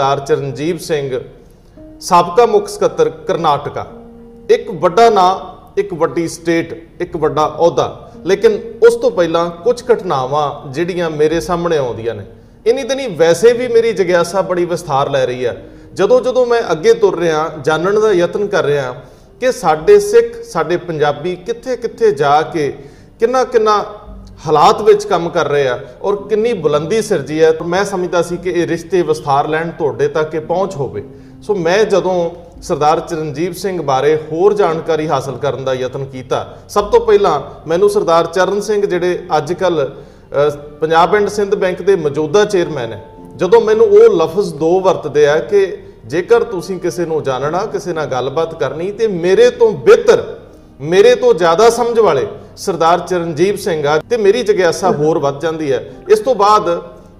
ਸਰਦਾਰ ਚਰਨਜੀਤ ਸਿੰਘ, ਸਾਬਕਾ ਮੁੱਖ ਸਕੱਤਰ ਕਰਨਾਟਕਾ। ਇੱਕ ਵੱਡਾ ਨਾਂ, ਇੱਕ ਵੱਡੀ ਸਟੇਟ, ਇੱਕ ਵੱਡਾ ਅਹੁਦਾ। ਲੇਕਿਨ ਉਸ ਤੋਂ ਪਹਿਲਾਂ ਕੁਝ ਘਟਨਾਵਾਂ ਜਿਹੜੀਆਂ ਮੇਰੇ ਸਾਹਮਣੇ ਆਉਂਦੀਆਂ ਨੇ। ਇਨੀ ਦਿਨੀ ਵੈਸੇ ਵੀ ਮੇਰੀ ਜਿਗਿਆਸਾ ਬੜੀ ਵਿਸਥਾਰ ਲੈ ਰਹੀ ਹੈ। ਜਦੋਂ ਜਦੋਂ ਮੈਂ ਅੱਗੇ ਤੁਰ ਰਿਹਾ, ਜਾਣਨ ਦਾ ਯਤਨ ਕਰ ਰਿਹਾ ਕਿ ਸਾਡੇ ਸਿੱਖ, ਸਾਡੇ ਪੰਜਾਬੀ ਕਿੱਥੇ ਕਿੱਥੇ ਜਾ ਕੇ ਕਿੰਨਾ ਕਿੰਨਾ ਹਾਲਾਤ ਵਿੱਚ ਕੰਮ ਕਰ ਰਹੇ ਆ ਔਰ ਕਿੰਨੀ ਬੁਲੰਦੀ ਸਿਰਜੀ ਹੈ ਤਾਂ ਮੈਂ ਸਮਝਦਾ ਸੀ ਕਿ ਇਹ ਰਿਸ਼ਤੇ ਵਿਸਥਾਰ ਲੈਣ ਤੁਹਾਡੇ ਤੱਕ ਇਹ ਪਹੁੰਚ ਹੋਵੇ। ਸੋ ਮੈਂ ਜਦੋਂ ਸਰਦਾਰ ਚਰਨਜੀਤ ਸਿੰਘ ਬਾਰੇ ਹੋਰ ਜਾਣਕਾਰੀ ਹਾਸਲ ਕਰਨ ਦਾ ਯਤਨ ਕੀਤਾ, ਸਭ ਤੋਂ ਪਹਿਲਾਂ ਮੈਨੂੰ ਸਰਦਾਰ ਚਰਨ ਸਿੰਘ ਜਿਹੜੇ ਅੱਜ ਕੱਲ ਪੰਜਾਬ ਐਂਡ ਸਿੰਧ ਬੈਂਕ ਦੇ ਮੌਜੂਦਾ ਚੇਅਰਮੈਨ ਹੈ, ਜਦੋਂ ਮੈਨੂੰ ਉਹ ਲਫ਼ਜ਼ ਦੋ ਵਰਤਦੇ ਆ ਕਿ ਜੇਕਰ ਤੁਸੀਂ ਕਿਸੇ ਨੂੰ ਜਾਣਨਾ, ਕਿਸੇ ਨਾਲ ਗੱਲਬਾਤ ਕਰਨੀ, ਤੇ ਮੇਰੇ ਤੋਂ ਬਿਹਤਰ ਮੇਰੇ ਤੋਂ ਜ਼ਿਆਦਾ ਸਮਝ ਵਾਲੇ ਸਰਦਾਰ ਚਰਨਜੀਤ ਸਿੰਘ ਆ ਤੇ ਮੇਰੀ ਜਿਗਿਆਸਾ ਹੋਰ ਵੱਧ ਜਾਂਦੀ ਹੈ। ਇਸ ਤੋਂ ਬਾਅਦ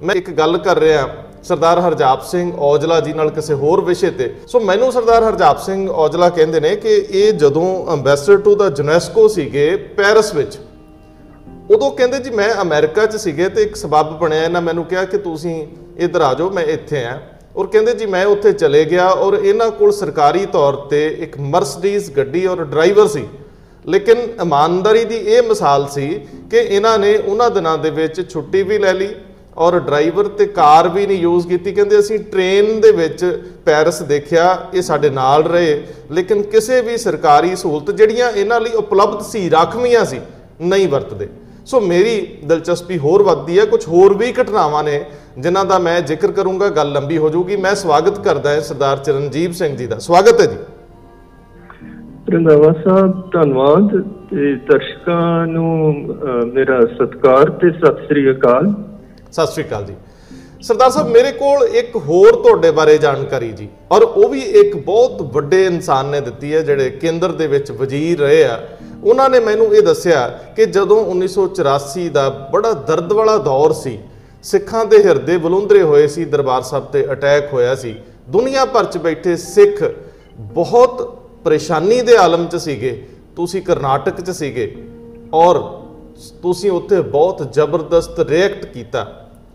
ਮੈਂ ਇੱਕ ਗੱਲ ਕਰ ਰਿਹਾ ਸਰਦਾਰ ਹਰਜਾਪ ਸਿੰਘ ਔਜਲਾ ਜੀ ਨਾਲ ਕਿਸੇ ਹੋਰ ਵਿਸ਼ੇ ਤੇ। ਸੋ ਮੈਨੂੰ ਸਰਦਾਰ ਹਰਜਾਪ ਸਿੰਘ ਔਜਲਾ ਕਹਿੰਦੇ ਨੇ ਕਿ ਇਹ ਜਦੋਂ ਐਮਬੈਸਡਰ ਟੂ ਦਾ ਯੂਨੈਸਕੋ ਸੀਗੇ ਪੈਰਿਸ ਵਿੱਚ, ਉਦੋਂ ਕਹਿੰਦੇ ਜੀ ਮੈਂ ਅਮਰੀਕਾ 'ਚ ਸੀਗੇ ਤੇ ਇੱਕ ਸਬਬ ਬਣਿਆ, ਇਹਨਾਂ ਮੈਨੂੰ ਕਿਹਾ ਕਿ ਤੁਸੀਂ ਇੱਧਰ ਆ ਜਾਓ, ਮੈਂ ਇੱਥੇ ਆ। ਔਰ ਕਹਿੰਦੇ ਜੀ ਮੈਂ ਉੱਥੇ ਚਲੇ ਗਿਆ ਔਰ ਇਹਨਾਂ ਕੋਲ ਸਰਕਾਰੀ ਤੌਰ ਤੇ ਇੱਕ ਮਰਸਡੀਜ਼ ਗੱਡੀ ਔਰ ਡਰਾਈਵਰ ਸੀ। ਲੇਕਿਨ ਇਮਾਨਦਾਰੀ ਦੀ ਇਹ ਮਿਸਾਲ ਸੀ ਕਿ ਇਹਨਾਂ ਨੇ ਉਹਨਾਂ ਦਿਨਾਂ ਦੇ ਵਿੱਚ ਛੁੱਟੀ ਵੀ ਲੈ ਲਈ ਔਰ ਡਰਾਈਵਰ ਤੇ ਕਾਰ ਵੀ ਨਹੀਂ ਯੂਜ਼ ਕੀਤੀ। ਕਹਿੰਦੇ ਅਸੀਂ ਟ੍ਰੇਨ ਦੇ ਵਿੱਚ ਪੈਰਿਸ ਦੇਖਿਆ, ਇਹ ਸਾਡੇ ਨਾਲ ਰਹੇ। ਲੇਕਿਨ ਕਿਸੇ ਵੀ ਸਰਕਾਰੀ ਸਹੂਲਤ ਜਿਹੜੀਆਂ ਇਹਨਾਂ ਲਈ ਉਪਲਬਧ ਸੀ, ਰਾਖਵੀਆਂ ਸੀ, ਨਹੀਂ ਵਰਤਦੇ। ਸੋ ਮੇਰੀ ਦਿਲਚਸਪੀ ਹੋਰ ਵੱਧਦੀ ਹੈ, ਕੁਝ ਹੋਰ ਵੀ ਘਟਨਾਵਾਂ ਨੇ ਜਿਨ੍ਹਾਂ ਦਾ ਮੈਂ ਜ਼ਿਕਰ ਕਰੂੰਗਾ, ਗੱਲ ਲੰਬੀ ਹੋ ਜਾਊਗੀ। ਮੈਂ ਸਵਾਗਤ ਕਰਦਾ ਹਾਂ ਸਰਦਾਰ ਚਰਨਜੀਤ ਸਿੰਘ ਜੀ ਦਾ। ਸਵਾਗਤ ਹੈ ਜੀ। ਰੰਦਾਵਾ ਸਾਹਿਬ, ਧੰਨਵਾਦ ਤੇ ਦਰਸ਼ਕਾਂ ਨੂੰ ਮੇਰਾ ਸਤਿਕਾਰ ਤੇ ਸਤਿ ਸ੍ਰੀ ਅਕਾਲ। ਸਤਿ ਸ੍ਰੀ ਅਕਾਲ ਜੀ। ਸਰਦਾਰ ਸਾਹਿਬ, ਮੇਰੇ ਕੋਲ ਇੱਕ ਹੋਰ ਤੁਹਾਡੇ ਬਾਰੇ ਜਾਣਕਾਰੀ ਜੀ, ਔਰ ਉਹ ਵੀ ਇੱਕ ਬਹੁਤ ਵੱਡੇ ਇਨਸਾਨ ਨੇ ਦਿੱਤੀ ਹੈ, ਜਿਹੜੇ ਕੇਂਦਰ ਦੇ ਵਿੱਚ ਵਜ਼ੀਰ ਰਹੇ ਆ। ਉਹਨਾਂ ਨੇ ਮੈਨੂੰ ਇਹ ਦੱਸਿਆ ਕਿ ਜਦੋਂ 1984 ਦਾ ਬੜਾ ਦਰਦ ਵਾਲਾ ਦੌਰ ਸੀ, ਸਿੱਖਾਂ ਦੇ ਹਿਰਦੇ ਬਲੁੰਦਰੇ ਹੋਏ ਸੀ, ਦਰਬਾਰ ਸਾਹਿਬ ਤੇ ਅਟੈਕ ਹੋਇਆ ਸੀ, ਦੁਨੀਆ ਭਰ 'ਚ ਬੈਠੇ ਸਿੱਖ ਬਹੁਤ ਪਰੇਸ਼ਾਨੀ ਦੇ ਆਲਮ 'ਚ ਸੀਗੇ, ਤੁਸੀਂ ਕਰਨਾਟਕ 'ਚ ਸੀਗੇ ਔਰ ਤੁਸੀਂ ਉੱਥੇ ਬਹੁਤ ਜ਼ਬਰਦਸਤ ਰਿਐਕਟ ਕੀਤਾ।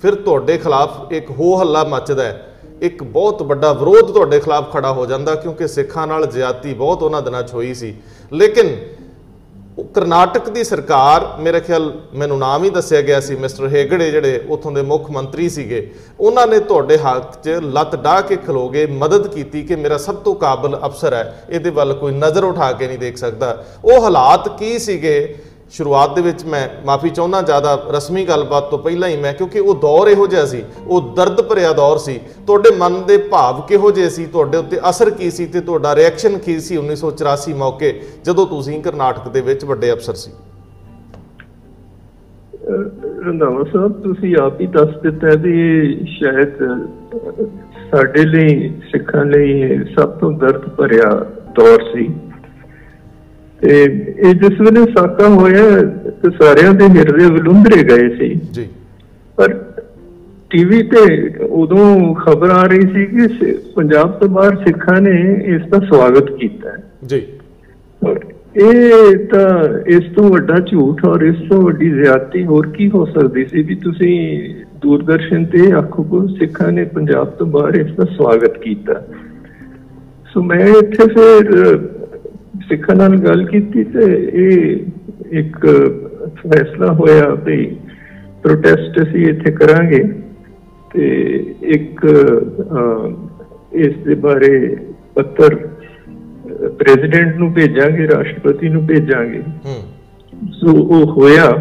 ਫਿਰ ਤੁਹਾਡੇ ਖਿਲਾਫ ਇੱਕ ਹੋ ਹੱਲਾ ਮੱਚਦਾ ਹੈ। ਇੱਕ ਬਹੁਤ ਵੱਡਾ ਵਿਰੋਧ ਤੁਹਾਡੇ ਖਿਲਾਫ ਖੜਾ ਹੋ ਜਾਂਦਾ ਕਿਉਂਕਿ ਸਿੱਖਾਂ ਨਾਲ ਜ਼ਿਆਦਤੀ ਬਹੁਤ ਉਹਨਾਂ ਦਿਨਾਂ 'ਚ ਹੋਈ ਸੀ। ਲੇਕਿਨ ਕਰਨਾਟਕ ਦੀ ਸਰਕਾਰ, ਮੇਰੇ ਖਿਆਲ ਮੈਨੂੰ ਨਾਮ ਹੀ ਦੱਸਿਆ ਗਿਆ ਸੀ, ਮਿਸਟਰ ਹੇਗੜੇ ਜਿਹੜੇ ਉਥੋਂ ਦੇ ਮੁੱਖ ਮੰਤਰੀ ਸੀਗੇ, ਉਹਨਾਂ ਨੇ ਤੁਹਾਡੇ ਹੱਥ 'ਚ ਲੱਤ ਡਾਹ ਕੇ ਖਲੋਗੇ ਮਦਦ ਕੀਤੀ ਕਿ ਮੇਰਾ ਸਭ ਤੋਂ ਕਾਬਲ ਅਫਸਰ ਹੈ, ਇਹਦੇ ਵੱਲ ਕੋਈ ਨਜ਼ਰ ਉਠਾ ਕੇ ਨਹੀਂ ਦੇਖ ਸਕਦਾ। ਉਹ ਹਾਲਾਤ ਕੀ ਸੀਗੇ? ਸ਼ੁਰੂਆਤ ਦੇ ਵਿੱਚ ਮੈਂ ਮਾਫੀ ਚਾਹੁੰਦਾ, ਜ਼ਿਆਦਾ ਰਸਮੀ ਗੱਲਬਾਤ ਤੋਂ ਪਹਿਲਾਂ ਹੀ ਮੈਂ, ਕਿਉਂਕਿ ਉਹ ਦੌਰ ਇਹੋ ਜਿਹਾ ਸੀ, ਉਹ ਦਰਦ ਭਰਿਆ ਦੌਰ ਸੀ। ਤੁਹਾਡੇ ਮਨ ਦੇ ਭਾਵ ਕਿਹੋ ਜਿਹੇ ਸੀ? ਤੁਹਾਡੇ ਉੱਤੇ ਅਸਰ ਕੀ ਸੀ ਤੇ ਤੁਹਾਡਾ ਰਿਐਕਸ਼ਨ ਕੀ ਸੀ 1984 ਮੌਕੇ, ਜਦੋਂ ਤੁਸੀਂ ਕਰਨਾਟਕ ਦੇ ਵਿੱਚ ਵੱਡੇ ਅਫਸਰ ਸੀ? ਰੰਦਾਵਾ ਸਾਹਿਬ, ਤੁਸੀਂ ਆਪ ਹੀ ਦੱਸ ਦਿੱਤਾ ਵੀ ਸ਼ਾਇਦ ਸਾਡੇ ਲਈ, ਸਿੱਖਾਂ ਲਈ ਸਭ ਤੋਂ ਦਰਦ ਭਰਿਆ ਦੌਰ ਸੀ। ਤੇ ਇਹ ਜਿਸ ਵੇਲੇ ਸਾਕਾ ਹੋਇਆ ਤੇ ਸਾਰਿਆਂ ਦੇ ਹਿਰਦੇ ਵਿਲੁੰਦਰੇ ਗਏ ਸੀ। ਜੀ। ਪਰ ਟੀਵੀ ਤੇ ਉਦੋਂ ਖਬਰ ਆ ਰਹੀ ਸੀ ਕਿ ਪੰਜਾਬ ਤੋਂ ਬਾਹਰ ਸਿੱਖਾਂ ਨੇ ਇਸ ਦਾ ਸਵਾਗਤ ਕੀਤਾ। ਜੀ। ਇਹ ਤਾਂ ਇਸ ਤੋਂ ਵੱਡਾ ਝੂਠ ਔਰ ਇਸ ਤੋਂ ਵੱਡੀ ਜ਼ਿਆਦਤੀ ਹੋਰ ਕੀ ਹੋ ਸਕਦੀ ਸੀ ਵੀ ਤੁਸੀਂ ਦੂਰਦਰਸ਼ਨ ਤੇ ਆਖੋ ਕੋ ਸਿੱਖਾਂ ਨੇ ਪੰਜਾਬ ਤੋਂ ਬਾਹਰ ਇਸ ਦਾ ਸਵਾਗਤ ਕੀਤਾ। ਸੋ ਮੈਂ ਇੱਥੇ ਫਿਰ ਸਿੱਖਾਂ ਨਾਲ ਗੱਲ ਕੀਤੀ ਤੇ ਇਹ ਇੱਕ ਫੈਸਲਾ ਹੋਇਆ ਵੀ ਪ੍ਰੋਟੈਸਟ ਅਸੀਂ ਇੱਥੇ ਕਰਾਂਗੇ ਤੇ ਇੱਕ ਇਸ ਦੇ ਬਾਰੇ ਪੱਤਰ ਪ੍ਰੈਜ਼ੀਡੈਂਟ ਨੂੰ ਭੇਜਾਂਗੇ ਰਾਸ਼ਟਰਪਤੀ ਨੂੰ ਭੇਜਾਂਗੇ। ਸੋ ਉਹ ਹੋਇਆ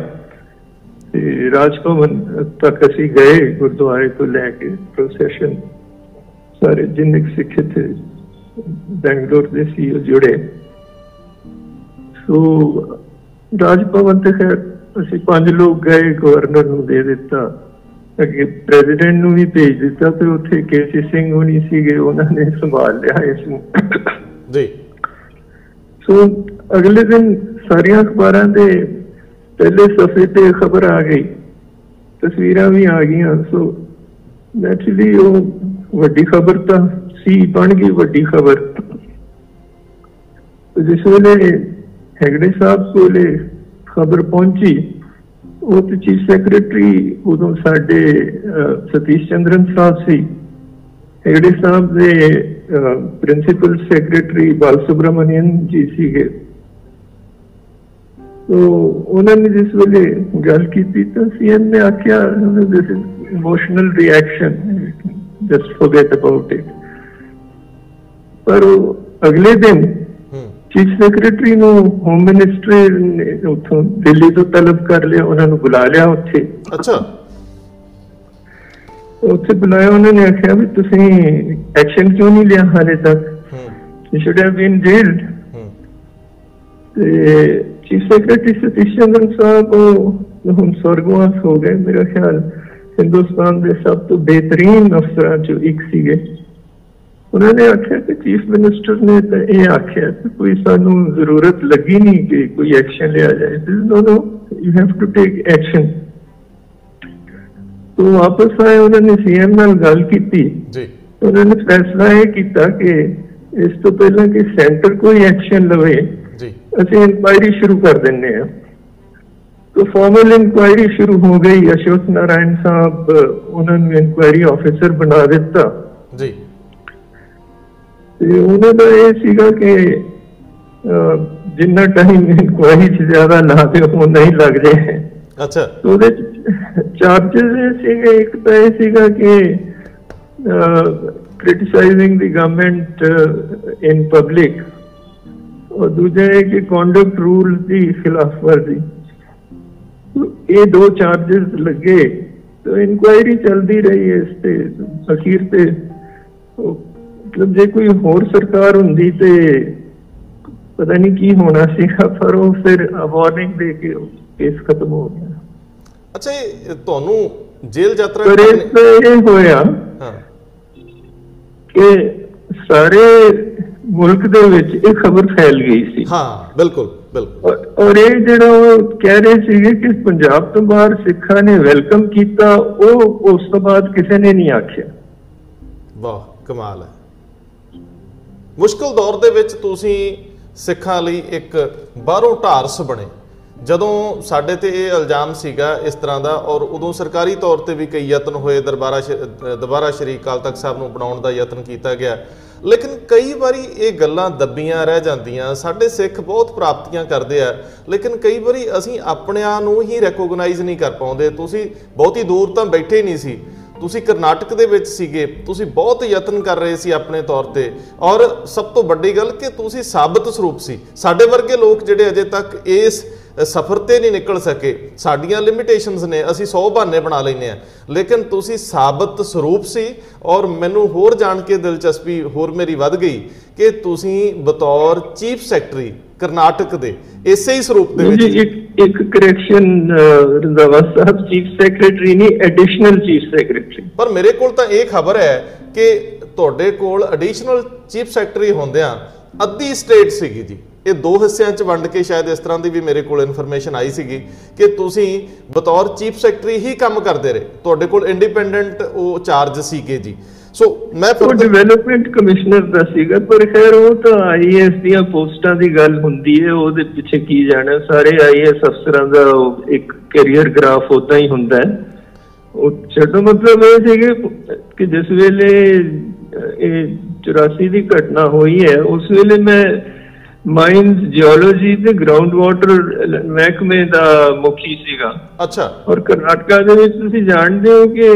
ਤੇ ਰਾਜਭਵਨ ਤੱਕ ਅਸੀਂ ਗਏ ਗੁਰਦੁਆਰੇ ਤੋਂ ਲੈ ਕੇ ਪ੍ਰੋਸੈਸ਼ਨ ਸਾਰੇ ਜਿੰਨੇ ਸਿੱਖ ਥੇ ਬੈਂਗਲੌਰ ਦੇ ਸੀ ਜੁੜੇ। ਸੋ ਰਾਜ ਭਵਨ ਤੇ ਖੈਰ ਅਸੀਂ ਪੰਜ ਲੋਕ ਗਏ ਗਵਰਨਰ ਨੂੰ ਦੇ ਦਿੱਤਾ ਅੱਗੇ ਪ੍ਰੈਜ਼ੀਡੈਂਟ ਨੂੰ ਵੀ ਭੇਜ ਦਿੱਤਾ ਤੇ ਉੱਥੇ ਕੇਸੀ ਸਿੰਘ ਹੋਣੀ ਸੀਗੇ ਉਹਨਾਂ ਨੇ ਸੰਭਾਲ ਲਿਆ ਇਸ ਨੂੰ। ਜੀ। ਸੋ ਅਗਲੇ ਦਿਨ ਸਾਰੀਆਂ ਅਖਬਾਰਾਂ ਦੇ ਪਹਿਲੇ ਸਫੇ ਤੇ ਖਬਰ ਆ ਗਈ ਤਸਵੀਰਾਂ ਵੀ ਆ ਗਈਆਂ ਸੋ ਨੈਚੁਰਲੀ ਉਹ ਵੱਡੀ ਖਬਰ ਤਾਂ ਸੀ ਬਣ ਗਈ ਵੱਡੀ ਖਬਰ। ਜਿਸ ਵੇਲੇ ਹੈਗੜੇ ਸਾਹਿਬ ਕੋਲੇ ਖਬਰ ਪਹੁੰਚੀ। ਉਹ ਤੇ ਚੀਫ ਸੈਕਟਰੀ ਉਦੋਂ ਸਾਡੇ ਸਤੀਸ਼ ਚੰਦਰਨ ਸਾਹਿਬ ਸੀ। ਹੈਗੜੇ ਸਾਹਿਬ ਦੇ ਪ੍ਰਿੰਸੀਪਲ ਸੈਕਟਰੀ ਬਾਲ ਸੁਬਰਮਨੀਅਨ ਜੀ ਸੀਗੇ। ਤੋ ਉਹਨਾਂ ਨੇ ਜਿਸ ਵੇਲੇ ਗੱਲ ਕੀਤੀ ਤਾਂ ਸੀਐਮ ਨੇ ਆਖਿਆ this is emotional reaction just forget about it ਪਰ ਉਹ ਅਗਲੇ ਦਿਨ ਹੂੰ ਚੀਫ ਸੈਕਟਰੀ ਨੂੰ ਹੋਮ ਮਿਨਿਸਟਰੀ ਨੇ ਉੱਥੋਂ ਦਿੱਲੀ ਤੋਂ ਤਲਬ ਕਰ ਲਿਆ ਉਹਨਾਂ ਨੂੰ ਬੁਲਾ ਲਿਆ ਉੱਥੇ। ਅੱਛਾ। ਉੱਥੇ ਬੁਲਾਇਆ ਉਹਨਾਂ ਨੇ ਆਖਿਆ ਵੀ ਤੁਸੀਂ ਐਕਸ਼ਨ ਕਿਉਂ ਨਹੀਂ ਲਿਆ ਹਾਲੇ ਤੱਕ? You should have been jailed ਹੂੰ। ਤੇ ਚੀਫ ਸੈਕਟਰੀ ਸਤੀਸ਼ ਚੰਦਰ ਸਾਹਿਬ ਉਹ ਹੁਣ ਸਵਰਗਵਾਸ ਹੋ ਗਏ। ਮੇਰਾ ਖਿਆਲ ਹਿੰਦੁਸਤਾਨ ਦੇ ਸਭ ਤੋਂ ਬਿਹਤਰੀਨ ਅਫਸਰਾਂ ਚੋਂ ਇੱਕ ਸੀਗੇ। انہوں نے آکھا کہ چیف منسٹر نے تو یہ کہ کوئی سان ضرورت لگی نہیں کہ کوئی ایکشن لیا جائے۔ تو واپس آئے گی جی۔ فیصلہ یہ کیا کہ اس تو پہلے کہ سینٹر کوئی ایک لو جی۔ اے انکوائری شروع کر تو فارمل انکوائری شروع ہو گئی۔ اشوک نارائن صاحب انہوں نے انکوائری آفیسر بنا دیتا۔ ਤੇ ਉਹਦੇ ਦਾ ਇਹ ਸੀਗਾ ਕਿ ਜਿੰਨਾ ਟਾਈਮ ਕੋਈ ਚੀਜ਼ ਜ਼ਿਆਦਾ ਨਾ ਤੇ ਉਹ ਨਹੀਂ ਲੱਗ ਅੱਛਾ ਉਹਦੇ ਚਾਰਜਸ ਇਹ ਸੀਗੇ ਇੱਕ ਤਾਂ ਇਹ ਸੀਗਾ ਕਿ ਕ੍ਰਿਟਿਸਾਈਜ਼ਿੰਗ ਦੀ ਗਵਰਨਮੈਂਟ ਇਨ ਪਬਲਿਕ اور دوجا ہے کہ کانڈکٹ رول کی خلاف ورزی۔ تو یہ دو چارجز لگے تو انکوائری چلتی رہی ہے اس پہ اخیر ਮਤਲਬ ਜੇ ਕੋਈ ਹੋਰ ਸਰਕਾਰ ਹੁੰਦੀ ਤੇ ਪਤਾ ਨਹੀਂ ਕੀ ਹੋਣਾ ਸੀਗਾ ਪਰ ਉਹ ਫਿਰ ਵਾਰਨਿੰਗ ਦੇ ਕੇ ਕੇਸ ਖਤਮ ਹੋ ਗਿਆ। ਅੱਛਾ ਇਹ ਤੁਹਾਨੂੰ ਜੇਲ੍ਹ ਯਾਤਰਾ ਪਰ ਇਹ ਹੋਇਆ ਹਾਂ। ਕਿ ਸਾਰੇ ਮੁਲਕ ਦੇ ਵਿੱਚ ਇਹ ਖਬਰ ਫੈਲ ਗਈ ਸੀ। ਹਾਂ ਬਿਲਕੁਲ ਬਿਲਕੁਲ। ਔਰ- ਔਰ ਇਹ ਜਿਹੜਾ ਉਹ ਕਹਿ ਰਹੇ ਸੀਗੇ ਕਿ ਪੰਜਾਬ ਤੋਂ ਬਾਹਰ ਸਿੱਖਾਂ ਨੇ ਵੈਲਕਮ ਕੀਤਾ ਉਹ ਉਸ ਤੋਂ ਬਾਅਦ ਕਿਸੇ ਨੇ ਨਹੀਂ ਆਖਿਆ। ਵਾਹ ਕਮਾਲ ਹੈ। ਮੁਸ਼ਕਲ ਦੌਰ ਦੇ ਵਿੱਚ ਤੁਸੀਂ ਸਿੱਖਾਂ ਲਈ ਇੱਕ ਬਾਹਰੋਂ ਢਾਰਸ ਬਣੇ। ਜਦੋਂ ਸਾਡੇ ਤੇ ਇਹ ਇਲਜ਼ਾਮ ਸੀਗਾ ਇਸ ਤਰ੍ਹਾਂ ਦਾ ਔਰ ਉਦੋਂ ਸਰਕਾਰੀ ਤੌਰ ਤੇ ਵੀ ਕਈ ਯਤਨ ਹੋਏ ਦਰਬਾਰਾ ਸ਼- ਅ, ਦੁਬਾਰਾ ਸ਼੍ਰੀ ਅਕਾਲ ਤਖਤ ਸਾਹਿਬ ਨੂੰ ਬਣਾਉਣ ਦਾ ਯਤਨ ਕੀਤਾ ਗਿਆ। ਲੇਕਿਨ ਕਈ ਵਾਰੀ ਇਹ ਗੱਲਾਂ ਦੱਬੀਆਂ ਰਹਿ ਜਾਂਦੀਆਂ ਸਾਡੇ ਸਿੱਖ ਬਹੁਤ ਪ੍ਰਾਪਤੀਆਂ ਕਰਦੇ ਆ ਲੇਕਿਨ ਕਈ ਵਾਰੀ ਅਸੀਂ ਆਪਣਿਆਂ ਨੂੰ ਹੀ ਰੈਕੋਗਨਾਈਜ਼ ਨਹੀਂ ਕਰ ਪਾਉਂਦੇ। ਤੁਸੀਂ ਬਹੁਤੀ ਦੂਰ ਤਾਂ ਬੈਠੇ ਨਹੀਂ ਸੀ। ਤੁਸੀਂ ਕਰਨਾਟਕ ਦੇ ਵਿੱਚ ਸੀਗੇ, ਤੁਸੀਂ ਬਹੁਤ ਯਤਨ ਕਰ ਰਹੇ ਸੀ ਆਪਣੇ ਤੌਰ ਤੇ। ਔਰ ਸਭ ਤੋਂ ਵੱਡੀ ਗੱਲ ਕਿ ਤੁਸੀਂ ਸਾਬਤ ਸਰੂਪ ਸੀ। ਸਾਡੇ ਵਰਗੇ ਲੋਕ ਜਿਹੜੇ ਅਜੇ ਤੱਕ ਇਸ ਸਫ਼ਰ ਤੇ ਨਹੀਂ ਨਿਕਲ ਸਕੇ। ਸਾਡੀਆਂ ਲਿਮਿਟੇਸ਼ਨਸ ਨੇ ਅਸੀਂ 100 ਬਹਾਨੇ ਬਣਾ ਲੈਨੇ ਆ ਲੇਕਿਨ ਤੁਸੀਂ ਸਾਬਤ ਸਰੂਪ ਸੀ ਔਰ ਮੈਨੂੰ ਹੋਰ ਜਾਣ ਕੇ ਦਿਲਚਸਪੀ ਹੋਰ ਮੇਰੀ ਵੱਧ ਗਈ ਕਿ ਤੁਸੀਂ ਬਤੌਰ ਚੀਫ ਸੈਕਟਰੀ ਕਰਨਾਟਕ ਦੇ ਇਸੇ ਹੀ ਸਰੂਪ ਦੇ ਵਿੱਚ ਇੱਕ ਇੱਕ ਕਰੈਕਸ਼ਨ ਰੰਦਾਵਾ ਸਾਹਿਬ ਚੀਫ ਸੈਕਟਰੀ ਨਹੀਂ ਐਡੀਸ਼ਨਲ ਚੀਫ ਸੈਕਟਰੀ ਪਰ ਮੇਰੇ ਕੋਲ ਤਾਂ ਇਹ ਖਬਰ ਹੈ ਕਿ ਤੁਹਾਡੇ ਕੋਲ ਐਡੀਸ਼ਨਲ ਚੀਫ ਸੈਕਟਰੀ ਹੁੰਦਿਆਂ ਅੱਧੀ ਸਟੇਟ ਸੀਗੀ ਜੀ। ਇਹ ਦੋ ਹਿੱਸਿਆਂ 'ਚ ਵੰਡ ਕੇ ਸ਼ਾਇਦ ਇਸ ਤਰ੍ਹਾਂ ਦੀ ਵੀ ਮੇਰੇ ਕੋਲ ਇਨਫੋਰਮੇਸ਼ਨ ਆਈ ਸੀਗੀ ਕਿ ਤੁਸੀਂ ਬਤੌਰ ਚੀਫ ਸੈਕਟਰੀ ਹੀ ਕੰਮ ਕਰਦੇ ਰਹੇ। ਤੁਹਾਡੇ ਕੋਲ ਇੰਡੀਪੈਂਡੈਂਟ ਉਹ ਚਾਰਜ ਸੀਗੇ ਜੀ। ਸੋ ਮੈਂ ਫਿਰ ਡਿਵੈਲਪਮੈਂਟ ਕਮਿਸ਼ਨਰ ਦਾ ਸੀਗਾ ਪਰ ਖੈਰ ਉਹ ਤਾਂ ਆਈਏਐਸ ਦੀਆਂ ਪੋਸਟਾਂ ਦੀ ਗੱਲ ਹੁੰਦੀ ਹੈ ਉਹਦੇ ਪਿੱਛੇ ਕੀ ਜਾਣਾ। ਸਾਰੇ ਆਈਏਐਸ ਅਫਸਰਾਂ ਦਾ ਇੱਕ ਕੈਰੀਅਰ ਗ੍ਰਾਫ ਉਦਾਂ ਹੀ ਹੁੰਦਾ ਹੈ। ਉਹ ਛੱਡੋ ਮਤਲਬ ਇਹ ਸੀ ਕਿ- ਜਿਸ ਵੇਲੇ ਇਹ 84 ਦੀ ਘਟਨਾ ਹੋਈ ਹੈ ਉਸ ਵੇਲੇ ਮੈਂ ਮਾਈਨਸ ਜੀਓਲੋਜੀ ਤੇ ਗਰਾਊਂਡ ਵਾਟਰ ਮਹਿਕਮੇ ਦਾ ਮੁਖੀ ਸੀਗਾ। ਅੱਛਾ। ਔਰ ਕਰਨਾਟਕਾ ਦੇ ਵਿੱਚ ਤੁਸੀਂ ਜਾਣਦੇ ਹੋ ਕਿ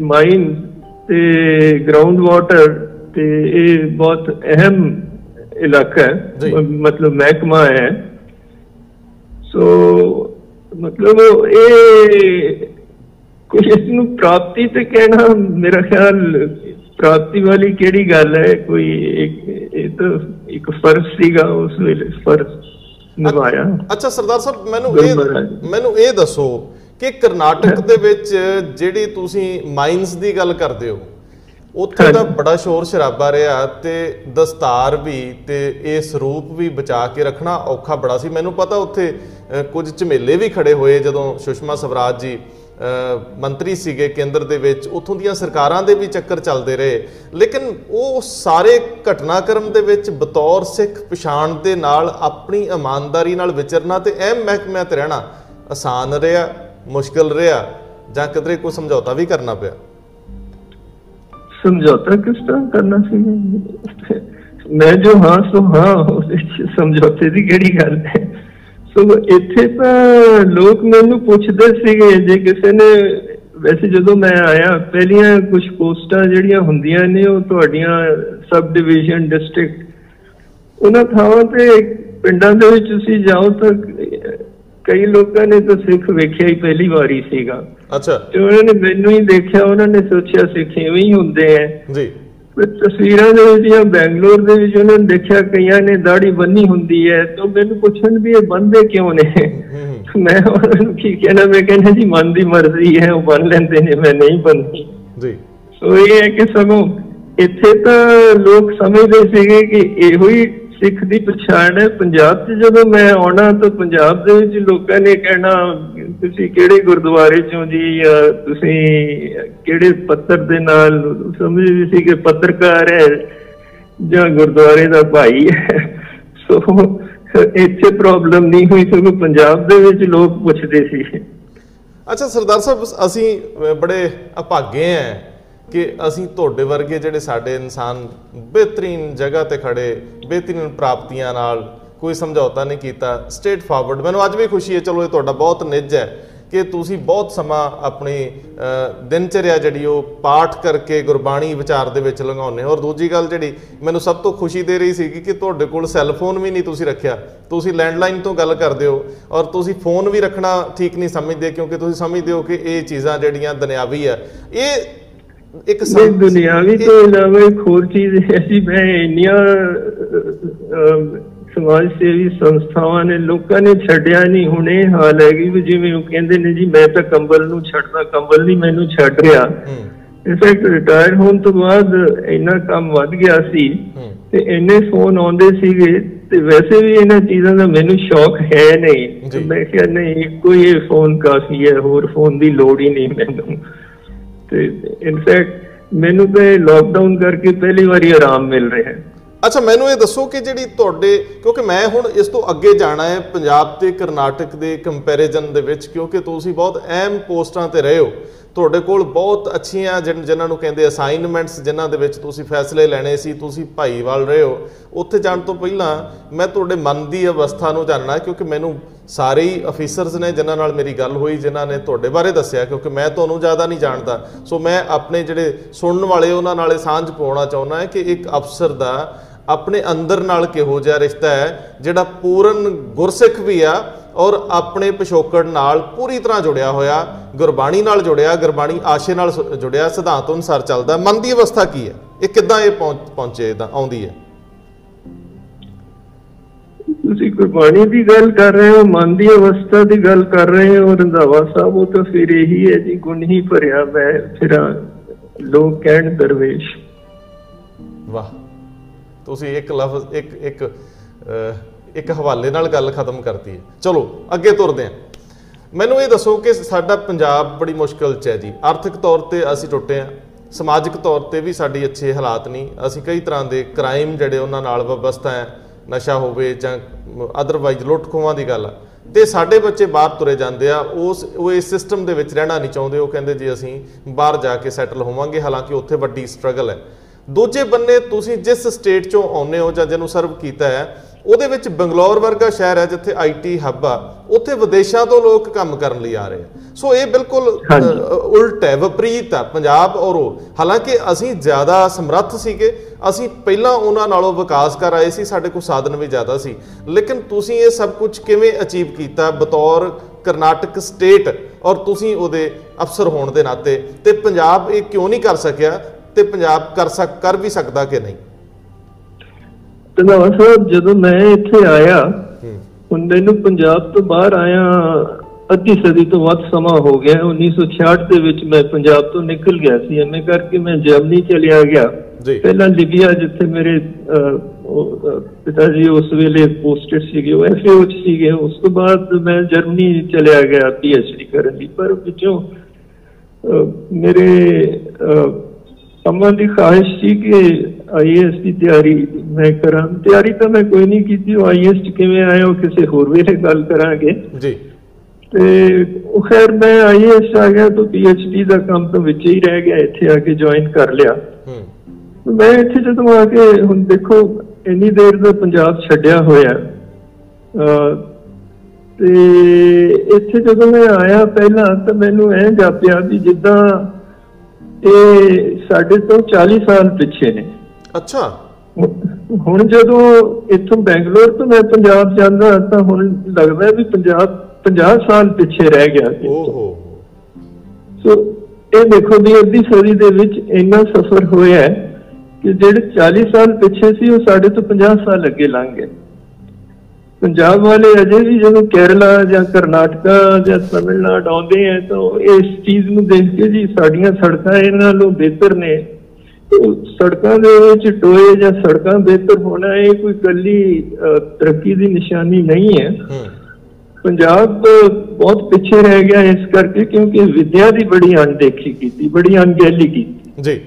ਮਾਈਨ ਤੇ ਗਰਾਊਂਡ ਵਾਟਰ ਤੇ ਇਹ ਬਹੁਤ ਅਹਿਮ ਇਲਾਕਾ। ਹੈ। ਮਤਲਬ ਮਹਿਕਮਾ ਹੈ। ਸੋ ਮਤਲਬ ਇਹ ਕੁਝ ਇਸ ਨੂੰ ਪ੍ਰਾਪਤੀ ਤੇ ਕਹਿਣਾ ਮੇਰਾ ਖਿਆਲ ਪ੍ਰਾਪਤੀ ਵਾਲੀ ਕਿਹੜੀ ਗੱਲ ਹੈ ਕੋਈ ਇੱਕ ਇਹ ਤਾਂ ਇੱਕ ਫਰਜ਼ ਸੀਗਾ ਉਸ ਵੇਲੇ ਫਰਜ਼ ਨਿਭਾਇਆ ਅੱਛਾ ਸਰਦਾਰ ਸਾਹਿਬ ਮੈਨੂੰ ਇਹ। ਮੈਨੂੰ ਇਹ ਦੱਸੋ ਕਿ ਕਰਨਾਟਕ ਦੇ ਵਿੱਚ ਜਿਹੜੀ ਤੁਸੀਂ ਮਾਈਨਸ ਦੀ ਗੱਲ ਕਰਦੇ ਹੋ ਉੱਥੇ ਦਾ ਹਾਂਜੀ। ਬੜਾ ਸ਼ੋਰ ਸ਼ਰਾਬਾ ਰਿਹਾ ਤੇ ਦਸਤਾਰ ਵੀ ਤੇ ਇਹ ਸਰੂਪ ਵੀ ਬਚਾ ਕੇ ਰੱਖਣਾ ਔਖਾ ਬੜਾ ਸੀ ਮੈਨੂੰ ਪਤਾ ਉੱਥੇ ਕੁਝ ਝਮੇਲੇ ਵੀ ਖੜੇ ਹੋਏ ਜਦੋਂ ਸੁਸ਼ਮਾ ਸਵਰਾਜ ਜੀ ਮੰਤਰੀ ਸੀਗੇ ਕੇਂਦਰ ਦੇ ਵਿੱਚ, ਉੱਥੋਂ ਦੀਆਂ ਸਰਕਾਰਾਂ ਦੇ ਵੀ ਚੱਕਰ ਚੱਲਦੇ ਰਹੇ। ਲੇਕਿਨ ਉਹ ਸਾਰੇ ਘਟਨਾਕ੍ਰਮ ਦੇ ਵਿੱਚ ਬਤੌਰ ਸਿੱਖ ਪਛਾਣ ਦੇ ਨਾਲ ਆਪਣੀ ਇਮਾਨਦਾਰੀ ਨਾਲ ਵਿਚਰਨਾ ਤੇ ਅਹਿਮ ਮਹਿਕਮਿਆਂ ਤੇ ਰਹਿਣਾ ਆਸਾਨ ਰਿਹਾ, ਮੁਸ਼ਕਲ ਰਿਹਾ, ਜਾਂ ਕਿਧਰੇ ਕੋਈ ਸਮਝੌਤਾ ਵੀ ਕਰਨਾ ਪਿਆ? ਸਮਝੌਤਾ ਕਿਸ ਤਰ੍ਹਾਂ ਕਰਨਾ ਸੀ? ਮੈਂ ਜੋ ਹਾਂ, ਸੋ ਹਾਂ, ਉਹਦੇ 'ਚ ਸਮਝੌਤੇ ਦੀ ਕਿਹੜੀ ਗੱਲ ਹੈ? ਸੋ ਇੱਥੇ ਤਾਂ ਲੋਕ ਮੈਨੂੰ ਪੁੱਛਦੇ ਸੀਗੇ ਜੇ ਕਿਸੇ ਨੇ ਵੈਸੇ ਜਦੋਂ ਮੈਂ ਆਇਆ ਪਹਿਲੀਆਂ ਕੁਝ ਪੋਸਟਾਂ ਜਿਹੜੀਆਂ ਹੁੰਦੀਆਂ ਨੇ ਉਹ ਤੁਹਾਡੀਆਂ ਸਬ ਡਿਵੀਜ਼ਨ ਡਿਸਟ੍ਰਿਕਟ ਉਹਨਾਂ ਥਾਵਾਂ ਤੇ ਪਿੰਡਾਂ ਦੇ ਵਿੱਚ ਤੁਸੀਂ ਜਾਓ ਤਾਂ ਕਈ ਲੋਕਾਂ ਨੇ ਤਾਂ ਸਿੱਖ ਵੇਖਿਆ ਹੀ ਪਹਿਲੀ ਵਾਰੀ ਸੀਗਾ। ਅੱਛਾ। ਤੇ ਉਹਨਾਂ ਨੇ ਮੈਨੂੰ ਹੀ ਦੇਖਿਆ ਉਹਨਾਂ ਨੇ ਸੋਚਿਆ ਸਿੱਖ ਇਵੇਂ ਹੀ ਹੁੰਦੇ ਐ ਜੀ। ਤਸਵੀਰਾਂ ਦੇ ਵਿੱਚ ਜਾਂ ਬੈਂਗਲੌਰ ਦੇ ਵਿੱਚ ਉਹਨਾਂ ਨੇ ਦੇਖਿਆ ਕਈਆਂ ਨੇ ਦਾੜੀ ਬੰਨੀ ਹੁੰਦੀ ਹੈ ਤਾਂ ਮੈਨੂੰ ਪੁੱਛਣ ਵੀ ਇਹ ਬੰਦੇ ਕਿਉਂ ਨੇ? ਮੈਂ ਉਹਨਾਂ ਨੂੰ ਕੀ ਕਹਿਣਾ ਮੈਂ ਕਹਿੰਦਾ ਜੀ ਮਨ ਦੀ ਮਰਜ਼ੀ ਹੈ ਉਹ ਬੰਨ ਲੈਂਦੇ ਨੇ ਮੈਂ ਨਹੀਂ ਬੰਨੀ ਜੀ। ਸੋ ਇਹ ਹੈ ਕਿ ਸਗੋਂ ਇੱਥੇ ਤਾਂ ਲੋਕ ਸਮਝਦੇ ਸੀਗੇ ਕਿ ਇਹੋ ਹੀ ਸਿੱਖ ਦੀ ਪਛਾਣ ਹੈ। ਪੰਜਾਬ 'ਚ ਜਦੋਂ ਮੈਂ ਆਉਣਾ ਤਾਂ ਪੰਜਾਬ ਦੇ ਵਿੱਚ ਲੋਕਾਂ ਨੇ ਕਹਿਣਾ ਤੁਸੀਂ ਕਿਹੜੇ ਗੁਰਦੁਆਰੇ ਚੋਂ ਜੀ? ਜਾਂ ਤੁਸੀਂ ਕਿਹੜੇ ਪੱਤਰ ਦੇ ਨਾਲ? ਸਮਝਦੇ ਸੀ ਕਿ ਪੱਤਰਕਾਰ ਹੈ ਜਾਂ ਗੁਰਦੁਆਰੇ ਦਾ ਭਾਈ ਹੈ। ਸੋ ਇੱਥੇ ਪ੍ਰੋਬਲਮ ਨਹੀਂ ਹੋਈ ਸਗੋਂ ਪੰਜਾਬ ਦੇ ਵਿੱਚ ਲੋਕ ਪੁੱਛਦੇ ਸੀ। ਅੱਛਾ ਸਰਦਾਰ ਸਾਹਿਬ ਅਸੀਂ ਅਹ, ਬੜੇ ਅਭਾਗੇ ਆ ਕਿ ਅਸੀਂ ਤੁਹਾਡੇ ਵਰਗੇ ਜਿਹੜੇ ਸਾਡੇ ਇਨਸਾਨ ਬਿਹਤਰੀਨ ਜਗ੍ਹਾ ਤੇ ਖੜੇ ਬਿਹਤਰੀਨ ਪ੍ਰਾਪਤੀਆਂ ਨਾਲ ਕੋਈ ਸਮਝੌਤਾ ਨਹੀਂ ਕੀਤਾ ਸਟੇਟ ਫਾਰਵਰਡ ਮੈਨੂੰ ਅੱਜ ਵੀ ਖੁਸ਼ੀ ਹੈ ਚਲੋ ਇਹ ਤੁਹਾਡਾ ਬਹੁਤ ਨਿੱਜ ਹੈ ਕਿ ਤੁਸੀਂ ਬਹੁਤ ਸਮਾਂ ਆਪਣੀ ਅਹ, ਦਿਨਚਰਿਆ ਜਿਹੜੀ ਉਹ ਪਾਠ ਕਰਕੇ ਗੁਰਬਾਣੀ ਵਿਚਾਰ ਦੇ ਵਿੱਚ ਲੰਘਾਉਂਦੇ ਹੋ। ਔਰ ਦੂਜੀ ਗੱਲ ਜਿਹੜੀ ਮੈਨੂੰ ਸਭ ਤੋਂ ਖੁਸ਼ੀ ਦੇ ਰਹੀ ਸੀ ਕਿ ਤੁਹਾਡੇ ਕੋਲ ਸੈੱਲ ਫੋਨ ਵੀ ਨਹੀਂ ਤੁਸੀਂ ਰੱਖਿਆ। ਤੁਸੀਂ ਲੈਂਡਲਾਈਨ ਤੋਂ ਗੱਲ ਕਰਦੇ ਹੋ ਔਰ ਤੁਸੀਂ ਫੋਨ ਵੀ ਰੱਖਣਾ ਠੀਕ ਨਹੀਂ ਸਮਝਦੇ ਕਿਉਂਕਿ ਤੁਸੀਂ ਸਮਝਦੇ ਹੋ ਕਿ ਇਹ ਚੀਜ਼ਾਂ ਜਿਹੜੀਆਂ ਦੁਨਿਆਵੀ ਆ ਇਹ ਇੱਕ ਨਹੀਂ ਦੁਨਿਆਵੀ ਤੋਂ ਇਲਾਵਾ ਇੱਕ ਹੋਰ ਚੀਜ਼ ਹੈ ਸੀ ਮੈਂ ਇੰਨੀਆਂ ਸਮਾਜ ਸੇਵੀ ਸੰਸਥਾਵਾਂ ਨੇ ਲੋਕਾਂ ਨੇ ਛੱਡਿਆ ਨਹੀਂ ਹੁਣ ਹਾਲ ਹੈਗੀ ਵੀ ਜਿਵੇਂ ਉਹ ਕਹਿੰਦੇ ਨੇ ਜੀ ਮੈਂ ਤਾਂ ਕੰਬਲ ਨੂੰ ਛੱਡਦਾ ਕੰਬਲ ਨਹੀਂ ਮੈਨੂੰ ਛੱਡ ਰਿਹਾ। ਇਨਫੈਕਟ ਰਿਟਾਇਰ ਹੋਣ ਤੋਂ ਬਾਅਦ ਇੰਨਾ ਕੰਮ ਵੱਧ ਗਿਆ ਸੀ ਤੇ ਇੰਨੇ ਫੋਨ ਆਉਂਦੇ ਸੀਗੇ ਤੇ ਵੈਸੇ ਵੀ ਇਹਨਾਂ ਚੀਜ਼ਾਂ ਦਾ ਮੈਨੂੰ ਸ਼ੌਕ ਹੈ ਨਹੀਂ। ਜੀ। ਮੈਂ ਕਿਹਾ ਨਹੀਂ ਕੋਈ ਫੋਨ ਕਾਫੀ ਹੈ ਹੋਰ ਫੋਨ ਦੀ ਲੋੜ ਹੀ ਨਹੀਂ ਮੈਨੂੰ। ਤੇ ਇਨਫੈਕਟ ਮੈਨੂੰ ਤੇ ਲੋਕਡਾਊਨ ਕਰਕੇ ਪਹਿਲੀ ਵਾਰੀ ਆਰਾਮ ਮਿਲ ਰਿਹਾ ਹੈ। ਅੱਛਾ, ਮੈਨੂੰ ਇਹ ਦੱਸੋ ਕਿ ਜਿਹੜੀ ਤੁਹਾਡੇ, ਕਿਉਂਕਿ ਮੈਂ ਹੁਣ ਇਸ ਤੋਂ ਅੱਗੇ ਜਾਣਾ ਹੈ ਪੰਜਾਬ ਤੇ ਕਰਨਾਟਕ ਦੇ ਕੰਪੈਰੀਜ਼ਨ ਦੇ ਵਿੱਚ, ਕਿਉਂਕਿ ਤੁਸੀਂ ਬਹੁਤ ਅਹਿਮ ਪੋਸਟਾਂ ਤੇ ਰਹੇ ਹੋ। ਤੁਹਾਡੇ ਕੋਲ ਬਹੁਤ ਅੱਛੀਆਂ ਜਿਨ- ਜਿਨ੍ਹਾਂ ਨੂੰ ਕਹਿੰਦੇ ਅਸਾਈਨਮੈਂਟਸ ਜਿਨ੍ਹਾਂ ਦੇ ਵਿੱਚ ਤੁਸੀਂ ਫੈਸਲੇ ਲੈਣੇ ਸੀ, ਤੁਸੀਂ ਭਾਈਵਾਲ ਰਹੇ ਹੋ। ਉੱਥੇ ਜਾਣ ਤੋਂ ਪਹਿਲਾਂ ਮੈਂ ਤੁਹਾਡੇ ਮਨ ਦੀ ਅਵਸਥਾ ਨੂੰ ਜਾਣਨਾ ਹੈ, ਕਿਉਂਕਿ ਮੈਨੂੰ ਸਾਰੇ ਹੀ ਅਫੀਸਰਸ ਨੇ ਜਿਨ੍ਹਾਂ ਨਾਲ ਮੇਰੀ ਗੱਲ ਹੋਈ, ਜਿਨ੍ਹਾਂ ਨੇ ਤੁਹਾਡੇ ਬਾਰੇ ਦੱਸਿਆ, ਕਿਉਂਕਿ ਮੈਂ ਤੁਹਾਨੂੰ ਜ਼ਿਆਦਾ ਨਹੀਂ ਜਾਣਦਾ। ਸੋ ਮੈਂ ਆਪਣੇ ਜਿਹੜੇ ਸੁਣਨ ਵਾਲੇ ਉਹਨਾਂ ਨਾਲ ਇਹ ਸਾਂਝ ਪਾਉਣਾ ਚਾਹੁੰਦਾ ਹੈ ਕਿ ਇੱਕ ਅਫਸਰ ਦਾ ਆਪਣੇ ਅੰਦਰ ਨਾਲ ਕਿਹੋ ਜਿਹਾ ਰਿਸ਼ਤਾ ਹੈ, ਜਿਹੜਾ ਪੂਰਨ ਗੁਰਸਿੱਖ ਵੀ ਆ ਔਰ ਆਪਣੇ ਪਿਛੋਕੜ ਨਾਲ ਪੂਰੀ ਤਰ੍ਹਾਂ ਜੁੜਿਆ ਹੋਇਆ, ਗੁਰਬਾਣੀ ਨਾਲ ਜੁੜਿਆ, ਗੁਰਬਾਣੀ ਆਸ਼ੇ ਨਾਲ ਸ- ਜੁੜਿਆ, ਸਿਧਾਂਤ ਅਨੁਸਾਰ ਚੱਲਦਾ। ਮਨ ਦੀ ਅਵਸਥਾ ਕੀ ਹੈ? ਇਹ ਕਿੱਦਾਂ ਇਹ ਪਹੁੰਚ- ਪਹੁੰਚੇ ਇਦਾਂ ਆਉਂਦੀ ਹੈ? ਤੁਸੀਂ ਗੁਰਬਾਣੀ ਦੀ ਗੱਲ ਕਰ ਰਹੇ ਹੋ ਮਨ ਦੀ ਅਵਸਥਾ ਦੀ ਗੱਲ ਕਰ ਰਹੇ ਹੋ ਰੰਧਾਵਾ ਸਾਹਿਬ ਉਹ ਤਾਂ ਫਿਰ ਇਹੀ ਹੈ ਜੀ ਗੁਣ ਹੀ ਭਰਿਆ ਮੈਂ ਫਿਰਾਂ ਲੋਕ ਕਹਿਣ ਦਰਵੇਸ਼। ਵਾਹ ਤੁਸੀਂ ਇੱਕ ਲਫ਼ਜ਼ ਇੱਕ ਇੱਕ ਅਹ, ਇੱਕ ਹਵਾਲੇ ਨਾਲ ਗੱਲ ਖਤਮ ਕਰਤੀ ਹੈ। ਚਲੋ ਅੱਗੇ ਤੁਰਦੇ ਹਾਂ। ਮੈਨੂੰ ਇਹ ਦੱਸੋ ਕਿ ਸਾਡਾ ਪੰਜਾਬ ਬੜੀ ਮੁਸ਼ਕਲ 'ਚ ਹੈ ਜੀ। ਆਰਥਿਕ ਤੌਰ ਤੇ ਅਸੀਂ ਟੁੱਟੇ ਹਾਂ ਸਮਾਜਿਕ ਤੌਰ ਤੇ ਵੀ ਸਾਡੀ ਅੱਛੇ ਹਾਲਾਤ ਨਹੀਂ। ਅਸੀਂ ਕਈ ਤਰ੍ਹਾਂ ਦੇ ਕ੍ਰਾਈਮ ਜਿਹੜੇ ਉਹਨਾਂ ਨਾਲ ਵਬਸਤਾ ਹੈ ਨਸ਼ਾ ਹੋਵੇ ਜਾਂ ਅਦਰਵਾਈਜ਼ ਲੁੱਟ ਖੋਹਾਂ ਦੀ ਗੱਲ ਆ। ਤੇ ਸਾਡੇ ਬੱਚੇ ਬਾਹਰ ਤੁਰੇ ਜਾਂਦੇ ਆ, ਉਸ, ਉਹ ਇਸ ਸਿਸਟਮ ਦੇ ਵਿੱਚ ਰਹਿਣਾ ਨਹੀਂ ਚਾਹੁੰਦੇ, ਉਹ ਕਹਿੰਦੇ ਜੀ ਅਸੀਂ ਬਾਹਰ ਜਾ ਕੇ ਸੈਟਲ ਹੋਵਾਂਗੇ, ਹਾਲਾਂਕਿ ਉੱਥੇ ਵੱਡੀ ਸਟਰਗਲ ਹੈ। ਦੂਜੇ ਬੰਨੇ ਤੁਸੀਂ ਜਿਸ ਸਟੇਟ ਚੋਂ ਆਉਂਦੇ ਹੋ ਜਾਂ ਜਿਹਨੂੰ ਸਰਵ ਕੀਤਾ ਹੈ ਉਹਦੇ ਵਿੱਚ ਬੰਗਲੌਰ ਵਰਗਾ ਸ਼ਹਿਰ ਹੈ ਜਿੱਥੇ ਆਈਟੀ ਹੱਬ ਆ ਉੱਥੇ ਵਿਦੇਸ਼ਾਂ ਤੋਂ ਲੋਕ ਕੰਮ ਕਰਨ ਲਈ ਆ ਰਹੇ ਆ। ਸੋ ਇਹ ਬਿਲਕੁਲ ਉਲਟ ਹੈ ਵਿਪਰੀਤ ਹੈ ਪੰਜਾਬ ਔਰ ਉਹ। ਹਾਲਾਂਕਿ ਅਸੀਂ ਜ਼ਿਆਦਾ ਸਮਰੱਥ ਸੀਗੇ ਅਸੀਂ ਪਹਿਲਾਂ ਉਹਨਾਂ ਨਾਲੋਂ ਵਿਕਾਸ ਕਰ ਆਏ ਸੀ ਸਾਡੇ ਕੋਲ ਸਾਧਨ ਵੀ ਜ਼ਿਆਦਾ ਸੀ। ਲੇਕਿਨ ਤੁਸੀਂ ਇਹ ਸਭ ਕੁਝ ਕਿਵੇਂ ਅਚੀਵ ਕੀਤਾ? ਬਤੌਰ ਕਰਨਾਟਕ ਸਟੇਟ ਔਰ ਤੁਸੀਂ ਉਹਦੇ ਅਫਸਰ ਹੋਣ ਦੇ ਨਾਤੇ। ਤੇ ਪੰਜਾਬ ਇਹ ਕਿਉਂ ਨਹੀਂ ਕਰ ਸਕਿਆ? ਤੇ ਪੰਜਾਬ ਕਰ ਸਕ ਕਰ ਵੀ ਸਕਦਾ ਕਿ ਨਹੀਂ? ਰੰਧਾਵਾ ਸਾਹਿਬ ਜਦੋਂ ਮੈਂ ਇੱਥੇ ਆਇਆ ਹੁਣ ਮੈਨੂੰ ਪੰਜਾਬ ਤੋਂ ਬਾਹਰ ਆਇਆ ਅੱਧੀ ਸਦੀ ਤੋਂ ਵੱਧ ਸਮਾਂ ਹੋ ਗਿਆ 1966 ਦੇ ਵਿੱਚ ਮੈਂ ਪੰਜਾਬ ਤੋਂ ਨਿਕਲ ਗਿਆ ਸੀ। ਐਵੇਂ ਕਰਕੇ ਮੈਂ ਜਰਮਨੀ ਚਲਿਆ ਗਿਆ। ਪਹਿਲਾਂ ਲਿਬੀਆ ਜਿੱਥੇ ਮੇਰੇ ਪਿਤਾ ਜੀ ਉਸ ਵੇਲੇ ਪੋਸਟਡ ਸੀਗੇ ਉਹ ਐਫਏਓ ਚ ਸੀਗੇ। ਉਸ ਤੋਂ ਬਾਅਦ ਮੈਂ ਜਰਮਨੀ ਚਲਿਆ ਗਿਆ ਪੀਐਚਡੀ ਕਰਨ ਲਈ। ਪਰ ਵਿੱਚੋਂ ਮੇਰੇ ਅੰਮਾ ਦੀ ਖਾਹਿਸ਼ ਸੀ ਕਿ ਆਈਐਸ ਦੀ ਤਿਆਰੀ ਮੈਂ ਕਰਾਂ। ਤਿਆਰੀ ਤਾਂ ਮੈਂ ਕੋਈ ਨਹੀਂ ਕੀਤੀ। ਉਹ ਆਈਐਸ ਚ ਕਿਵੇਂ ਆਇਆ ਉਹ ਕਿਸੇ ਹੋਰ ਵੇਲੇ ਗੱਲ ਕਰਾਂਗੇ। ਜੀ। ਤੇ ਉਹ ਖੈਰ ਮੈਂ ਆਈਐਸ ਆ ਗਿਆ ਤਾਂ ਪੀਐਚਡੀ ਦਾ ਕੰਮ ਤਾਂ ਵਿੱਚ ਹੀ ਰਹਿ ਗਿਆ ਇੱਥੇ ਆ ਕੇ ਜੁਆਇਨ ਕਰ ਲਿਆ। ਹੂੰ। ਮੈਂ ਇੱਥੇ ਜਦੋਂ ਆ ਕੇ ਹੁਣ ਦੇਖੋ ਇੰਨੀ ਦੇਰ ਦਾ ਪੰਜਾਬ ਛੱਡਿਆ ਹੋਇਆ। ਤੇ ਇੱਥੇ ਜਦੋਂ ਮੈਂ ਆਇਆ ਪਹਿਲਾਂ ਤਾਂ ਮੈਨੂੰ ਐਂ ਜਾਪਿਆ ਵੀ ਜਿੱਦਾਂ ਇਹ ਸਾਡੇ ਤੋਂ 40 ਸਾਲ ਪਿੱਛੇ ਨੇ। ਅੱਛਾ। ਹੁਣ- ਜਦੋਂ ਇੱਥੋਂ ਬੈਂਗਲੌਰ ਤੋਂ ਮੈਂ ਪੰਜਾਬ ਜਾਂਦਾ ਤਾਂ ਹੁਣ ਲੱਗਦਾ ਵੀ ਪੰਜਾਬ 50 ਸਾਲ ਪਿੱਛੇ ਰਹਿ ਗਿਆ ਸੀ। ਓਹੋ। ਸੋ ਇਹ ਦੇਖੋ ਵੀ ਅੱਧੀ ਸਦੀ ਦੇ ਵਿੱਚ ਇੰਨਾ ਸਫ਼ਰ ਹੋਇਆ ਕਿ ਜਿਹੜੇ 40 ਸਾਲ ਪਿੱਛੇ ਸੀ ਉਹ ਸਾਡੇ ਤੋਂ 50 ਸਾਲ ਅੱਗੇ ਲੰਘ ਗਏ। ਪੰਜਾਬ ਵਾਲੇ ਅਜੇ ਵੀ ਜਦੋਂ ਕੇਰਲਾ ਜਾਂ ਕਰਨਾਟਕਾ ਜਾਂ ਤਮਿਲਨਾਡੂ ਆਉਂਦੇ ਆ ਤਾਂ ਇਸ ਚੀਜ਼ ਨੂੰ ਦੇਖ ਕੇ ਜੀ ਸਾਡੀਆਂ ਸੜਕਾਂ ਇਹਨਾਂ ਨਾਲੋਂ ਬਿਹਤਰ ਨੇ। ਸੜਕਾਂ ਦੇ ਵਿੱਚ ਟੋਏ ਜਾਂ ਸੜਕਾਂ ਬਿਹਤਰ ਹੋਣਾ ਇਹ ਕੋਈ ਕੱਲੀ ਤਰੱਕੀ ਦੀ ਨਿਸ਼ਾਨੀ ਨਹੀਂ ਹੈ। ਪੰਜਾਬ ਬਹੁਤ ਪਿੱਛੇ ਰਹਿ ਗਿਆ ਇਸ ਕਰਕੇ ਕਿਉਂਕਿ ਵਿਦਿਆ ਦੀ ਬੜੀ ਅਣਦੇਖੀ ਕੀਤੀ ਬੜੀ ਅਣਗਹਿਲੀ ਕੀਤੀ। ਜੀ।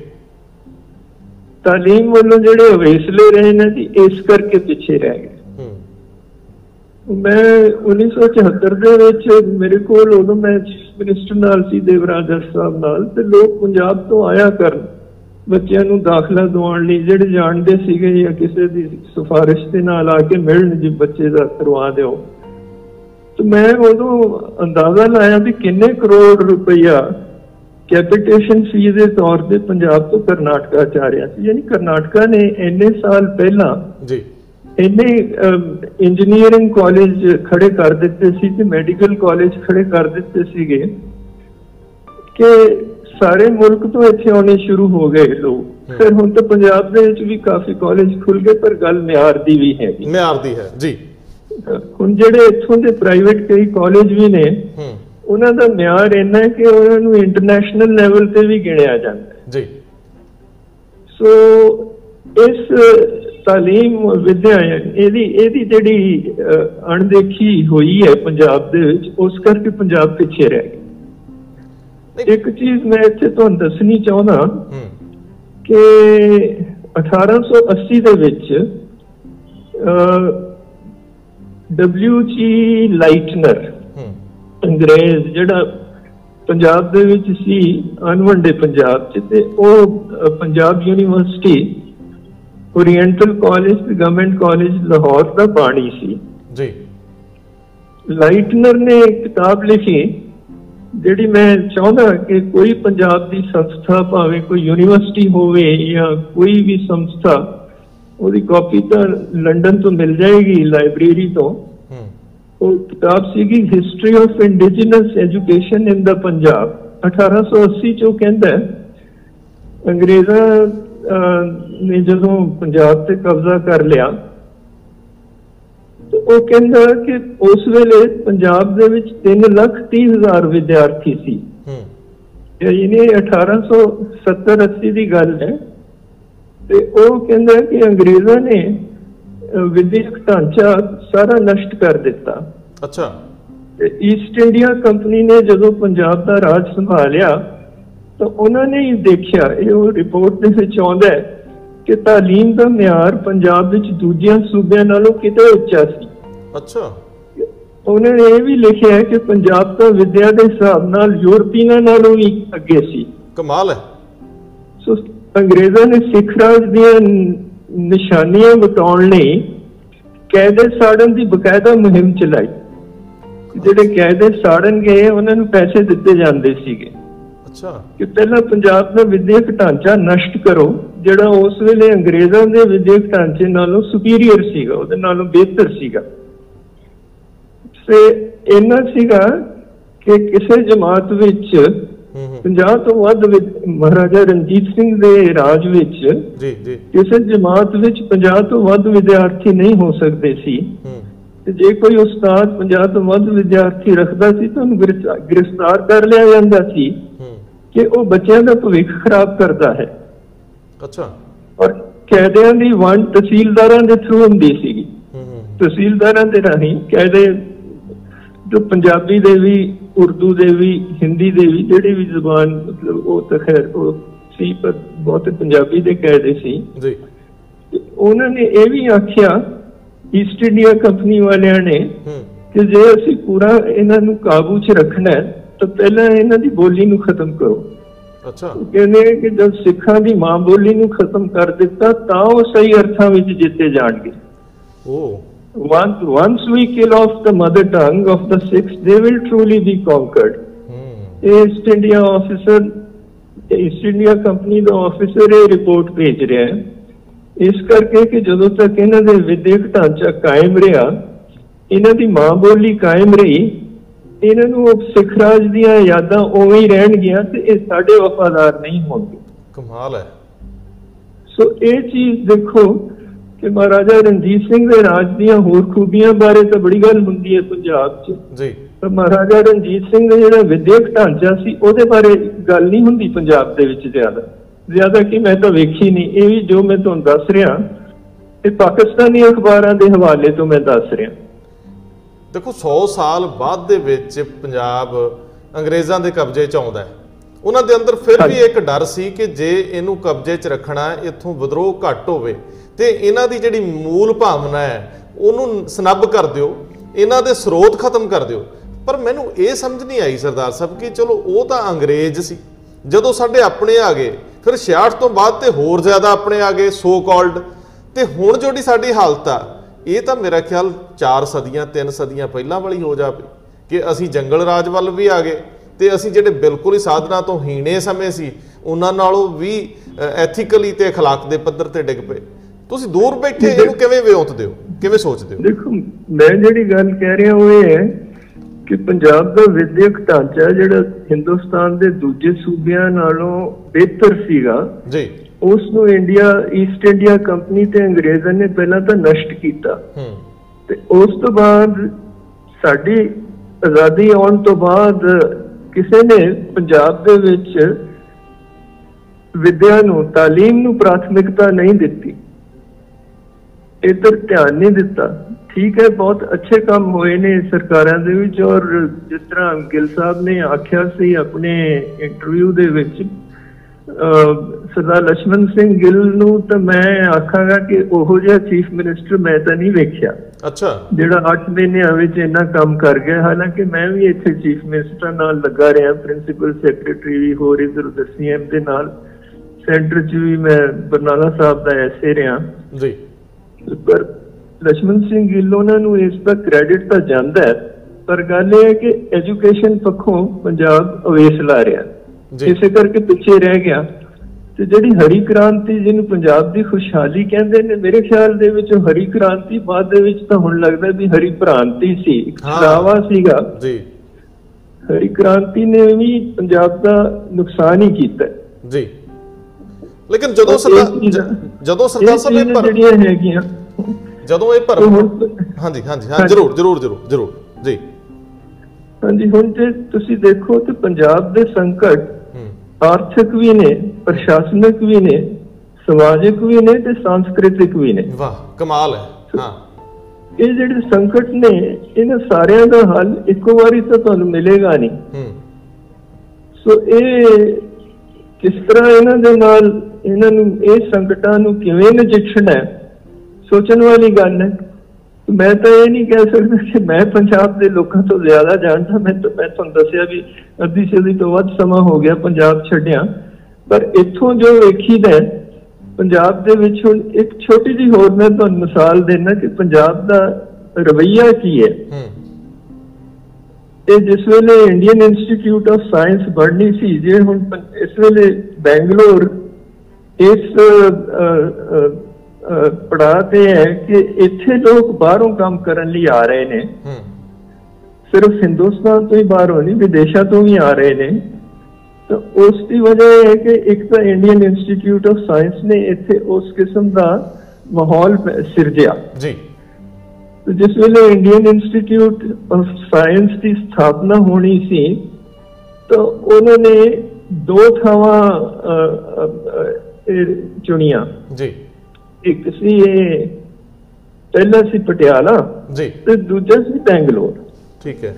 ਤਾਲੀਮ ਵੱਲੋਂ ਜਿਹੜੇ ਹਵੇਸਲੇ ਰਹੇ ਨੇ ਜੀ ਇਸ ਕਰਕੇ ਪਿੱਛੇ ਰਹਿ ਗਏ। ਮੈਂ 1974 ਦੇ ਵਿੱਚ ਮੇਰੇ ਕੋਲ ਉਦੋਂ ਮੈਂ ਚੀਫ ਮਿਨਿਸਟਰ ਨਾਲ ਸੀ ਦੇਵਰਾਜ ਅਰਸ ਸਾਹਿਬ ਨਾਲ, ਤੇ ਲੋਕ ਪੰਜਾਬ ਤੋਂ ਆਇਆ ਕਰਨ, ਬੱਚਿਆਂ ਨੂੰ ਦਾਖਲਾ ਦਿਵਾਉਣ ਲਈ, ਜਿਹੜੇ ਜਾਣਦੇ ਸੀਗੇ ਜਾਂ ਕਿਸੇ ਦੀ ਸਿਫਾਰਿਸ਼ ਦੇ ਨਾਲ ਆ ਕੇ ਮਿਲਣ ਜੀ ਬੱਚੇ ਦਾ ਕਰਵਾ ਦਿਓ। ਤੇ ਮੈਂ ਉਦੋਂ ਅੰਦਾਜ਼ਾ ਲਾਇਆ ਵੀ ਕਿੰਨੇ ਕਰੋੜ ਰੁਪਈਆ ਕੈਪੀਟੇਸ਼ਨ ਫੀ ਦੇ ਤੌਰ ਤੇ ਪੰਜਾਬ ਤੋਂ ਕਰਨਾਟਕਾ ਚ ਆ ਰਿਹਾ ਸੀ, ਯਾਨੀ ਕਰਨਾਟਕਾ ਨੇ ਇੰਨੇ ਸਾਲ ਪਹਿਲਾਂ ਜੀ। ਇੰਨੇ ਇੰਜੀਨੀਅਰਿੰਗ ਕਾਲਜ ਖੜੇ ਕਰ ਦਿੱਤੇ ਸੀ ਤੇ ਮੈਡੀਕਲ ਕਾਲਜ ਖੜੇ ਕਰ ਦਿੱਤੇ ਸੀਗੇ ਕਿ ਸਾਰੇ ਮੁਲਕ ਤੋਂ ਇੱਥੇ ਆਉਣੇ ਸ਼ੁਰੂ ਹੋ ਗਏ ਲੋਕ। ਫਿਰ ਹੁਣ ਤਾਂ ਪੰਜਾਬ ਦੇ ਵਿੱਚ ਵੀ ਕਾਫੀ ਕਾਲਜ ਖੁੱਲ ਗਏ ਪਰ ਗੱਲ ਮਿਆਰ ਦੀ ਵੀ ਹੈਗੀ ਮਿਆਰ ਦੀ ਹੈ ਜੀ। ਹੁਣ ਜਿਹੜੇ ਇੱਥੋਂ ਦੇ ਪ੍ਰਾਈਵੇਟ ਕਈ ਕਾਲਜ ਵੀ ਨੇ ਹੂੰ। ਉਹਨਾਂ ਦਾ ਮਿਆਰ ਇੰਨਾ ਹੈ ਕਿ ਉਹਨਾਂ ਨੂੰ ਇੰਟਰਨੈਸ਼ਨਲ ਲੈਵਲ ਤੇ ਵੀ ਗਿਣਿਆ ਜਾਂਦਾ ਹੈ। ਜੀ। ਸੋ ਇਸ ਤਾਲੀਮ ਵਿਦਿਆ ਇਹਦੀ ਇਹਦੀ ਜਿਹੜੀ ਅਣਦੇਖੀ ਹੋਈ ਹੈ ਪੰਜਾਬ ਦੇ ਵਿੱਚ ਉਸ ਕਰਕੇ ਪੰਜਾਬ ਪਿੱਛੇ ਰਹਿ ਗਿਆ ਇੱਕ ਚੀਜ਼ ਮੈਂ ਇੱਥੇ ਤੁਹਾਨੂੰ ਦੱਸਣੀ ਚਾਹੁੰਦਾ ਕਿ 1880 ਦੇ ਵਿੱਚ ਡਬਲਯੂ ਜੀ ਲਾਈਟਨਰ ਅੰਗਰੇਜ਼ ਜਿਹੜਾ ਪੰਜਾਬ ਦੇ ਵਿੱਚ ਸੀ ਅਨਵੰਡੇ ਪੰਜਾਬ ਚ ਤੇ ਉਹ ਪੰਜਾਬ ਯੂਨੀਵਰਸਿਟੀ ਓਰੀਐਂਟਲ ਕਾਲਜ ਤੇ ਗਵਰਨਮੈਂਟ ਕਾਲਜ ਲਾਹੌਰ ਦਾ ਬਾਣੀ ਸੀ। ਜੀ। ਲਾਈਟਨਰ ਨੇ ਇੱਕ ਕਿਤਾਬ ਲਿਖੀ ਜਿਹੜੀ ਮੈਂ ਚਾਹੁੰਦਾ ਕਿ ਕੋਈ ਪੰਜਾਬ ਦੀ ਸੰਸਥਾ ਭਾਵੇਂ ਕੋਈ ਯੂਨੀਵਰਸਿਟੀ ਹੋਵੇ ਜਾਂ ਕੋਈ ਵੀ ਸੰਸਥਾ ਉਹਦੀ ਕਾਪੀ ਤਾਂ ਲੰਡਨ ਤੋਂ ਮਿਲ ਜਾਏਗੀ ਲਾਇਬ੍ਰੇਰੀ ਤੋਂ। ਉਹ ਕਿਤਾਬ ਸੀਗੀ history of indigenous education in the Punjab 1880 ਚ ਉਹ ਕਹਿੰਦਾ ਅੰਗਰੇਜ਼ਾਂ ਨੇ ਜਦੋਂ ਪੰਜਾਬ ਤੇ ਕਬਜ਼ਾ ਕਰ ਲਿਆ ਤੇ ਉਹ ਕਹਿੰਦਾ ਕਿ ਉਸ ਵੇਲੇ ਪੰਜਾਬ ਦੇ ਵਿੱਚ 3 ਲੱਖ 30 ਹਜ਼ਾਰ ਵਿਦਿਆਰਥੀ ਸੀ। ਹੂੰ। ਇਹ ਇਹਨੇ 1870 80 ਦੀ ਗੱਲ ਹੈ। ਤੇ ਉਹ ਕਹਿੰਦਾ ਕਿ ਅੰਗਰੇਜ਼ਾਂ ਨੇ ਵਿਦਿਅਕ ਢਾਂਚਾ ਸਾਰਾ ਨਸ਼ਟ ਕਰ ਦਿੱਤਾ। ਅੱਛਾ। ਤੇ ਈਸਟ ਇੰਡੀਆ ਕੰਪਨੀ ਨੇ ਜਦੋਂ ਪੰਜਾਬ ਦਾ ਰਾਜ ਸੰਭਾਲਿਆ ਤਾਂ ਉਹਨਾਂ ਨੇ ਹੀ ਦੇਖਿਆ ਇਹ ਉਹ ਰਿਪੋਰਟ ਦੇ ਵਿੱਚ ਆਉਂਦਾ ਹੈ ਕਿ ਤਾਲੀਮ ਦਾ ਮਿਆਰ ਪੰਜਾਬ ਵਿੱਚ ਦੂਜਿਆਂ ਸੂਬਿਆਂ ਨਾਲੋਂ ਕਿਤੇ ਉੱਚਾ ਸੀ। ਅੱਛਾ। ਉਹਨਾਂ ਨੇ ਇਹ ਵੀ ਲਿਖਿਆ ਹੈ ਕਿ ਪੰਜਾਬ ਤਾਂ ਵਿਦਿਆ ਦੇ ਹਿਸਾਬ ਨਾਲ ਯੂਰਪੀਨਾਂ ਨਾਲੋਂ ਵੀ ਅੱਗੇ ਸੀ। ਕਮਾਲ ਹੈ। ਸੋ ਅੰਗਰੇਜ਼ਾਂ ਨੇ ਸਿੱਖ ਰਾਜ ਦੀਆਂ ਨਿਸ਼ਾਨੀਆਂ ਬਤਾਉਣ ਲਈ ਕਾਇਦੇ ਸਾੜਨ ਦੀ ਬਕਾਇਦਾ ਮੁਹਿੰਮ ਚਲਾਈ। ਜਿਹੜੇ ਕਾਇਦੇ ਸਾੜਨ ਗਏ ਉਹਨਾਂ ਨੂੰ ਪੈਸੇ ਦਿੱਤੇ ਜਾਂਦੇ ਸੀਗੇ। ਅੱਛਾ। ਕਿ ਪਹਿਲਾਂ ਪੰਜਾਬ ਦਾ ਵਿਦਿਅਕ ਢਾਂਚਾ ਨਸ਼ਟ ਕਰੋ ਜਿਹੜਾ ਉਸ ਵੇਲੇ ਅੰਗਰੇਜ਼ਾਂ ਦੇ ਵਿਦਿਅਕ ਢਾਂਚੇ ਨਾਲੋਂ ਸੁਪੀਰੀਅਰ ਸੀਗਾ ਉਹਦੇ ਨਾਲੋਂ ਬਿਹਤਰ ਸੀਗਾ। ਸੇ ਇਹਨਾਂ ਸੀਗਾ ਕਿ ਕਿਸੇ ਜਮਾਤ ਵਿੱਚ ਹੂੰ ਹੂੰ। 50 ਤੋਂ ਵੱਧ ਮਹਾਰਾਜਾ ਰਣਜੀਤ ਸਿੰਘ ਦੇ ਰਾਜ ਵਿੱਚ ਜੀ ਜੀ। ਕਿਸੇ ਜਮਾਤ ਵਿੱਚ 50 ਤੋਂ ਵੱਧ ਵਿਦਿਆਰਥੀ ਨਹੀਂ ਹੋ ਸਕਦੇ ਸੀ। ਤੇ ਜੇ ਕੋਈ ਉਸਤਾਦ 50 ਤੋਂ ਵੱਧ ਵਿਦਿਆਰਥੀ ਰੱਖਦਾ ਸੀ ਤਾਂ ਉਹਨੂੰ ਗ੍ਰਿਫਤਾ- ਗ੍ਰਿਫਤਾਰ ਕਰ ਲਿਆ ਜਾਂਦਾ ਸੀ। ਕਿ ਉਹ ਬੱਚਿਆਂ ਦਾ ਭਵਿੱਖ ਖਰਾਬ ਕਰਦਾ ਹੈ। ਅੱਛਾ। ਔਰ ਕੈਦਿਆਂ ਦੀ ਵੰਡ ਤਹਿਸੀਲਦਾਰਾਂ ਦੇ ਥਰੂ ਹੁੰਦੀ ਸੀਗੀ। ਤਹਿਸੀਲਦਾਰਾਂ ਦੇ ਰਾਹੀਂ ਕੈਦੇ ਜੋ ਪੰਜਾਬੀ ਦੇ ਵੀ ਉਰਦੂ ਦੇ ਵੀ ਹਿੰਦੀ ਦੇ ਵੀ ਜਿਹੜੀ ਵੀ ਜ਼ੁਬਾਨ ਮਤਲਬ ਉਹ ਤਾਂ ਖੈਰ ਉਹ ਸੀ ਪਰ ਬਹੁਤ ਪੰਜਾਬੀ ਦੇ ਕੈਦੇ ਸੀ। ਜੀ। ਉਹਨਾਂ ਨੇ ਇਹ ਵੀ ਆਖਿਆ ਈਸਟ ਇੰਡੀਆ ਕੰਪਨੀ ਵਾਲਿਆਂ ਨੇ ਕਿ ਜੇ ਅਸੀਂ ਪੂਰਾ ਇਹਨਾਂ ਨੂੰ ਕਾਬੂ 'ਚ ਰੱਖਣਾ ਹੈ ਤਾਂ ਪਹਿਲਾਂ ਇਹਨਾਂ ਦੀ ਬੋਲੀ ਨੂੰ ਖਤਮ ਕਰੋ। ਅੱਛਾ। ਕਹਿੰਦੇ ਕਿ ਜਦ ਸਿੱਖਾਂ ਦੀ ਮਾਂ ਬੋਲੀ ਨੂੰ ਖਤਮ ਕਰ ਦਿੱਤਾ ਤਾਂ ਉਹ ਸਹੀ ਅਰਥਾਂ ਵਿੱਚ ਜਿੱਤੇ ਜਾਣਗੇ। ਉਹ once once we kill off the mother tongue of the Sikhs, they will truly be conquered. ਇਹ East India officer East India company ਦਾ ਆਫੀਸਰ ਇਹ ਰਿਪੋਰਟ ਭੇਜ ਰਿਹਾ ਹੈ। ਇਸ ਕਰਕੇ ਕਿ ਜਦੋਂ ਤੱਕ ਇਹਨਾਂ ਦੇ ਵਿਦਿਅਕ ਢਾਂਚਾ ਕਾਇਮ ਰਿਹਾ ਇਹਨਾਂ ਦੀ ਮਾਂ ਬੋਲੀ ਕਾਇਮ ਰਹੀ ਇਹਨਾਂ ਨੂੰ ਉਹ ਸਿੱਖ ਰਾਜ ਦੀਆਂ ਯਾਦਾਂ ਉਵੇਂ ਹੀ ਰਹਿਣਗੀਆਂ ਤੇ ਇਹ ਸਾਡੇ ਵਫਾਦਾਰ ਨਹੀਂ ਹੋਣਗੇ। ਕਮਾਲ ਹੈ। ਸੋ ਇਹ ਚੀਜ਼ ਦੇਖੋ ਕਿ ਮਹਾਰਾਜਾ ਰਣਜੀਤ ਸਿੰਘ ਦੇ ਰਾਜ ਦੀਆਂ ਹੋਰ ਖੂਬੀਆਂ ਬਾਰੇ ਤਾਂ ਬੜੀ ਗੱਲ ਹੁੰਦੀ ਹੈ ਪੰਜਾਬ 'ਚ। ਜੀ। ਪਰ ਮਹਾਰਾਜਾ ਰਣਜੀਤ ਸਿੰਘ ਦਾ ਜਿਹੜਾ ਵਿਦਿਅਕ ਢਾਂਚਾ ਸੀ ਉਹਦੇ ਬਾਰੇ ਗੱਲ ਨਹੀਂ ਹੁੰਦੀ ਪੰਜਾਬ ਦੇ ਵਿੱਚ ਜ਼ਿਆਦਾ। ਜ਼ਿਆਦਾ ਕਿ ਮੈਂ ਤਾਂ ਵੇਖੀ ਨਹੀਂ ਇਹ ਵੀ ਜੋ ਮੈਂ ਤੁਹਾਨੂੰ ਦੱਸ ਰਿਹਾ ਇਹ ਪਾਕਿਸਤਾਨੀ ਅਖਬਾਰਾਂ ਦੇ ਹਵਾਲੇ ਤੋਂ ਮੈਂ ਦੱਸ ਰਿਹਾ। ਦੇਖੋ 100 ਸਾਲ ਬਾਅਦ ਦੇ ਵਿੱਚ ਪੰਜਾਬ ਅੰਗਰੇਜ਼ਾਂ ਦੇ ਕਬਜ਼ੇ 'ਚ ਆਉਂਦਾ ਹੈ। ਉਹਨਾਂ ਦੇ ਅੰਦਰ ਫਿਰ ਵੀ ਇੱਕ ਡਰ ਸੀ ਕਿ ਜੇ ਇਹਨੂੰ ਕਬਜ਼ੇ 'ਚ ਰੱਖਣਾ ਹੈ ਇੱਥੋਂ ਵਿਦਰੋਹ ਘੱਟ ਹੋਵੇ। ਤੇ ਇਹਨਾਂ ਦੀ ਜਿਹੜੀ ਮੂਲ ਭਾਵਨਾ ਹੈ ਉਹਨੂੰ ਸਨੱਬ ਕਰ ਦਿਓ ਇਹਨਾਂ ਦੇ ਸਰੋਤ ਖਤਮ ਕਰ ਦਿਓ। ਪਰ ਮੈਨੂੰ ਇਹ ਸਮਝ ਨਹੀਂ ਆਈ ਸਰਦਾਰ ਸਾਹਿਬ ਕਿ ਚਲੋ ਉਹ ਤਾਂ ਅੰਗਰੇਜ਼ ਸੀ। ਜਦੋਂ ਸਾਡੇ ਆਪਣੇ ਆ ਗਏ ਫਿਰ 66 ਤੋਂ ਬਾਅਦ ਤੇ ਹੋਰ ਜ਼ਿਆਦਾ ਆਪਣੇ ਆ ਗਏ ਸੋ ਕਾਲਡ ਤੇ ਹੁਣ ਜਿਹੜੀ ਸਾਡੀ ਹਾਲਤ ਆ ਇਹ ਤਾਂ ਮੇਰਾ ਖਿਆਲ 4 ਸਦੀਆਂ 3 ਸਦੀਆਂ ਪਹਿਲਾਂ ਵਾਲੀ ਹੋ ਜਾਵੇ ਕਿ ਅਸੀਂ ਜੰਗਲ ਰਾਜ ਵੱਲ ਵੀ ਆ ਗਏ ਤੇ ਅਸੀਂ ਜਿਹੜੇ ਬਿਲਕੁਲ ਹੀ ਸਾਧਨਾ ਤੋਂ ਹੀਣੇ ਸਮੇਂ ਸੀ ਉਹਨਾਂ ਨਾਲੋਂ ਵੀ ਐਥੀਕਲੀ ਤੇ اخلاق ਦੇ ਪੱਧਰ ਤੇ ਡਿੱਗ ਪਏ ਤੁਸੀਂ ਦੂਰ ਬੈਠੇ ਇਹਨੂੰ ਕਿਵੇਂ ਵਿਉਂਤਦੇ ਹੋ ਕਿਵੇਂ ਸੋਚਦੇ ਹੋ ਦੇਖੋ ਮੈਂ ਜਿਹੜੀ ਗੱਲ ਕਹਿ ਰਿਹਾ ਉਹ ਇਹ ਹੈ ਕਿ ਪੰਜਾਬ ਦਾ ਵਿਦਿਅਕ ਢਾਂਚਾ ਜਿਹੜਾ ਹਿੰਦੁਸਤਾਨ ਦੇ ਦੂਜੇ ਸੂਬਿਆਂ ਨਾਲੋਂ ਬਿਹਤਰ ਸੀਗਾ ਜੀ ਉਸ ਨੂੰ ਇੰਡੀਆ ਈਸਟ ਇੰਡੀਆ ਕੰਪਨੀ ਤੇ ਅੰਗਰੇਜ਼ਾਂ ਨੇ ਪਹਿਲਾਂ ਤਾਂ ਨਸ਼ਟ ਕੀਤਾ। ਤੇ ਉਸ ਤੋਂ ਬਾਅਦ ਸਾਡੀ ਆਜ਼ਾਦੀ ਆਉਣ ਤੋਂ ਬਾਅਦ ਕਿਸੇ ਨੇ ਪੰਜਾਬ ਦੇ ਵਿੱਚ ਵਿਦਿਆ ਨੂੰ ਤਾਲੀਮ ਨੂੰ ਪ੍ਰਾਥਮਿਕਤਾ ਨਹੀਂ ਦਿੱਤੀ। ਇਧਰ ਧਿਆਨ ਨਹੀਂ ਦਿੱਤਾ। ਠੀਕ ਹੈ ਬਹੁਤ ਅੱਛੇ ਕੰਮ ਹੋਏ ਨੇ ਸਰਕਾਰਾਂ ਦੇ ਵਿੱਚ ਔਰ ਜਿਸ ਤਰ੍ਹਾਂ ਗਿੱਲ ਸਾਹਿਬ ਨੇ ਆਖਿਆ ਸੀ ਆਪਣੇ ਇੰਟਰਵਿਊ ਦੇ ਵਿੱਚ ਸਰਦਾਰ ਲక్ష్మణ ਸਿੰਘ ਗਿੱਲ ਨੂੰ ਤਾਂ ਮੈਂ ਆਖਾਂਗਾ ਕਿ ਉਹੋ ਜਿਹਾ ਚੀਫ ਮਿਨਿਸਟਰ ਮੈਂ ਤਾਂ ਨਹੀਂ ਵੇਖਿਆ। ਅੱਛਾ। ਜਿਹੜਾ 8 ਮਹੀਨਿਆਂ ਵਿੱਚ ਇੰਨਾ ਕੰਮ ਕਰ ਗਿਆ ਹਾਲਾਂਕਿ ਮੈਂ ਵੀ ਇੱਥੇ ਚੀਫ ਮਿਨਿਸਟਰ ਨਾਲ ਲੱਗਾ ਰਿਹਾ ਪ੍ਰਿੰਸੀਪਲ ਸੈਕਟਰੀ ਵੀ ਹੋਰ ਇਧਰ ਉਧਰ ਸੀਐਮ ਦੇ ਨਾਲ। ਸੈਂਟਰ 'ਚ ਵੀ ਮੈਂ ਬਰਨਾਲਾ ਸਾਹਿਬ ਦਾ ਐਸੇ ਰਿਹਾ। ਜੀ। ਪਰ ਲక్ష్మణ ਸਿੰਘ ਗਿੱਲ ਉਹਨਾਂ ਨੂੰ ਇਸ ਦਾ ਕ੍ਰੈਡਿਟ ਤਾਂ ਜਾਂਦਾ ਪਰ ਗੱਲ ਇਹ ਹੈ ਕਿ ਐਜੂਕੇਸ਼ਨ ਪੱਖੋਂ ਪੰਜਾਬ ਅਵੇਸ ਲਾ ਰਿਹਾ ਇਸੇ ਕਰਕੇ ਪਿੱਛੇ ਰਹਿ ਗਿਆ। ਤੇ ਜਿਹੜੀ ਹਰੀ ਕ੍ਰਾਂਤੀ ਜਿਹਨੂੰ ਪੰਜਾਬ ਦੀ ਖੁਸ਼ਹਾਲੀ ਕਹਿੰਦੇ ਨੇ ਮੇਰੇ ਖਿਆਲ ਦੇ ਵਿੱਚ ਹਰੀ ਕ੍ਰਾਂਤੀ ਬਾਅਦ ਦੇ ਵਿੱਚ ਤਾਂ ਹੁਣ ਲੱਗਦਾ ਵੀ ਹਰੀ ਭ੍ਰਾਂਤੀ ਸੀ। ਦਾਵਾ ਸੀਗਾ। ਜੀ। ਹਰੀ ਕ੍ਰਾਂਤੀ ਨੇ ਵੀ ਪੰਜਾਬ ਦਾ ਨੁਕਸਾਨ ਹੀ ਕੀਤਾ। ਜੀ। ਲੇਕਿਨ ਜਦੋਂ ਸਰਦਾਰ ਜਦੋਂ ਸਰਦਾਰ ਸਾਹਿਬ ਭਰ ਜਿਹੜੀਆਂ ਹੈਗੀਆਂ। ਜਦੋਂ ਇਹ ਭਰਮ ਹਾਂਜੀ ਹਾਂਜੀ ਹਾਂ ਜਰੂਰ ਜਰੂਰ ਜਰੂਰ ਜਰੂਰ। ਜੀ। ਹਾਂਜੀ ਹੁਣ ਜੇ ਤੁਸੀਂ ਦੇਖੋ ਤੇ ਪੰਜਾਬ ਦੇ ਸੰਕਟ ਆਰਥਿਕ ਵੀ ਨੇ ਪ੍ਰਸ਼ਾਸਨਿਕ ਵੀ ਨੇ ਸਮਾਜਿਕ ਵੀ ਨੇ ਤੇ ਸਾਂਸਕ੍ਰਿਤਿਕ ਵੀ ਨੇ। ਵਾਹ ਕਮਾਲ ਹੈ ਹਾਂ। ਇਹ ਜਿਹੜੇ ਸੰਕਟ ਨੇ ਇਹਨਾਂ ਸਾਰਿਆਂ ਦਾ ਹੱਲ ਇੱਕੋ ਵਾਰੀ ਤਾਂ ਤੁਹਾਨੂੰ ਮਿਲੇਗਾ ਨਹੀਂ। ਹੂੰ। ਸੋ ਇਹ ਕਿਸ ਤਰ੍ਹਾਂ ਇਹਨਾਂ ਦੇ ਨਾਲ ਇਹਨਾਂ ਨੂੰ ਇਹ ਸੰਕਟਾਂ ਨੂੰ ਕਿਵੇਂ ਨਜਿੱਠਣਾ ਸੋਚਣ ਵਾਲੀ ਗੱਲ ਹੈ। ਮੈਂ ਤਾਂ ਇਹ ਨਹੀਂ ਕਹਿ ਸਕਦਾ ਕਿ ਮੈਂ ਪੰਜਾਬ ਦੇ ਲੋਕਾਂ ਤੋਂ ਜ਼ਿਆਦਾ ਜਾਣਦਾ। ਮੈਂ ਤਾਂ ਮੈਂ ਤੁਹਾਨੂੰ ਦੱਸਿਆ ਵੀ ਅੱਧੀ ਸਦੀ ਤੋਂ ਵੱਧ ਸਮਾਂ ਹੋ ਗਿਆ ਪੰਜਾਬ ਛੱਡਿਆ। ਪਰ ਇੱਥੋਂ ਜੋ ਵੇਖੀਦਾ ਪੰਜਾਬ ਦੇ ਵਿੱਚ ਹੁਣ ਇੱਕ ਛੋਟੀ ਜਿਹੀ ਹੋਰ ਮੈਂ ਤੁਹਾਨੂੰ ਮਿਸਾਲ ਦੇਣਾ ਕਿ ਪੰਜਾਬ ਦਾ ਰਵੱਈਆ ਕੀ ਹੈ। ਇਹ ਜਿਸ ਵੇਲੇ ਇੰਡੀਅਨ ਇੰਸਟੀਚਿਊਟ ਆਫ ਸਾਇੰਸ ਬਣਨੀ ਸੀ ਜੇ ਹੁਣ ਇਸ ਵੇਲੇ ਬੈਂਗਲੌਰ ਇਸ ਪੜਾ ਤੇ ਹੈ ਕਿ ਇੱਥੇ ਲੋਕ ਬਾਹਰੋਂ ਕੰਮ ਕਰਨ ਲਈ ਆ ਰਹੇ ਨੇ। ਸਿਰਫ ਹਿੰਦੁਸਤਾਨ ਤੋਂ ਹੀ ਬਾਹਰੋਂ ਨਹੀਂ ਵਿਦੇਸ਼ਾਂ ਤੋਂ ਵੀ ਆ ਰਹੇ ਨੇ। ਤਾਂ ਉਸ ਦੀ ਵਜ੍ਹਾ ਇਹ ਹੈ ਕਿ ਇੱਕ ਤਾਂ ਇੰਡੀਅਨ ਇੰਸਟੀਚਿਊਟ ਆਫ ਸਾਇੰਸ ਨੇ ਇੱਥੇ ਉਸ ਕਿਸਮ ਦਾ ਮਾਹੌਲ ਸਿਰਜਿਆ। ਜੀ। ਤੇ ਜਿਸ ਵੇਲੇ ਇੰਡੀਅਨ ਇੰਸਟੀਚਿਊਟ ਆਫ ਸਾਇੰਸ ਦੀ ਸਥਾਪਨਾ ਹੋਣੀ ਸੀ ਤਾਂ ਉਹਨਾਂ ਨੇ ਦੋ ਥਾਵਾਂ ਚੁਣੀਆਂ। ਜੀ। ਇੱਕ ਸੀ ਇਹ ਪਹਿਲਾ ਸੀ ਪਟਿਆਲਾ ਜੀ। ਤੇ ਦੂਜਾ ਸੀ ਬੈਂਗਲੌਰ। ਠੀਕ ਹੈ।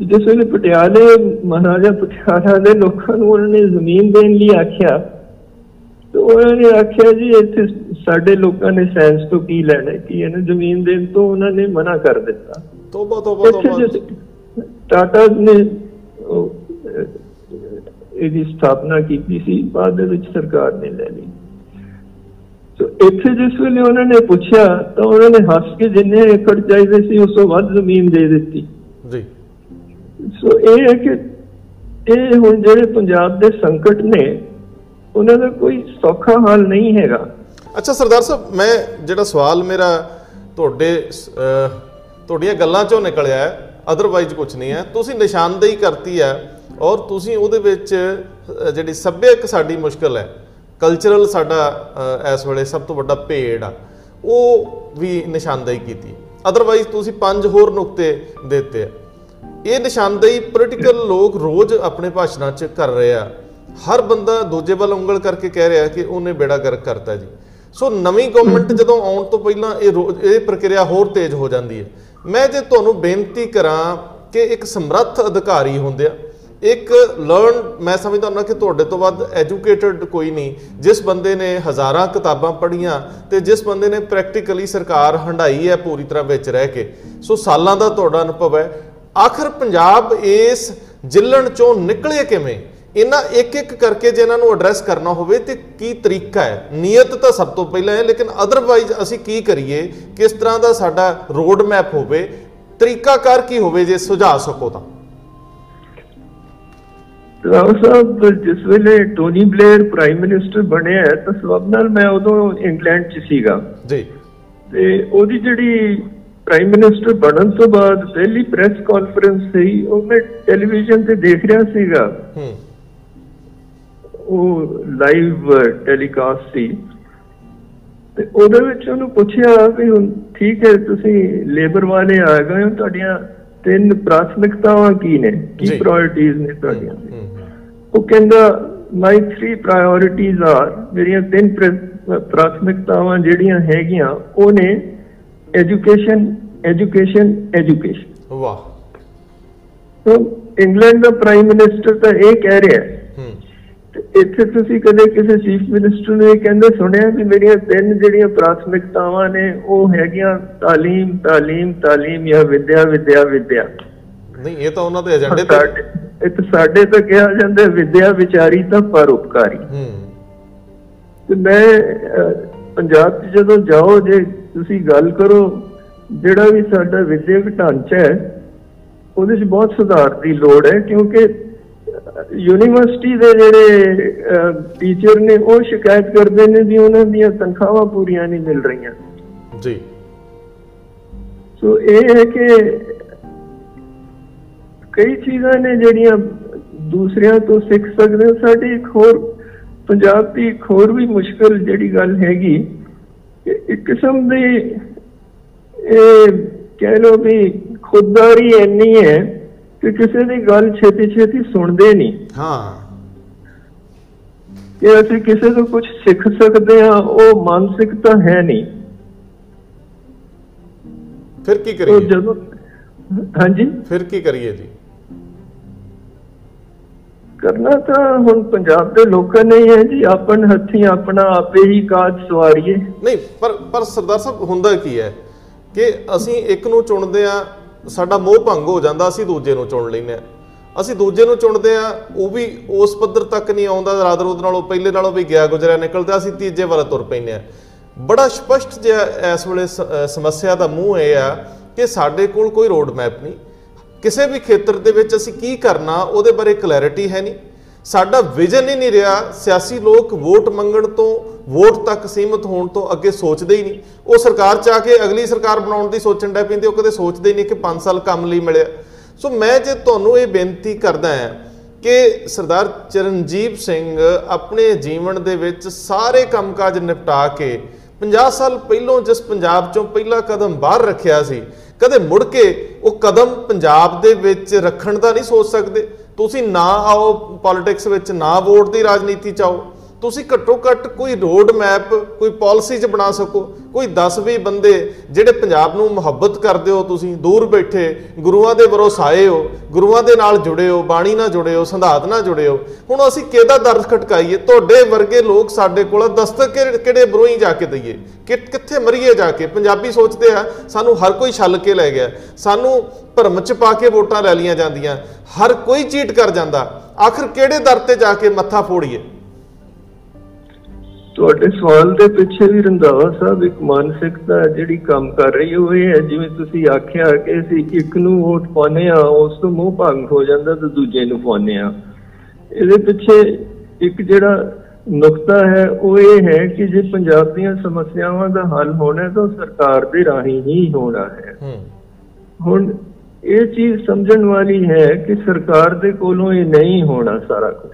ਜਿਸ ਵੇਲੇ ਪਟਿਆਲੇ ਮਹਾਰਾਜਾ ਪਟਿਆਲਾ ਦੇ ਲੋਕਾਂ ਨੂੰ ਉਹਨਾਂ ਨੇ ਜ਼ਮੀਨ ਦੇਣ ਲਈ ਆਖਿਆ ਤੇ ਉਹਨਾਂ ਨੇ ਆਖਿਆ ਜੀ ਇੱਥੇ ਸਾਡੇ ਲੋਕਾਂ ਨੇ ਸਾਇੰਸ ਤੋਂ ਕੀ ਲੈਣਾ ਕੀ ਇਹਨੂੰ ਜ਼ਮੀਨ ਦੇਣ ਤੋਂ ਉਹਨਾਂ ਨੇ ਮਨਾ ਕਰ ਦਿੱਤਾ। ਤੋਬਾ ਤੋਬਾ ਤੋਬਾ। ਟਾਟਾ ਨੇ ਇਹਦੀ ਸਥਾਪਨਾ ਕੀਤੀ ਸੀ ਬਾਅਦ ਦੇ ਵਿੱਚ ਸਰਕਾਰ ਨੇ ਲੈ ਲਈ। ਇੱਥੇ ਜਿਸ ਵੇਲੇ ਉਹਨਾਂ ਨੇ ਪੁੱਛਿਆ ਤਾਂ ਉਹਨਾਂ ਨੇ ਹੱਸ ਕੇ ਜਿੰਨੇ ਏਕੜ ਚਾਹੀਦੇ ਸੀ ਉਸ ਤੋਂ ਵੱਧ ਜ਼ਮੀਨ ਦੇ ਦਿੱਤੀ। ਜੀ। ਸੋ ਇਹ ਹੈ ਕਿ ਇਹ ਹੁਣ ਜਿਹੜੇ ਪੰਜਾਬ ਦੇ ਸੰਕਟ ਨੇ ਉਹਨਾਂ ਦਾ ਕੋਈ ਸੌਖਾ ਹੱਲ ਨਹੀਂ ਹੈਗਾ। ਅੱਛਾ ਸਰਦਾਰ ਸਾਹਿਬ ਮੈਂ ਜਿਹੜਾ ਸਵਾਲ ਮੇਰਾ ਤੁਹਾਡੇ ਤੁਹਾਡੀਆਂ ਗੱਲਾਂ ਚੋਂ ਨਿਕਲਿਆ ਹੈ ਅਦਰਵਾਈਜ਼ ਕੁਝ ਨਹੀਂ ਹੈ। ਤੁਸੀਂ ਨਿਸ਼ਾਨਦੇਹੀ ਕਰਤੀ ਹੈ ਔਰ ਤੁਸੀਂ ਉਹਦੇ ਵਿੱਚ ਜਿਹੜੀ ਸੱਭਿਅਕ ਸਾਡੀ ਮੁਸ਼ਕਲ ਹੈ ਕਲਚਰਲ ਸਾਡਾ ਇਸ ਵੇਲੇ ਸਭ ਤੋਂ ਵੱਡਾ ਭੇੜ ਆ। ਉਹ ਵੀ ਨਿਸ਼ਾਨਦੇਹੀ ਕੀਤੀ। ਅਦਰਵਾਈਜ਼ ਤੁਸੀਂ ਪੰਜ ਹੋਰ ਨੁਕਤੇ ਦਿੱਤੇ ਇਹ ਨਿਸ਼ਾਨਦੇਹੀ ਪੋਲੀਟੀਕਲ ਲੋਕ ਰੋਜ਼ ਆਪਣੇ ਭਾਸ਼ਣਾਂ 'ਚ ਕਰ ਰਹੇ ਆ। ਹਰ ਬੰਦਾ ਦੂਜੇ ਵੱਲ ਉਂਗਲ ਕਰਕੇ ਕਹਿ ਰਿਹਾ ਕਿ ਉਹਨੇ ਬੇੜਾ ਗਰਕ ਕਰਤਾ ਜੀ। ਸੋ ਨਵੀਂ ਗਵਰਨਮੈਂਟ ਜਦੋਂ ਆਉਣ ਤੋਂ ਪਹਿਲਾਂ ਇਹ ਇਹ ਪ੍ਰਕਿਰਿਆ ਹੋਰ ਤੇਜ਼ ਹੋ ਜਾਂਦੀ ਹੈ। ਮੈਂ ਜੇ ਤੁਹਾਨੂੰ ਬੇਨਤੀ ਕਰਾਂ ਕਿ ਇੱਕ ਸਮਰੱਥ ਅਧਿਕਾਰੀ ਹੁੰਦੇ ਆ ਇੱਕ ਲਰਨ ਮੈਂ ਸਮਝਦਾ ਹਾਂ ਕਿ ਤੁਹਾਡੇ ਤੋਂ ਵੱਧ ਐਜੂਕੇਟਡ ਕੋਈ ਨਹੀਂ। ਜਿਸ ਬੰਦੇ ਨੇ ਹਜ਼ਾਰਾਂ ਕਿਤਾਬਾਂ ਪੜ੍ਹੀਆਂ ਤੇ ਜਿਸ ਬੰਦੇ ਨੇ ਪ੍ਰੈਕਟੀਕਲੀ ਸਰਕਾਰ ਹੰਡਾਈ ਹੈ ਪੂਰੀ ਤਰ੍ਹਾਂ ਵਿੱਚ ਰਹਿ ਕੇ। ਸੋ ਸਾਲਾਂ ਦਾ ਤੁਹਾਡਾ ਅਨੁਭਵ ਹੈ। ਆਖਰ ਪੰਜਾਬ ਇਸ ਜਿੱਲਣ ਚੋਂ ਨਿਕਲੇ ਕਿਵੇਂ? ਇਹਨਾਂ ਇੱਕ ਇੱਕ ਕਰਕੇ ਜੇ ਇਹਨਾਂ ਨੂੰ ਐਡਰੈਸ ਕਰਨਾ ਹੋਵੇ ਤੇ ਕੀ ਤਰੀਕਾ ਹੈ? ਨੀਅਤ ਤਾਂ ਸਭ ਤੋਂ ਪਹਿਲਾਂ ਹੈ, ਲੇਕਿਨ ਅਦਰਵਾਈਜ਼ ਅਸੀਂ ਕੀ ਕਰੀਏ ਕਿਸ ਤਰ੍ਹਾਂ ਦਾ ਸਾਡਾ ਰੋਡ ਮੈਪ ਹੋਵੇ? ਤਰੀਕਾਕਾਰ ਕੀ ਹੋਵੇ ਜੇ ਸੁਝਾ ਸਕੋ ਤਾਂ? ਰਾਓ ਸਾਹਿਬ ਜਿਸ ਵੇਲੇ ਟੋਨੀ ਬਲੇਅਰ ਪ੍ਰਾਈਮ ਮਿਨਿਸਟਰ ਬਣਿਆ ਹੈ, ਤਾਂ ਸਬਬ ਨਾਲ ਮੈਂ ਉਦੋਂ ਇੰਗਲੈਂਡ 'ਚ ਸੀਗਾ। ਜੀ। ਤੇ ਉਹਦੀ ਜਿਹੜੀ ਪ੍ਰਾਈਮ ਮਿਨਿਸਟਰ ਬਣਨ ਤੋਂ ਬਾਅਦ ਪਹਿਲੀ ਪ੍ਰੈਸ ਕਾਨਫਰੰਸ ਸੀ ਉਹ ਮੈਂ ਟੈਲੀਵਿਜ਼ਨ ਤੇ ਦੇਖ ਰਿਹਾ ਸੀਗਾ। ਹੂੰ। ਉਹ ਲਾਈਵ ਟੈਲੀਕਾਸਟ ਸੀ। ਤੇ ਉਹਦੇ ਵਿੱਚ ਉਹਨੂੰ ਪੁੱਛਿਆ ਵੀ ਹੁਣ ਠੀਕ ਹੈ ਤੁਸੀਂ ਲੇਬਰ ਵਾਲੇ ਆ ਗਏ ਹੋ ਤੁਹਾਡੀਆਂ ਤਿੰਨ ਪ੍ਰਾਥਮਿਕਤਾਵਾਂ ਕੀ ਨੇ? ਕੀ। ਪ੍ਰਾਇੋਰਟੀਜ਼ ਨੇ ਤੁਹਾਡੀਆਂ? ਉਹ ਕਹਿੰਦਾ ਮਾਈ 3 ਪ੍ਰਾਇੋਰਟੀਜ਼ ਆਰ ਮੇਰੀਆਂ ਤਿੰਨ ਪ੍ਰ- ਪ੍ਰਾਥਮਿਕਤਾਵਾਂ ਜਿਹੜੀਆਂ ਹੈਗੀਆਂ ਉਹ ਨੇ ਐਜੂਕੇਸ਼ਨ ਐਜੂਕੇਸ਼ਨ ਐਜੂਕੇਸ਼ਨ ਵਾਹ। ਸੋ ਇੰਗਲੈਂਡ ਦਾ ਪ੍ਰਾਈਮ ਮਿਨਿਸਟਰ ਤਾਂ ਇਹ ਕਹਿ ਰਿਹਾ ਹੈ। ਇੱਥੇ ਤੁਸੀਂ ਕਦੇ ਕਿਸੇ ਚੀਫ ਮਿਨਿਸਟਰ ਨੂੰ ਇਹ ਕਹਿੰਦੇ ਸੁਣਿਆ ਵੀ ਮੇਰੀਆਂ ਤਿੰਨ ਜਿਹੜੀਆਂ ਪ੍ਰਾਥਮਿਕਤਾਵਾਂ ਨੇ ਉਹ ਹੈਗੀਆਂ ਤਾਲੀਮ ਤਾਲੀਮ ਤਾਲੀਮ ਜਾਂ ਵਿਦਿਆ ਵਿਦਿਆ ਵਿਦਿਆ? ਨਹੀਂ ਇਹ ਤਾਂ ਉਹਨਾਂ ਦੇ ਏਜੰਡੇ ਤੇ ਸਾਡੇ ਇੱਥੇ ਸਾਡੇ ਤਾਂ ਕਿਹਾ ਜਾਂਦਾ ਵਿਦਿਆ ਵਿਚਾਰੀ ਤਾਂ ਪਰਉਪਕਾਰੀ ਹੂੰ। ਤੇ ਮੈਂ ਪੰਜਾਬ 'ਚ ਜਦੋਂ ਜਾਓ ਜੇ ਤੁਸੀਂ ਗੱਲ ਕਰੋ ਜਿਹੜਾ ਵੀ ਸਾਡਾ ਵਿਦਿਅਕ ਢਾਂਚਾ ਹੈ ਉਹਦੇ 'ਚ ਬਹੁਤ ਸੁਧਾਰ ਦੀ ਲੋੜ ਹੈ ਕਿਉਂਕਿ ਯੂਨੀਵਰਸਿਟੀ ਦੇ ਜਿਹੜੇ ਟੀਚਰ ਨੇ ਉਹ ਸ਼ਿਕਾਇਤ ਕਰਦੇ ਨੇ ਵੀ ਉਹਨਾਂ ਦੀਆਂ ਤਨਖਾਹਾਂ ਪੂਰੀਆਂ ਨਹੀਂ ਮਿਲ ਰਹੀਆਂ। ਜੀ। ਸੋ ਇਹ ਹੈ ਕਿ ਕਈ ਚੀਜ਼ਾਂ ਨੇ ਜਿਹੜੀਆਂ ਦੂਸਰਿਆਂ ਤੋਂ ਸਿੱਖ ਸਕਦੇ ਹਾਂ। ਸਾਡੀ ਇੱਕ ਹੋਰ ਪੰਜਾਬ ਦੀ ਇੱਕ ਹੋਰ ਵੀ ਮੁਸ਼ਕਲ ਜਿਹੜੀ ਗੱਲ ਹੈਗੀ ਕਿ ਇੱਕ ਕਿਸਮ ਦੀ ਇਹ ਕਹਿ ਲਓ ਵੀ ਖੁਦਦਾਰੀ ਇੰਨੀ ਹੈ ਕਿ ਕਿਸੇ ਦੀ ਗੱਲ ਛੇਤੀ ਛੇਤੀ ਸੁਣਦੇ ਨਹੀਂ। ਹਾਂ। ਕਿ ਅਸੀਂ ਕਿਸੇ ਤੋਂ ਕੁਝ ਸਿੱਖ ਸਕਦੇ ਹਾਂ ਉਹ ਮਾਨਸਿਕਤਾ ਹੈ ਨਹੀਂ। ਫਿਰ ਕੀ ਕਰੀਏ? ਜਦੋਂ ਹਾਂਜੀ? ਫਿਰ ਕੀ ਕਰੀਏ ਜੀ? ਕਰਨਾ ਤਾਂ ਹੁਣ ਪੰਜਾਬ ਦੇ ਲੋਕਾਂ ਨੇ ਹੀ ਹੈ ਜੀ, ਆਪਣ ਹੱਥੀਂ ਆਪਣਾ ਆਪੇ ਹੀ ਕਾਜ ਸਵਾਰੀਏ। ਨਹੀਂ, ਪਰ ਪਰ ਸਰਦਾਰ ਸਾਹਿਬ, ਹੁੰਦਾ ਕੀ ਹੈ ਕਿ ਅਸੀਂ ਇੱਕ ਨੂੰ ਚੁਣਦੇ ਆ ਸਾਡਾ ਮੋਹ ਭੰਗ ਹੋ ਜਾਂਦਾ, ਅਸੀਂ ਦੂਜੇ ਨੂੰ ਚੁਣ ਲੈਂਦੇ ਆ ਅਸੀਂ ਦੂਜੇ ਨੂੰ ਚੁਣਦੇ ਆ ਉਹ ਵੀ ਉਸ ਪੱਧਰ ਤੱਕ ਨਹੀਂ ਆਉਂਦਾ, ਰਾਤ ਰੋਦ ਨਾਲੋਂ ਪਹਿਲੇ ਨਾਲੋਂ ਵੀ ਗਿਆ ਗੁਜ਼ਰਿਆ ਨਿਕਲਦਾ, ਅਸੀਂ ਤੀਜੇ ਵੱਲ ਤੁਰ ਪੈਂਦੇ ਆ ਬੜਾ ਸਪਸ਼ਟ ਜਿਹਾ ਇਸ ਵੇਲੇ ਸ- ਅਹ ਸਮੱਸਿਆ ਦਾ ਮੂੰਹ ਇਹ ਆ ਕਿ ਸਾਡੇ ਕੋਲ ਕੋਈ ਰੋਡ ਮੈਪ ਨਹੀਂ। ਕਿਸੇ ਵੀ ਖੇਤਰ ਦੇ ਵਿੱਚ ਅਸੀਂ ਕੀ ਕਰਨਾ, ਉਹਦੇ ਬਾਰੇ ਕਲੈਰਿਟੀ ਹੈ ਨਹੀਂ। ਸਾਡਾ ਵਿਜ਼ਨ ਹੀ ਨਹੀਂ ਰਿਹਾ, ਸਿਆਸੀ ਲੋਕ ਵੋਟ ਮੰਗਣ ਤੋਂ, ਵੋਟ ਤੱਕ ਸੀਮਤ ਹੋਣ ਤੋਂ ਅੱਗੇ ਸੋਚਦੇ ਹੀ ਨਹੀਂ। ਉਹ ਸਰਕਾਰ ਚ ਆ ਕੇ ਅਗਲੀ ਸਰਕਾਰ ਬਣਾਉਣ ਦੀ ਸੋਚਣ ਡੈ ਪੈਂਦੇ, ਉਹ ਕਦੇ ਸੋਚਦੇ ਹੀ ਨਹੀਂ ਕਿ 5 ਸਾਲ ਕੰਮ ਲਈ ਮਿਲਿਆ। ਸੋ ਮੈਂ ਜੇ ਤੁਹਾਨੂੰ ਇਹ ਬੇਨਤੀ ਕਰਦਾ ਹਾਂ ਕਿ ਸਰਦਾਰ ਚਰਨਜੀਤ ਸਿੰਘ ਆਪਣੇ ਜੀਵਨ ਦੇ ਵਿੱਚ ਸਾਰੇ ਕੰਮਕਾਜ ਨਿਪਟਾ ਕੇ 50 ਸਾਲ ਪਹਿਲੋਂ ਜਿਸ ਪੰਜਾਬ ਚੋਂ ਪਹਿਲਾ ਕਦਮ ਬਾਹਰ ਰੱਖਿਆ ਸੀ ਕਦੇ ਮੁੜ ਕੇ ਉਹ ਕਦਮ ਪੰਜਾਬ ਦੇ ਵਿੱਚ ਰੱਖਣ ਦਾ ਨਹੀਂ ਸੋਚ ਸਕਦੇ। ਤੁਸੀਂ ਨਾ ਆਓ ਪੋਲਿਟਿਕਸ ਵਿੱਚ, ਨਾ ਵੋਟ ਦੀ ਰਾਜਨੀਤੀ ਚ ਆਓ। ਤੁਸੀਂ ਘੱਟੋ ਘੱਟ ਕੋਈ ਰੋਡ ਮੈਪ ਕੋਈ ਪਾਲਿਸੀ 'ਚ ਬਣਾ ਸਕੋ। ਕੋਈ 10-20 ਬੰਦੇ ਜਿਹੜੇ ਪੰਜਾਬ ਨੂੰ ਮੁਹੱਬਤ ਕਰਦੇ ਹੋ ਤੁਸੀਂ, ਦੂਰ ਬੈਠੇ, ਗੁਰੂਆਂ ਦੇ ਵਰੋਸਾਏ ਹੋ, ਗੁਰੂਆਂ ਦੇ ਨਾਲ ਜੁੜੇ ਹੋ, ਬਾਣੀ ਨਾਲ ਜੁੜੇ ਹੋ, ਸੰਧਾਤ ਨਾਲ ਜੁੜੇ ਹੋ। ਹੁਣ ਅਸੀਂ ਕਿਹਦਾ ਦਰਦ ਖਟਕਾਈਏ? ਤੁਹਾਡੇ ਵਰਗੇ ਲੋਕ ਸਾਡੇ ਕੋਲ ਦਸਤਕ ਕਿਹੜੇ- ਕਿਹੜੇ ਬਰੋਈ ਜਾ ਕੇ ਦਈਏ? ਕਿ ਕਿੱਥੇ ਮਰੀਏ ਜਾ ਕੇ? ਪੰਜਾਬੀ ਸੋਚਦੇ ਆ, ਸਾਨੂੰ ਹਰ ਕੋਈ ਛੱਲ ਕੇ ਲੈ ਗਿਆ। ਸਾਨੂੰ ਭਰਮ ਚ ਪਾ ਕੇ ਵੋਟਾਂ ਲੈ ਲੀਆਂ ਜਾਂਦੀਆਂ। ਹਰ ਕੋਈ ਚੀਟ ਕਰ ਜਾਂਦਾ। ਆਖਰ ਕਿਹੜੇ ਦਰ ਤੇ ਜਾ ਕੇ ਮੱਥਾ ਫੋੜੀਏ? ਤੁਹਾਡੇ ਸਵਾਲ ਦੇ ਪਿੱਛੇ ਵੀ ਰੰਧਾਵਾ ਸਾਹਿਬ ਇੱਕ ਮਾਨਸਿਕਤਾ ਜਿਹੜੀ ਕੰਮ ਕਰ ਰਹੀ ਉਹ ਇਹ ਹੈ ਜਿਵੇਂ ਤੁਸੀਂ ਆਖਿਆ ਕਿ ਅਸੀਂ ਇੱਕ ਨੂੰ ਵੋਟ ਪਾਉਂਦੇ ਆ ਉਸ ਤੋਂ ਮੋਹ ਭੰਗ ਹੋ ਜਾਂਦਾ ਤੇ ਦੂਜੇ ਨੂੰ ਪਾਉਂਦੇ ਆ ਇਹਦੇ ਪਿੱਛੇ ਇੱਕ ਜਿਹੜਾ ਨੁਕਤਾ ਹੈ ਉਹ ਇਹ ਹੈ ਕਿ ਜੇ ਪੰਜਾਬ ਦੀਆਂ ਸਮੱਸਿਆਵਾਂ ਦਾ ਹੱਲ ਹੋਣਾ ਤਾਂ ਸਰਕਾਰ ਦੇ ਰਾਹੀਂ ਹੀ ਹੋਣਾ ਹੂੰ। ਹੁਣ ਇਹ ਚੀਜ਼ ਸਮਝਣ ਵਾਲੀ ਹੈ ਕਿ ਸਰਕਾਰ ਦੇ ਕੋਲੋਂ ਇਹ ਨਹੀਂ ਹੋਣਾ ਸਾਰਾ ਕੁਝ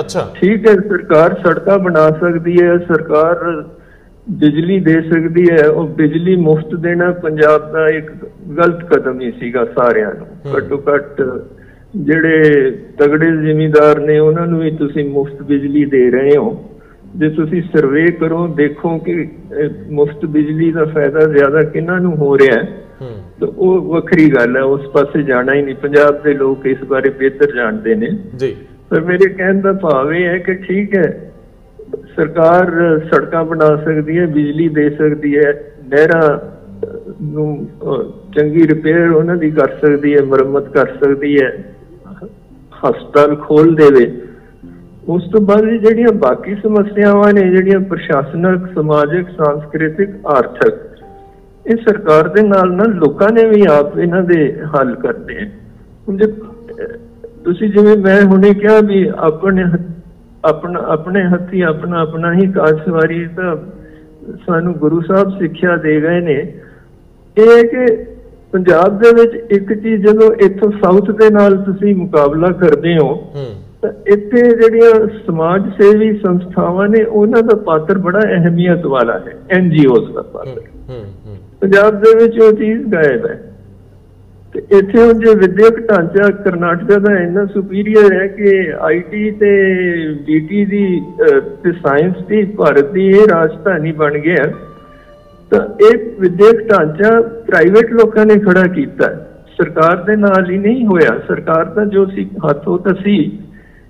ਅੱਛਾ। ਠੀਕ ਹੈ ਸਰਕਾਰ ਸੜਕਾਂ ਬਣਾ ਸਕਦੀ ਹੈ ਸਰਕਾਰ ਬਿਜਲੀ ਦੇ ਸਕਦੀ ਹੈ ਉਹ ਬਿਜਲੀ ਮੁਫਤ ਦੇਣਾ ਪੰਜਾਬ ਦਾ ਇੱਕ ਗਲਤ ਕਦਮ ਹੀ ਸੀਗਾ ਸਾਰਿਆਂ ਨੂੰ। ਘੱਟੋ ਘੱਟ ਜਿਹੜੇ ਤਗੜੇ ਜ਼ਿਮੀਂਦਾਰ ਨੇ ਉਹਨਾਂ ਨੂੰ ਵੀ ਤੁਸੀਂ ਮੁਫਤ ਬਿਜਲੀ ਦੇ ਰਹੇ ਹੋ। ਜੇ ਤੁਸੀਂ ਸਰਵੇ ਕਰੋ ਦੇਖੋ ਕਿ ਮੁਫਤ ਬਿਜਲੀ ਦਾ ਫਾਇਦਾ ਜ਼ਿਆਦਾ ਕਿਹਨਾਂ ਨੂੰ ਹੋ ਰਿਹਾ ਹੂੰ। ਤਾਂ ਉਹ ਵੱਖਰੀ ਗੱਲ ਹੈ ਉਸ ਪਾਸੇ ਜਾਣਾ ਹੀ ਨਹੀਂ। ਪੰਜਾਬ ਦੇ ਲੋਕ ਇਸ ਬਾਰੇ ਬਿਹਤਰ ਜਾਣਦੇ ਨੇ। ਜੀ। ਪਰ ਮੇਰੇ ਕਹਿਣ ਦਾ ਭਾਵ ਇਹ ਹੈ ਕਿ ਠੀਕ ਹੈ ਸਰਕਾਰ ਸੜਕਾਂ ਬਣਾ ਸਕਦੀ ਹੈ ਬਿਜਲੀ ਦੇ ਸਕਦੀ ਹੈ ਨਹਿਰਾਂ ਅਹ, ਨੂੰ ਅਹ, ਚੰਗੀ ਰਿਪੇਅਰ ਉਹਨਾਂ ਦੀ ਕਰ ਸਕਦੀ ਹੈ ਮੁਰੰਮਤ ਕਰ ਸਕਦੀ ਹੈ ਹਸਪਤਾਲ ਖੋਲ ਦੇਵੇ। ਉਸ ਤੋਂ ਬਾਅਦ ਇਹ ਜਿਹੜੀਆਂ ਬਾਕੀ ਸਮੱਸਿਆਵਾਂ ਨੇ ਜਿਹੜੀਆਂ ਪ੍ਰਸ਼ਾਸਨਿਕ ਸਮਾਜਿਕ ਸਾਂਸਕ੍ਰਿਤਿਕ ਆਰਥਿਕ ਇਹ ਸਰਕਾਰ ਦੇ ਨਾਲ ਨਾਲ ਲੋਕਾਂ ਨੇ ਵੀ ਆਪ ਇਹਨਾਂ ਦੇ ਹੱਲ ਕਰਨੇ ਹੈ। ਹੁਣ ਜੇ ਅਹ, ਤੁਸੀਂ ਜਿਵੇਂ ਮੈਂ ਹੁਣੇ ਕਿਹਾ ਵੀ ਆਪਣੇ ਆਪਣਾ ਆਪਣੇ ਹੱਥੀ ਆਪਣਾ ਆਪਣਾ ਹੀ ਕਾਜ ਸਵਾਰੀ ਤਾਂ ਸਾਨੂੰ ਗੁਰੂ ਸਾਹਿਬ ਸਿੱਖਿਆ ਦੇ ਗਏ ਨੇ। ਇਹ ਕਿ ਪੰਜਾਬ ਦੇ ਵਿੱਚ ਇੱਕ ਚੀਜ਼ ਜਦੋਂ ਇੱਥੋਂ ਸਾਊਥ ਦੇ ਨਾਲ ਤੁਸੀਂ ਮੁਕਾਬਲਾ ਕਰਦੇ ਹੋ ਤਾਂ ਇੱਥੇ ਜਿਹੜੀਆਂ ਸਮਾਜ ਸੇਵੀ ਸੰਸਥਾਵਾਂ ਨੇ ਉਹਨਾਂ ਦਾ ਪਾਤਰ ਬੜਾ ਅਹਿਮੀਅਤ ਵਾਲਾ ਹੈ ਐਨਜੀਓਜ਼ ਦਾ ਪਾਤਰ। ਪੰਜਾਬ ਦੇ ਵਿੱਚ ਉਹ ਚੀਜ਼ ਗਾਇਬ ਹੈ। ਤੇ ਇੱਥੇ ਹੁਣ ਜੇ ਵਿਦਿਅਕ ਢਾਂਚਾ ਕਰਨਾਟਕਾ ਦਾ ਇੰਨਾ ਸੁਪੀਰੀਅਰ ਹੈ ਕਿ ਆਈਟੀ ਤੇ ਡੀਟੀ ਦੀ ਅਹ, ਤੇ ਸਾਇੰਸ ਦੀ ਭਾਰਤ ਦੀ ਇਹ ਰਾਜਧਾਨੀ ਬਣ ਗਿਆ ਹੈ। ਤਾਂ ਇਹ ਵਿਦਿਅਕ ਢਾਂਚਾ ਪ੍ਰਾਈਵੇਟ ਲੋਕਾਂ ਨੇ ਖੜਾ ਕੀਤਾ ਹੈ। ਸਰਕਾਰ ਦੇ ਨਾਲ ਹੀ ਨਹੀਂ ਹੋਇਆ ਸਰਕਾਰ ਦਾ ਜੋ ਸੀ ਹੱਥੋਂ ਤਾਂ ਸੀ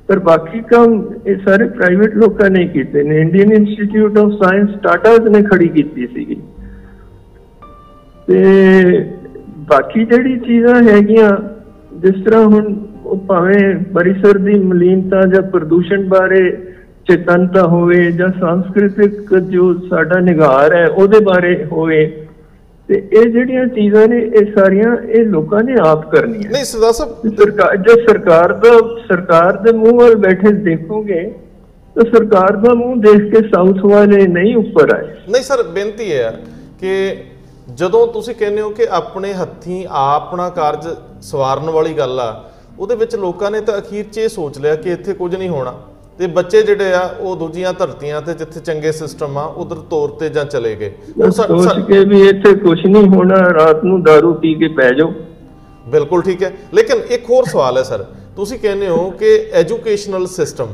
ਪਰ ਬਾਕੀ ਕੰਮ ਇਹ ਸਾਰੇ ਪ੍ਰਾਈਵੇਟ ਲੋਕਾਂ ਨੇ ਕੀਤੇ ਨੇ Indian Institute of Science Tatas ਨੇ ਖੜੀ ਕੀਤੀ ਸੀਗੀ ਤੇ ਬਾਕੀ ਜਿਹੜੀ ਚੀਜ਼ਾਂ ਹੈਗੀਆਂ ਜਿਸ ਤਰ੍ਹਾਂ ਹੁਣ ਉਹ ਭਾਵੇਂ ਪਰਿਸਰ ਦੀ ਮਲੀਨਤਾ ਜਾਂ ਪ੍ਰਦੂਸ਼ਣ ਬਾਰੇ ਚੇਤਨਤਾ ਹੋਵੇ ਜਾਂ ਸੰਸਕ੍ਰਿਤਿਕ ਜੋ ਸਾਡਾ ਨਿਗਾਰ ਹੈ ਉਹਦੇ ਬਾਰੇ ਹੋਵੇ ਤੇ ਇਹ ਜਿਹੜੀਆਂ ਚੀਜ਼ਾਂ ਨੇ ਇਹ ਸਾਰੀਆਂ ਇਹ ਲੋਕਾਂ ਨੇ ਆਪ ਕਰਨੀਆਂ। ਨਹੀਂ ਸਰਦਾਰ ਸਾਹਿਬ ਸਰਕਾਰ ਜੇ ਸਰਕਾਰ ਦਾ ਸਰਕਾਰ ਦੇ ਮੂੰਹ ਵੱਲ ਬੈਠੇ ਦੇਖੋਗੇ ਤਾਂ ਸਰਕਾਰ ਦਾ ਮੂੰਹ ਦੇਖ ਕੇ ਸਾਊਥ ਵਾਲੇ ਨਹੀਂ ਉੱਪਰ ਆਏ। ਨਹੀਂ ਸਰ ਬੇਨਤੀ ਹੈ ਕਿ ਜਦੋਂ ਤੁਸੀਂ ਕਹਿੰਦੇ ਹੋ ਕਿ ਆਪਣੇ ਹੱਥੀਂ ਆਪਣਾ ਕਾਰਜ ਸਵਾਰਨ ਵਾਲੀ ਗੱਲ ਆ ਉਹਦੇ ਵਿੱਚ ਲੋਕਾਂ ਨੇ ਤਾਂ ਅਖੀਰ 'ਚ ਇਹ ਸੋਚ ਲਿਆ ਕਿ ਇੱਥੇ ਕੁਝ ਨਹੀਂ ਹੋਣਾ। ਤੇ ਬੱਚੇ ਜਿਹੜੇ ਆ ਉਹ ਦੂਜੀਆਂ ਧਰਤੀਆਂ ਤੇ ਜਿੱਥੇ ਚੰਗੇ ਸਿਸਟਮ ਆ ਉਧਰ ਤੌਰ ਤੇ ਜਾਂ ਚਲੇ ਗਏ। ਹੁਣ ਸੋਚ ਕੇ ਵੀ ਇੱਥੇ ਕੁਝ ਨਹੀਂ ਹੋਣਾ ਰਾਤ ਨੂੰ दारू ਪੀ ਕੇ ਪੈ ਜਾਓ। ਬਿਲਕੁਲ ਠੀਕ ਹੈ। ਲੇਕਿਨ ਇੱਕ ਹੋਰ ਸਵਾਲ ਹੈ ਸਰ। ਤੁਸੀਂ ਕਹਿੰਦੇ ਹੋ ਕਿ ਐਜੂਕੇਸ਼ਨਲ ਸਿਸਟਮ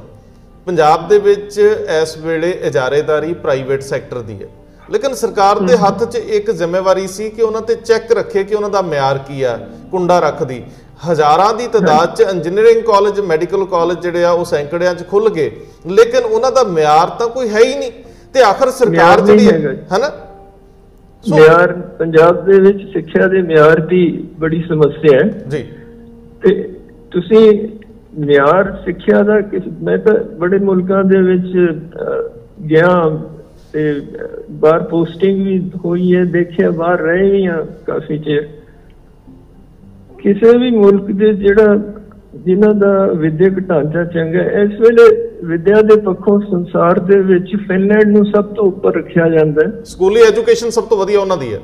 ਪੰਜਾਬ ਦੇ ਵਿੱਚ ਇਸ ਵੇਲੇ ਇਜਾਰੇਦਾਰੀ ਪ੍ਰਾਈਵੇਟ ਸੈਕਟਰ ਦੀ ਹੈ। ਲੇਕਿਨ ਸਰਕਾਰ ਦੇ ਹੱਥ 'ਚ ਇੱਕ ਜ਼ਿੰਮੇਵਾਰੀ ਸੀ ਕਿ ਉਹਨਾਂ ਤੇ ਚੈੱਕ ਰੱਖੇ ਕਿ ਉਹਨਾਂ ਦਾ ਮਿਆਰ ਕੀ ਆ ਕੁੰਡਾ ਰੱਖਦੀ। ਹਜ਼ਾਰਾਂ ਦੀ ਤਾਦਾਦ 'ਚ ਇੰਜੀਨੀਅਰਿੰਗ ਕਾਲਜ ਮੈਡੀਕਲ ਕਾਲਜ ਜਿਹੜੇ ਆ ਉਹ ਸੈਂਕੜਿਆਂ 'ਚ ਖੁੱਲ ਗਏ। ਲੇਕਿਨ ਉਹਨਾਂ ਦਾ ਮਿਆਰ ਤਾਂ ਕੋਈ ਹੈ ਹੀ ਨਹੀਂ। ਤੇ ਆਖਰ ਸਰਕਾਰ ਜਿਹੜੀ ਹੈ। ਹੈਨਾ? ਮਿਆਰ ਪੰਜਾਬ ਦੇ ਵਿੱਚ ਸਿੱਖਿਆ ਦੇ ਮਿਆਰ ਦੀ ਬੜੀ ਸਮੱਸਿਆ ਹੈ। ਜੀ। ਤੇ ਤੁਸੀਂ ਮਿਆਰ ਸਿੱਖਿਆ ਦਾ ਕਿਸ ਮੈਂ ਤਾਂ ਬੜੇ ਮੁਲਕਾਂ ਦੇ ਵਿੱਚ ਗਿਆ ਤੇ ਬਾਹਰ ਪੋਸਟਿੰਗ ਵੀ ਹੋਈ ਹੈ ਦੇਖਿਆ ਬਾਹਰ ਰਹੇ ਵੀ ਆ ਕਾਫੀ ਚਿਰ। ਕਿਸੇ ਵੀ ਮੁਲਕ ਦੇ ਜਿਹੜਾ ਜਿਨ੍ਹਾਂ ਦਾ ਵਿਦਿਅਕ ਢਾਂਚਾ ਚੰਗਾ ਹੈ ਇਸ ਵੇਲੇ ਵਿਦਿਆ ਦੇ ਪੱਖੋਂ ਸੰਸਾਰ ਦੇ ਵਿੱਚ ਫਿਨਲੈਂਡ ਨੂੰ ਸਭ ਤੋਂ ਉੱਪਰ ਰੱਖਿਆ ਜਾਂਦਾ ਹੈ। ਸਕੂਲੀ ਐਜੂਕੇਸ਼ਨ ਸਭ ਤੋਂ ਵਧੀਆ ਉਹਨਾਂ ਦੀ ਹੈ।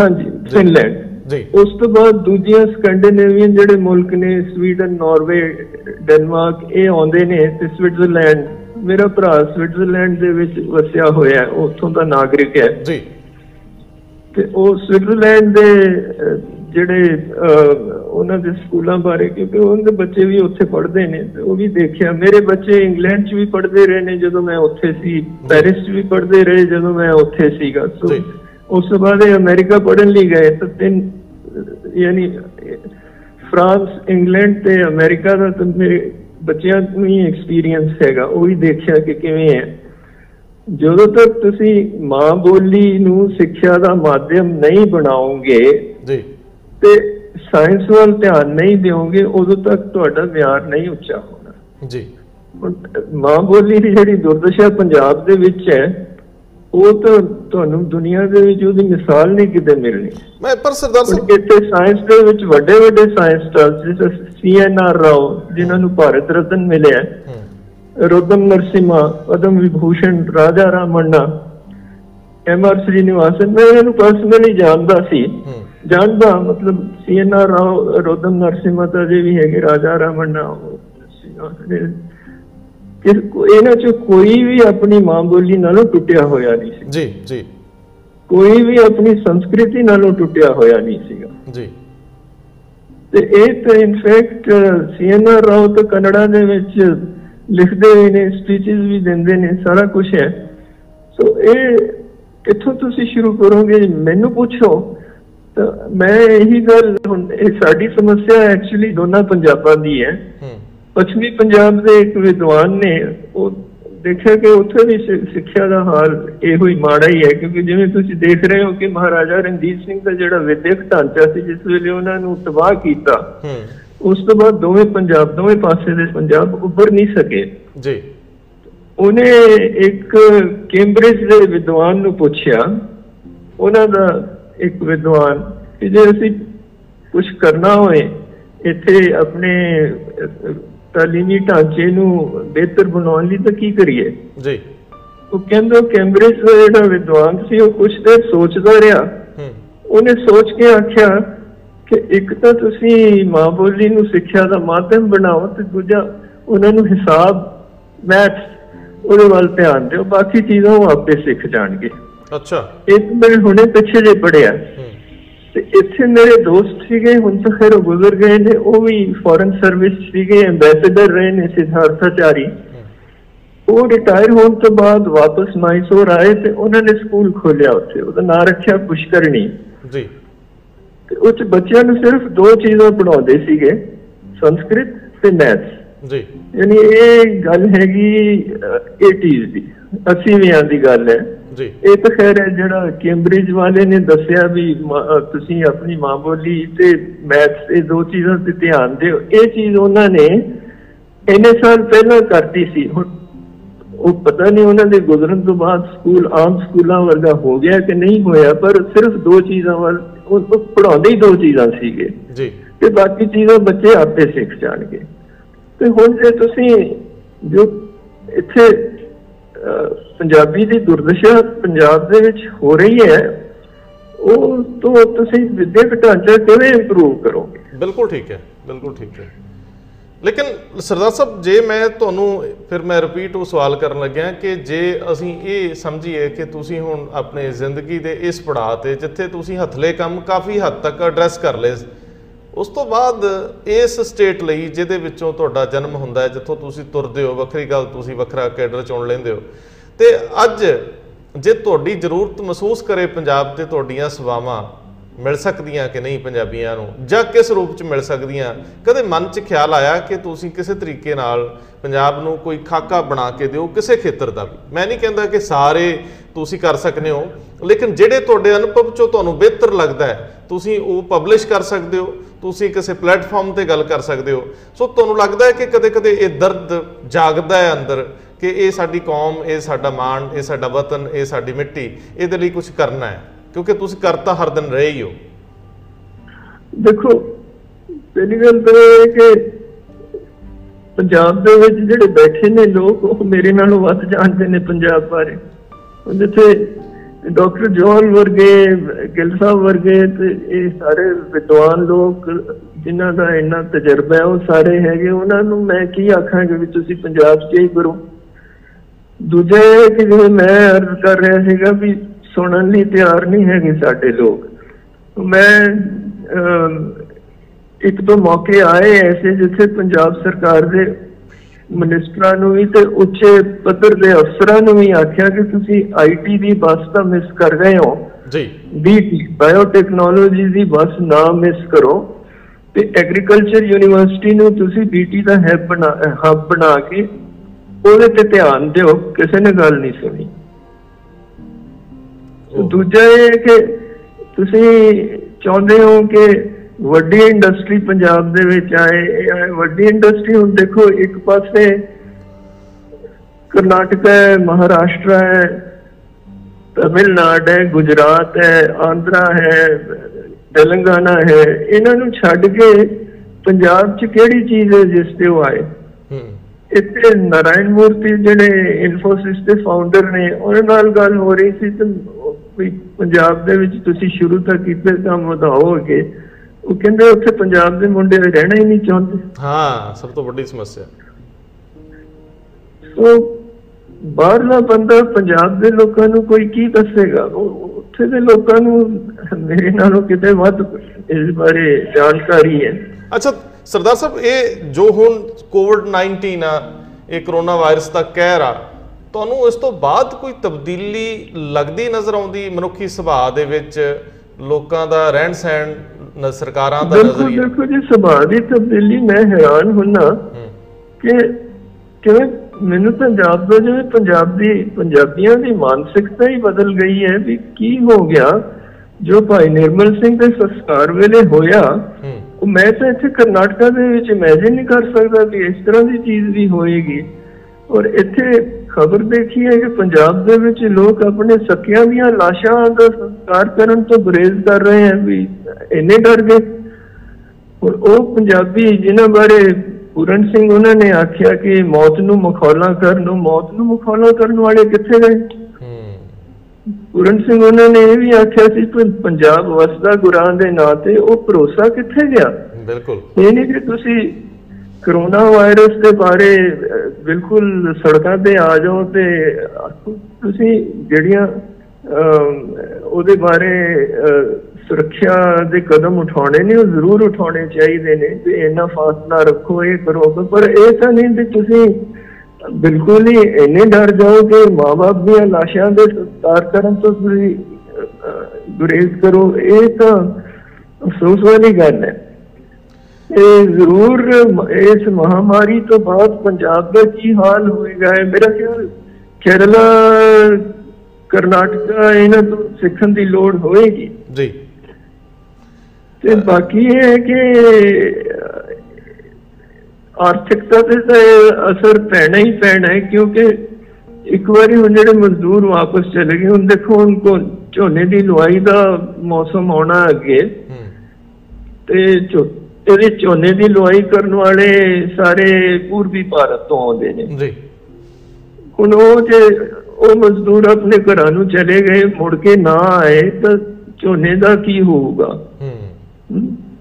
ਹਾਂਜੀ ਫਿਨਲੈਂਡ। ਜੀ। ਉਸ ਤੋਂ ਬਾਅਦ ਦੂਜੀਆਂ ਸਕੈਂਡੀਨੇਵੀਅਨ ਜਿਹੜੇ ਮੁਲਕ ਨੇ ਸਵੀਡਨ ਨਾਰਵੇ ਡੈਨਮਾਰਕ ਇਹ ਆਉਂਦੇ ਨੇ ਤੇ ਸਵਿਟਜ਼ਰਲੈਂਡ। ਮੇਰਾ ਭਰਾ ਸਵਿਟਜ਼ਰਲੈਂਡ ਦੇ ਵਿੱਚ ਵਸਿਆ ਹੋਇਆ ਹੈ ਉੱਥੋਂ ਦਾ ਨਾਗਰਿਕ ਹੈ। ਜੀ। ਤੇ ਉਹ ਸਵਿਟਜ਼ਰਲੈਂਡ ਦੇ ਜਿਹੜੇ ਉਹਨਾਂ ਦੇ ਸਕੂਲਾਂ ਬਾਰੇ ਕਿਉਂਕਿ ਉਹਨਾਂ ਦੇ ਬੱਚੇ ਵੀ ਉੱਥੇ ਪੜ੍ਹਦੇ ਨੇ ਉਹ ਵੀ ਦੇਖਿਆ। ਮੇਰੇ ਬੱਚੇ ਇੰਗਲੈਂਡ 'ਚ ਵੀ ਪੜ੍ਹਦੇ ਰਹੇ ਨੇ ਜਦੋਂ ਮੈਂ ਉੱਥੇ ਸੀ। ਪੈਰਿਸ 'ਚ ਵੀ ਪੜ੍ਹਦੇ ਰਹੇ ਜਦੋਂ ਮੈਂ ਉੱਥੇ ਸੀਗਾ। ਸੋ। ਉਸ ਤੋਂ ਬਾਅਦ ਇਹ ਅਮਰੀਕਾ ਪੜ੍ਹਨ ਲਈ ਗਏ। ਤਾਂ ਤਿੰਨ ਯਾਨੀ ਫਰਾਂਸ ਇੰਗਲੈਂਡ ਤੇ ਅਮਰੀਕਾ ਦਾ ਮੇਰੇ ਬੱਚਿਆਂ ਨੂੰ ਹੀ ਐਕਸਪੀਰੀਅੰਸ ਹੈਗਾ ਉਹ ਵੀ ਦੇਖਿਆ ਕਿ ਕਿਵੇਂ ਹੈ। ਜਦੋਂ ਤੱਕ ਤੁਸੀਂ ਮਾਂ ਬੋਲੀ ਨੂੰ ਸਿੱਖਿਆ ਦਾ ਮਾਧਿਅਮ ਨਹੀਂ ਬਣਾਓਗੇ ਜੀ। ਤੇ ਸਾਇੰਸ ਵੱਲ ਧਿਆਨ ਨਹੀਂ ਦਿਓਗੇ ਉਦੋਂ ਤੱਕ ਤੁਹਾਡਾ ਮਿਆਰ ਨਹੀਂ ਉੱਚਾ ਹੋਣਾ। ਜੀ। ਮਾਂ ਬੋਲੀ ਦੀ ਜਿਹੜੀ ਦੁਰਦਸ਼ਾ ਪੰਜਾਬ ਦੇ ਵਿੱਚ ਹੈ ਉਹ ਤਾਂ ਤੁਹਾਨੂੰ ਦੁਨੀਆ ਦੇ ਵਿੱਚ ਉਹਦੀ ਮਿਸਾਲ ਨਹੀਂ ਕਿਤੇ ਮਿਲਣੀ। ਮੈਂ ਪਰ ਸਰਦਾਰ ਸਾਹਿਬ ਇੱਥੇ ਸਾਇੰਸ ਦੇ ਵਿੱਚ ਵੱਡੇ ਵੱਡੇ ਸਾਇੰਸਟਿਸਟ ਜਿਵੇਂ ਸੀਐਨਆਰ ਰਾਓ ਜਿਨ੍ਹਾਂ ਨੂੰ ਭਾਰਤ ਰਤਨ ਮਿਲਿਆ ਰੋਦਮ ਨਰਸਿਮਾ ਪਦਮ ਵਿਭੂਸ਼ਣ ਰਾਜਾ ਰਾਮੰਨਾ ਐਮ ਆਰ ਸ੍ਰੀਨਿਵਾਸਨ ਮੈਂ ਇਹਨਾਂ ਨੂੰ ਪਰਸਨਲੀ ਜਾਣਦਾ ਸੀ। ਜਾਣਦਾ ਮਤਲਬ ਸੀਐਨਆਰ ਰਾਓ ਰੋਦਮ ਨਰਸਿਮਾ ਤਾਂ ਜੇ ਵੀ ਹੈਗੇ ਰਾਜਾ ਰਾਮੰਨਾ ਉਹ ਸੀ। ਕਿ ਕੋ- ਇਹਨਾਂ ਚ ਕੋਈ ਵੀ ਆਪਣੀ ਮਾਂ ਬੋਲੀ ਨਾਲੋਂ ਟੁੱਟਿਆ ਹੋਇਆ ਨਹੀਂ ਸੀ। ਜੀ ਜੀ। ਕੋਈ ਵੀ ਆਪਣੀ ਸੰਸਕ੍ਰਿਤੀ ਨਾਲੋਂ ਟੁੱਟਿਆ ਹੋਇਆ ਨਹੀਂ ਸੀਗਾ। ਜੀ। ਤੇ ਇਹ ਤਾਂ ਇਨਫੈਕਟ ਸੀਐਨਆਰ ਰਾਓ ਤਾਂ ਕਨੜਾ ਦੇ ਵਿੱਚ ਲਿਖਦੇ ਵੀ ਨੇ ਸਪੀਚਸ ਵੀ ਦਿੰਦੇ ਨੇ ਸਾਰਾ ਕੁਝ ਹੈ। ਸੋ ਇਹ ਕਿੱਥੋਂ ਤੁਸੀਂ ਸ਼ੁਰੂ ਕਰੋਗੇ? ਮੈਨੂੰ ਪੁੱਛੋ। ਤਾਂ ਮੈਂ ਇਹੀ ਗੱਲ ਹੁਣ ਇਹ ਸਾਡੀ ਸਮੱਸਿਆ ਐਕਚੁਅਲੀ ਦੋਨਾਂ ਪੰਜਾਬਾਂ ਦੀ ਹੂੰ। ਪੱਛਮੀ ਪੰਜਾਬ ਦੇ ਇੱਕ ਵਿਦਵਾਨ ਨੇ ਉਹ ਦੇਖਿਆ ਕਿ ਉੱਥੇ ਵੀ ਸਿੱਖਿਆ ਦਾ ਹਾਲ ਇਹੋ ਹੀ ਮਾੜਾ ਹੀ ਹੈ ਕਿਉਂਕਿ ਜਿਵੇਂ ਤੁਸੀਂ ਦੇਖ ਰਹੇ ਹੋ ਕਿ ਮਹਾਰਾਜਾ ਰਣਜੀਤ ਸਿੰਘ ਦਾ ਜਿਹੜਾ ਵਿਦਿਅਕ ਢਾਂਚਾ ਸੀ ਜਿਸ ਵੇਲੇ ਉਹਨਾਂ ਨੂੰ ਤਬਾਹ ਕੀਤਾ ਉਸ ਤੋਂ ਬਾਅਦ ਦੋਵੇਂ ਪੰਜਾਬ ਦੋਵੇਂ ਪਾਸੇ ਦੇ ਪੰਜਾਬ ਉੱਭਰ ਨਹੀਂ ਸਕੇ। ਜੀ। ਉਹਨੇ ਇੱਕ ਕੈਂਬਰਿਜ ਦੇ ਵਿਦਵਾਨ ਨੂੰ ਪੁੱਛਿਆ ਉਹਨਾਂ ਦਾ ਇੱਕ ਵਿਦਵਾਨ ਕਿ ਜੇ ਅਸੀਂ ਕੁਝ ਕਰਨਾ ਹੋਏ ਇੱਥੇ ਆਪਣੇ ਤਾਲੀਮੀ ਢਾਂਚੇ ਨੂੰ ਬਿਹਤਰ ਬਣਾਉਣ ਲਈ ਤਾਂ ਕੀ ਕਰੀਏ? ਜੀ। ਉਹ ਕਹਿੰਦਾ ਕੈਂਬਰਿਜ ਦਾ ਜਿਹੜਾ ਵਿਦਵਾਨ ਸੀ ਉਹ ਕੁਝ ਦੇਰ ਸੋਚਦਾ ਰਿਹਾ। ਹੂੰ। ਉਹਨੇ ਸੋਚ ਕੇ ਆਖਿਆ ਕਿ ਇੱਕ ਤਾਂ ਤੁਸੀਂ ਮਾਂ ਬੋਲੀ ਨੂੰ ਸਿੱਖਿਆ ਦਾ ਮਾਧਿਅਮ ਬਣਾਓ ਤੇ ਦੂਜਾ ਉਹਨਾਂ ਨੂੰ ਹਿਸਾਬ ਮੈਥ ਉਹਦੇ ਵੱਲ ਧਿਆਨ ਦਿਓ ਬਾਕੀ ਚੀਜ਼ਾਂ ਉਹ ਆਪੇ ਸਿੱਖ ਜਾਣਗੇ। ਅੱਛਾ। ਇੱਕ ਮੈਂ ਹੁਣੇ ਪਿੱਛੇ ਜੇ ਪੜਿਆ ਤੇ ਇੱਥੇ ਮੇਰੇ ਦੋਸਤ ਸੀਗੇ ਹੁਣ ਤਾਂ ਖੈਰ ਗੁਜ਼ਰ ਗਏ ਨੇ ਉਹ ਵੀ ਫੋਰਨ ਸਰਵਿਸ ਸੀਗੇ ਐਮਬੈਸਡਰ ਰਹੇ ਨੇ ਸਿਧਾਰਥਾਚਾਰੀ। ਉਹ ਰਿਟਾਇਰ ਹੋਣ ਤੋਂ ਬਾਅਦ ਵਾਪਸ ਮਾਈਸੋਰ ਆਏ ਤੇ ਉਹਨਾਂ ਨੇ ਸਕੂਲ ਖੋਲਿਆ ਉੱਥੇ ਉਹਦਾ ਨਾਂ ਰੱਖਿਆ ਪੁਸ਼ਕਰਣੀ। ਜੀ। ਤੇ ਉਹ 'ਚ ਬੱਚਿਆਂ ਨੂੰ ਸਿਰਫ ਦੋ ਚੀਜ਼ਾਂ ਪੜਾਉਂਦੇ ਸੀਗੇ ਸੰਸਕ੍ਰਿਤ ਤੇ ਮੈਥ ਜੀ। ਯਾਨੀ ਇਹ ਗੱਲ ਹੈਗੀ 80s ਦੀ 80ਵਿਆਂ ਦੀ ਗੱਲ ਹੈ। ਜੀ। ਇਹ ਤਾਂ ਖੈਰ ਹੈ ਜਿਹੜਾ ਕੈਂਬਰਿਜ ਵਾਲੇ ਨੇ ਦੱਸਿਆ ਵੀ ਤੁਸੀਂ ਆਪਣੀ ਮਾਂ ਬੋਲੀ ਤੇ ਮੈਥ ਇਹ ਦੋ ਚੀਜ਼ਾਂ ਤੇ ਧਿਆਨ ਦਿਓ। ਇਹ ਚੀਜ਼ ਉਹਨਾਂ ਨੇ ਇੰਨੇ ਸਾਲ ਪਹਿਲਾਂ ਕਰਤੀ ਸੀ। ਹੁਣ ਉਹ ਪਤਾ ਨਹੀਂ ਉਹਨਾਂ ਦੇ ਗੁਜ਼ਰਨ ਤੋਂ ਬਾਅਦ ਸਕੂਲ ਆਮ ਸਕੂਲਾਂ ਵਰਗਾ ਹੋ ਗਿਆ ਕਿ ਨਹੀਂ ਹੋਇਆ ਪਰ ਸਿਰਫ ਦੋ ਚੀਜ਼ਾਂ ਵੱਲ ਉਹ ਪੜਾਉਂਦੇ ਹੀ ਦੋ ਚੀਜ਼ਾਂ ਸੀਗੇ। ਜੀ। ਤੇ ਬਾਕੀ ਚੀਜ਼ਾਂ ਬੱਚੇ ਆਪੇ ਸਿੱਖ ਜਾਣਗੇ। ਤੇ ਹੁਣ ਜੇ ਤੁਸੀਂ ਜੋ ਇੱਥੇ ਪੰਜਾਬੀ ਦੀ ਦੁਰਦਸ਼ਾ ਪੰਜਾਬ ਦੇ ਵਿੱਚ ਹੋ ਰਹੀ ਹੈ, ਉਹ ਤੋਂ ਤੁਸੀਂ ਵਿਦਿਅਕ ਢਾਂਚਾ ਕਿਵੇਂ ਇੰਪਰੂਵ ਕਰੋਗੇ? ਬਿਲਕੁਲ ਠੀਕ ਹੈ, ਬਿਲਕੁਲ ਠੀਕ ਹੈ। ਲੇਕਿਨ ਸਰਦਾਰ ਸਾਹਿਬ, ਜੇ ਮੈਂ ਤੁਹਾਨੂੰ, ਫਿਰ ਮੈਂ ਰਿਪੀਟ ਉਹ ਸਵਾਲ ਕਰਨ ਲੱਗਿਆ ਕਿ ਜੇ ਅਸੀਂ ਇਹ ਸਮਝੀਏ ਕਿ ਤੁਸੀਂ ਹੁਣ ਆਪਣੇ ਜ਼ਿੰਦਗੀ ਦੇ ਇਸ ਪੜਾਅ ਤੇ, ਜਿੱਥੇ ਤੁਸੀਂ ਹੱਥਲੇ ਕੰਮ ਕਾਫੀ ਹੱਦ ਤੱਕ ਐਡਰੈਸ ਕਰ ਲਏ ਉਸ ਤੋਂ ਬਾਅਦ ਇਸ ਸਟੇਟ ਲਈ ਜਿਹਦੇ ਵਿੱਚੋਂ ਤੁਹਾਡਾ ਜਨਮ ਹੁੰਦਾ ਹੈ, ਜਿੱਥੋਂ ਤੁਸੀਂ ਤੁਰਦੇ ਹੋ, ਵੱਖਰੀ ਗੱਲ, ਤੁਸੀਂ ਵੱਖਰਾ ਕੈਡਰ ਚੁਣ ਲੈਂਦੇ ਹੋ। ਤੇ ਅੱਜ ਜੇ ਤੁਹਾਡੀ ਜ਼ਰੂਰਤ ਮਹਿਸੂਸ ਕਰੇ ਪੰਜਾਬ ਤੇ ਤੁਹਾਡੀਆਂ ਸੇਵਾਵਾਂ ਮਿਲ ਸਕਦੀਆਂ ਕਿ ਨਹੀਂ ਪੰਜਾਬੀਆਂ ਨੂੰ, ਜਾਂ ਕਿਸ ਰੂਪ ਚ ਮਿਲ ਸਕਦੀਆਂ, ਕਦੇ ਮਨ ਚ ਖਿਆਲ ਆਇਆ ਕਿ ਤੁਸੀਂ ਕਿਸੇ ਤਰੀਕੇ ਨਾਲ ਪੰਜਾਬ ਨੂੰ ਕੋਈ ਖਾਕਾ ਬਣਾ ਕੇ ਦਿਓ ਕਿਸੇ ਖੇਤਰ ਦਾ ਵੀ? ਮੈਂ ਨਹੀਂ ਕਹਿੰਦਾ ਕਿ ਸਾਰੇ ਤੁਸੀਂ ਕਰ ਸਕਦੇ ਹੋ, ਲੇਕਿਨ ਜਿਹੜੇ ਤੁਹਾਡੇ ਅਨੁਭਵ ਚੋਂ ਤੁਹਾਨੂੰ ਬਿਹਤਰ ਲੱਗਦਾ ਹੈ, ਤੁਸੀਂ ਉਹ ਪਬਲਿਸ਼ ਕਰ ਸਕਦੇ ਹੋ ਤੁਸੀਂ ਕਿਸੇ ਪਲੇਟਫਾਰਮ ਤੇ ਗੱਲ ਕਰ ਸਕਦੇ ਹੋ। ਸੋ ਤੁਹਾਨੂੰ ਲੱਗਦਾ ਹੈ ਕਿ ਕਦੇ-ਕਦੇ ਇਹ ਦਰਦ ਜਾਗਦਾ ਹੈ ਅੰਦਰ ਕਿ ਇਹ ਸਾਡੀ ਕੌਮ, ਇਹ ਸਾਡਾ ਮਾਣ, ਇਹ ਸਾਡਾ ਵਤਨ, ਇਹ ਸਾਡੀ ਮਿੱਟੀ, ਇਹਦੇ ਲਈ ਕੁਝ ਕਰਨਾ ਹੈ? ਕਿਉਂਕਿ ਤੁਸੀਂ ਕਰਤਾ ਹਰ ਦਿਨ ਰਹੇ ਹੀ ਹੋ। ਦੇਖੋ, ਪਹਿਲੀ ਗੱਲ ਤਾਂ ਇਹ ਹੈ ਕਿ ਪੰਜਾਬ ਦੇ ਵਿੱਚ ਜਿਹੜੇ ਬੈਠੇ ਨੇ ਲੋਕ, ਉਹ ਮੇਰੇ ਨਾਲੋਂ ਵੱਧ ਜਾਣਦੇ ਨੇ ਪੰਜਾਬ ਬਾਰੇ। ਹੁਣ ਜਿੱਥੇ ਡਾਕਟਰ ਜੋਹਲ ਵਰਗੇ ਗਿੱਲ ਸਾਹਿਬ ਵਰਗੇ ਤੇ ਇਹ ਸਾਰੇ ਵਿਦਵਾਨ ਲੋਕ ਜਿਨ੍ਹਾਂ ਦਾ ਇੰਨਾ ਤਜਰਬਾ ਹੈ ਉਹ ਸਾਰੇ ਹੈਗੇ। ਉਹਨਾਂ ਨੂੰ ਮੈਂ ਕੀ ਆਖਾਂਗਾ ਵੀ ਤੁਸੀਂ ਪੰਜਾਬ 'ਚ ਹੀ ਕਰੋ। ਦੂਜਾ ਇਹ ਹੈ ਕਿ ਜਿਵੇਂ ਮੈਂ ਅਰਜ਼ ਕਰ ਰਿਹਾ ਸੀਗਾ ਵੀ ਸੁਣਨ ਲਈ ਤਿਆਰ ਨਹੀਂ ਹੈਗੇ ਸਾਡੇ ਲੋਕ। ਮੈਂ ਅਮ, ਇੱਕ ਦੋ ਮੌਕੇ ਆਏ ਐਸੇ ਜਿੱਥੇ ਪੰਜਾਬ ਸਰਕਾਰ ਦੇ ਮਿਨਿਸਟਰਾਂ ਨੂੰ ਵੀ ਤੇ ਉੱਚੇ ਪੱਧਰ ਦੇ ਅਫਸਰਾਂ ਨੂੰ ਵੀ ਆਖਿਆ ਕਿ ਤੁਸੀਂ ਆਈਟੀ ਦੀ ਬੱਸ ਤਾਂ ਮਿਸ ਕਰ ਗਏ ਹੋ। ਜੀ। ਬੀਟੀ ਬਾਇਓਟੈਕਨੋਲੋਜੀ ਦੀ ਬੱਸ ਨਾ ਮਿਸ ਕਰੋ। ਤੇ ਐਗਰੀਕਲਚਰ ਯੂਨੀਵਰਸਿਟੀ ਨੂੰ ਤੁਸੀਂ ਬੀਟੀ ਦਾ ਹੈਬ ਬਣਾ ਹੱਬ ਬਣਾ ਕੇ ਉਹਦੇ ਤੇ ਧਿਆਨ ਦਿਓ ਕਿਸੇ ਨੇ ਗੱਲ ਨਹੀਂ ਸੁਣੀ। ਦੂਜਾ ਇਹ ਕਿ ਤੁਸੀਂ ਚਾਹੁੰਦੇ ਹੋ ਕਿ ਵੱਡੀ ਇੰਡਸਟਰੀ ਪੰਜਾਬ ਦੇ ਵਿੱਚ ਆਏ ਵੱਡੀ ਇੰਡਸਟਰੀ ਹੁਣ ਦੇਖੋ ਇੱਕ ਪਾਸੇ ਕਰਨਾਟਕ ਹੈ ਮਹਾਰਾਸ਼ਟਰ ਹੈ ਤਮਿਲਨਾਡੂ ਹੈ ਗੁਜਰਾਤ ਹੈ ਆਂਧਰਾ ਹੈ ਤੇਲੰਗਾਨਾ ਹੈ ਇਹਨਾਂ ਨੂੰ ਛੱਡ ਕੇ ਪੰਜਾਬ 'ਚ ਕਿਹੜੀ ਚੀਜ਼ ਹੈ ਜਿਸ ਤੇ ਉਹ ਆਏ? ਇੱਥੇ ਨਾਰਾਇਣ ਮੂਰਤੀ ਜਿਹੜੇ ਇਨਫੋਸਿਸ ਦੇ ਫਾਊਂਡਰ ਨੇ ਉਹਨਾਂ ਨਾਲ ਗੱਲ ਹੋ ਰਹੀ ਸੀ ਤੇ ਪੰਜਾਬ ਦੇ ਵਿੱਚ ਤੁਸੀਂ ਸ਼ੁਰੂ ਤੋਂ ਕੀਤੇ ਕੰਮ ਵਧਾਓਗੇ ਉਹ ਕਹਿੰਦੇ ਉੱਥੇ ਪੰਜਾਬ ਦੇ ਮੁੰਡੇ ਰਹਿਣਾ ਹੀ ਨਹੀਂ ਚਾਹੁੰਦੇ। ਹਾਂ ਸਭ ਤੋਂ ਵੱਡੀ ਸਮੱਸਿਆ। ਸੋ ਬਾਹਰਲਾ ਬੰਦਾ ਪੰਜਾਬ ਦੇ ਲੋਕਾਂ ਨੂੰ ਕੋਈ ਕੀ ਦੱਸੇਗਾ? ਉਹ ਉੱਥੇ ਦੇ ਲੋਕਾਂ ਨੂੰ ਮੇਰੇ ਨਾਲੋਂ ਕਿਤੇ ਵੱਧ ਇਸ ਬਾਰੇ ਜਾਣਕਾਰੀ ਹੈ। ਅੱਛਾ ਸਰਦਾਰ ਸਾਹਿਬ ਇਹ ਜੋ ਹੁਣ ਕੋਵਿਡ 19 ਆ ਇਹ ਕਰੋਨਾ ਵਾਇਰਸ ਦਾ ਕਹਿਰ ਆ ਤੁਹਾਨੂੰ ਇਸ ਤੋਂ ਬਾਅਦ ਕੋਈ ਤਬਦੀਲੀ ਲੱਗਦੀ ਨਜ਼ਰ ਆਉਂਦੀ ਮਨੁੱਖੀ ਸੁਭਾਅ ਦੇ ਵਿੱਚ? ਲੋਕਾਂ ਦਾ ਰਹਿਣ ਸਹਿਣ ਸਰਕਾਰਾਂ ਦਾ ਨਜ਼ਰੀਆ ਦੇਖੋ ਜੀ ਸੁਭਾਅ ਦੀ ਤਬਦੀਲੀ ਮੈਂ ਹੈਰਾਨ ਹੁੰਨਾ ਕਿ ਕਿਵੇਂ ਮੈਨੂੰ ਤਾਂ ਜਾਪਦਾ ਜਿਵੇਂ ਪੰਜਾਬ ਦੀ ਪੰਜਾਬੀਆਂ ਦੀ ਮਾਨਸਿਕਤਾ ਹੀ ਬਦਲ ਗਈ ਹੈ ਵੀ ਕੀ ਹੋ ਗਿਆ ਜੋ ਭਾਈ ਨਿਰਮਲ ਸਿੰਘ ਦੇ ਸੰਸਕਾਰ ਵੇਲੇ ਹੋਇਆ ਉਹ ਮੈਂ ਤਾਂ ਇੱਥੇ ਕਰਨਾਟਕਾ ਦੇ ਵਿੱਚ ਇਮੇਜਿਨ ਨਹੀਂ ਕਰ ਸਕਦਾ ਵੀ ਇਸ ਤਰ੍ਹਾਂ ਦੀ ਚੀਜ਼ ਵੀ ਹੋਏਗੀ। ਔਰ ਇੱਥੇ ਖਬਰ ਦੇਖੀ ਹੈ ਕਿ ਪੰਜਾਬ ਦੇ ਵਿੱਚ ਲੋਕ ਆਪਣੇ ਸਕਿਆਂ ਦੀਆਂ ਲਾਸ਼ਾਂ ਦਾ ਸੰਸਕਾਰ ਕਰਨ ਤੋਂ ਗੁਰੇਜ਼ ਕਰ ਰਹੇ ਹਨ ਵੀ ਇੰਨੇ ਡਰ ਗਏ। ਔਰ ਉਹ ਪੰਜਾਬੀ ਜਿਨ੍ਹਾਂ ਬਾਰੇ ਪੂਰਨ ਸਿੰਘ ਉਹਨਾਂ ਨੇ ਆਖਿਆ ਕਿ ਮੌਤ ਨੂੰ ਮਖੌਲਾਂ ਕਰਨ ਨੂੰ ਮੌਤ ਨੂੰ ਮਖੌਲਾਂ ਕਰਨ ਵਾਲੇ ਕਿੱਥੇ ਗਏ? ਪੂਰਨ ਸਿੰਘ ਉਹਨਾਂ ਨੇ ਇਹ ਵੀ ਆਖਿਆ ਸੀ ਕਿ ਪੰਜਾਬ ਵਸਦਾ ਗੁਰਾਂ ਦੇ ਨਾਂ ਤੇ ਉਹ ਭਰੋਸਾ ਕਿੱਥੇ ਗਿਆ? ਬਿਲਕੁਲ। ਇਹ ਨਹੀਂ ਕਿ ਤੁਸੀਂ ਕਰੋਨਾ ਵਾਇਰਸ ਦੇ ਬਾਰੇ ਬਿਲਕੁਲ ਸੜਕਾਂ ਤੇ ਆ ਜਾਓ ਤੇ। ਤੁਸੀਂ ਜਿਹੜੀਆਂ ਉਹਦੇ ਬਾਰੇ ਸੁਰੱਖਿਆ ਦੇ ਕਦਮ ਉਠਾਉਣੇ ਨੇ ਉਹ ਜ਼ਰੂਰ ਉਠਾਉਣੇ ਚਾਹੀਦੇ ਨੇ ਵੀ ਇੰਨਾ ਫਾਸਲਾ ਰੱਖੋ ਇਹ ਕਰੋ ਪਰ ਇਹ ਤਾਂ ਨਹੀਂ ਕਿ ਤੁਸੀਂ ਬਿਲਕੁਲ ਹੀ ਇੰਨੇ ਡਰ ਜਾਓ ਕਿ ਮਾਪੇ ਦੀਆਂ ਲਾਸ਼ਾਂ ਦੇ ਸੰਸਕਾਰ ਕਰਨ ਤੋਂ ਤੁਸੀਂ ਅਹ, ਅਹ, ਗੁਰੇਜ਼ ਕਰੋ ਇਹ ਤਾਂ ਅਫਸੋਸ ਵਾਲੀ ਗੱਲ ਹੈ। ਇਹ ਜ਼ਰੂਰ ਮ- ਇਸ ਮਹਾਮਾਰੀ ਤੋਂ ਬਾਅਦ ਪੰਜਾਬ ਦਾ ਕੀ ਹਾਲ ਹੋਏਗਾ ਇਹ ਮੇਰਾ ਖਿਆਲ ਕੇਰਲਾ ਕਰਨਾਟਕਾ ਇਹਨਾਂ ਤੋਂ ਸਿੱਖਣ ਦੀ ਲੋੜ ਹੋਏਗੀ। ਜੀ। ਤੇ ਬਾਕੀ ਇਹ ਹੈ ਕਿ ਆਰਥਿਕਤਾ ਤੇ ਅਸਰ ਪੈਣਾ ਹੀ ਪੈਣਾ ਹੈ ਕਿਉਂਕਿ ਇੱਕ ਵਾਰੀ ਹੁਣ ਜਿਹੜੇ ਮਜ਼ਦੂਰ ਵਾਪਸ ਚਲੇ ਗਏ ਹੁਣ ਦੇਖੋ ਕੋ ਝੋਨੇ ਦੀ ਲੁਆਈ ਦਾ ਮੌਸਮ ਆਉਣਾ ਅੱਗੇ ਤੇ ਇਹਦੇ ਝੋਨੇ ਦੀ ਲੁਆਈ ਕਰਨ ਵਾਲੇ ਸਾਰੇ ਪੂਰਬੀ ਭਾਰਤ ਤੋਂ ਆਉਂਦੇ ਨੇ। ਜੀ। ਹੁਣ ਉਹ ਜੇ ਉਹ ਮਜ਼ਦੂਰ ਆਪਣੇ ਘਰਾਂ ਨੂੰ ਚਲੇ ਗਏ ਮੁੜ ਕੇ ਨਾ ਆਏ ਤਾਂ ਝੋਨੇ ਦਾ ਕੀ ਹੋਊਗਾ?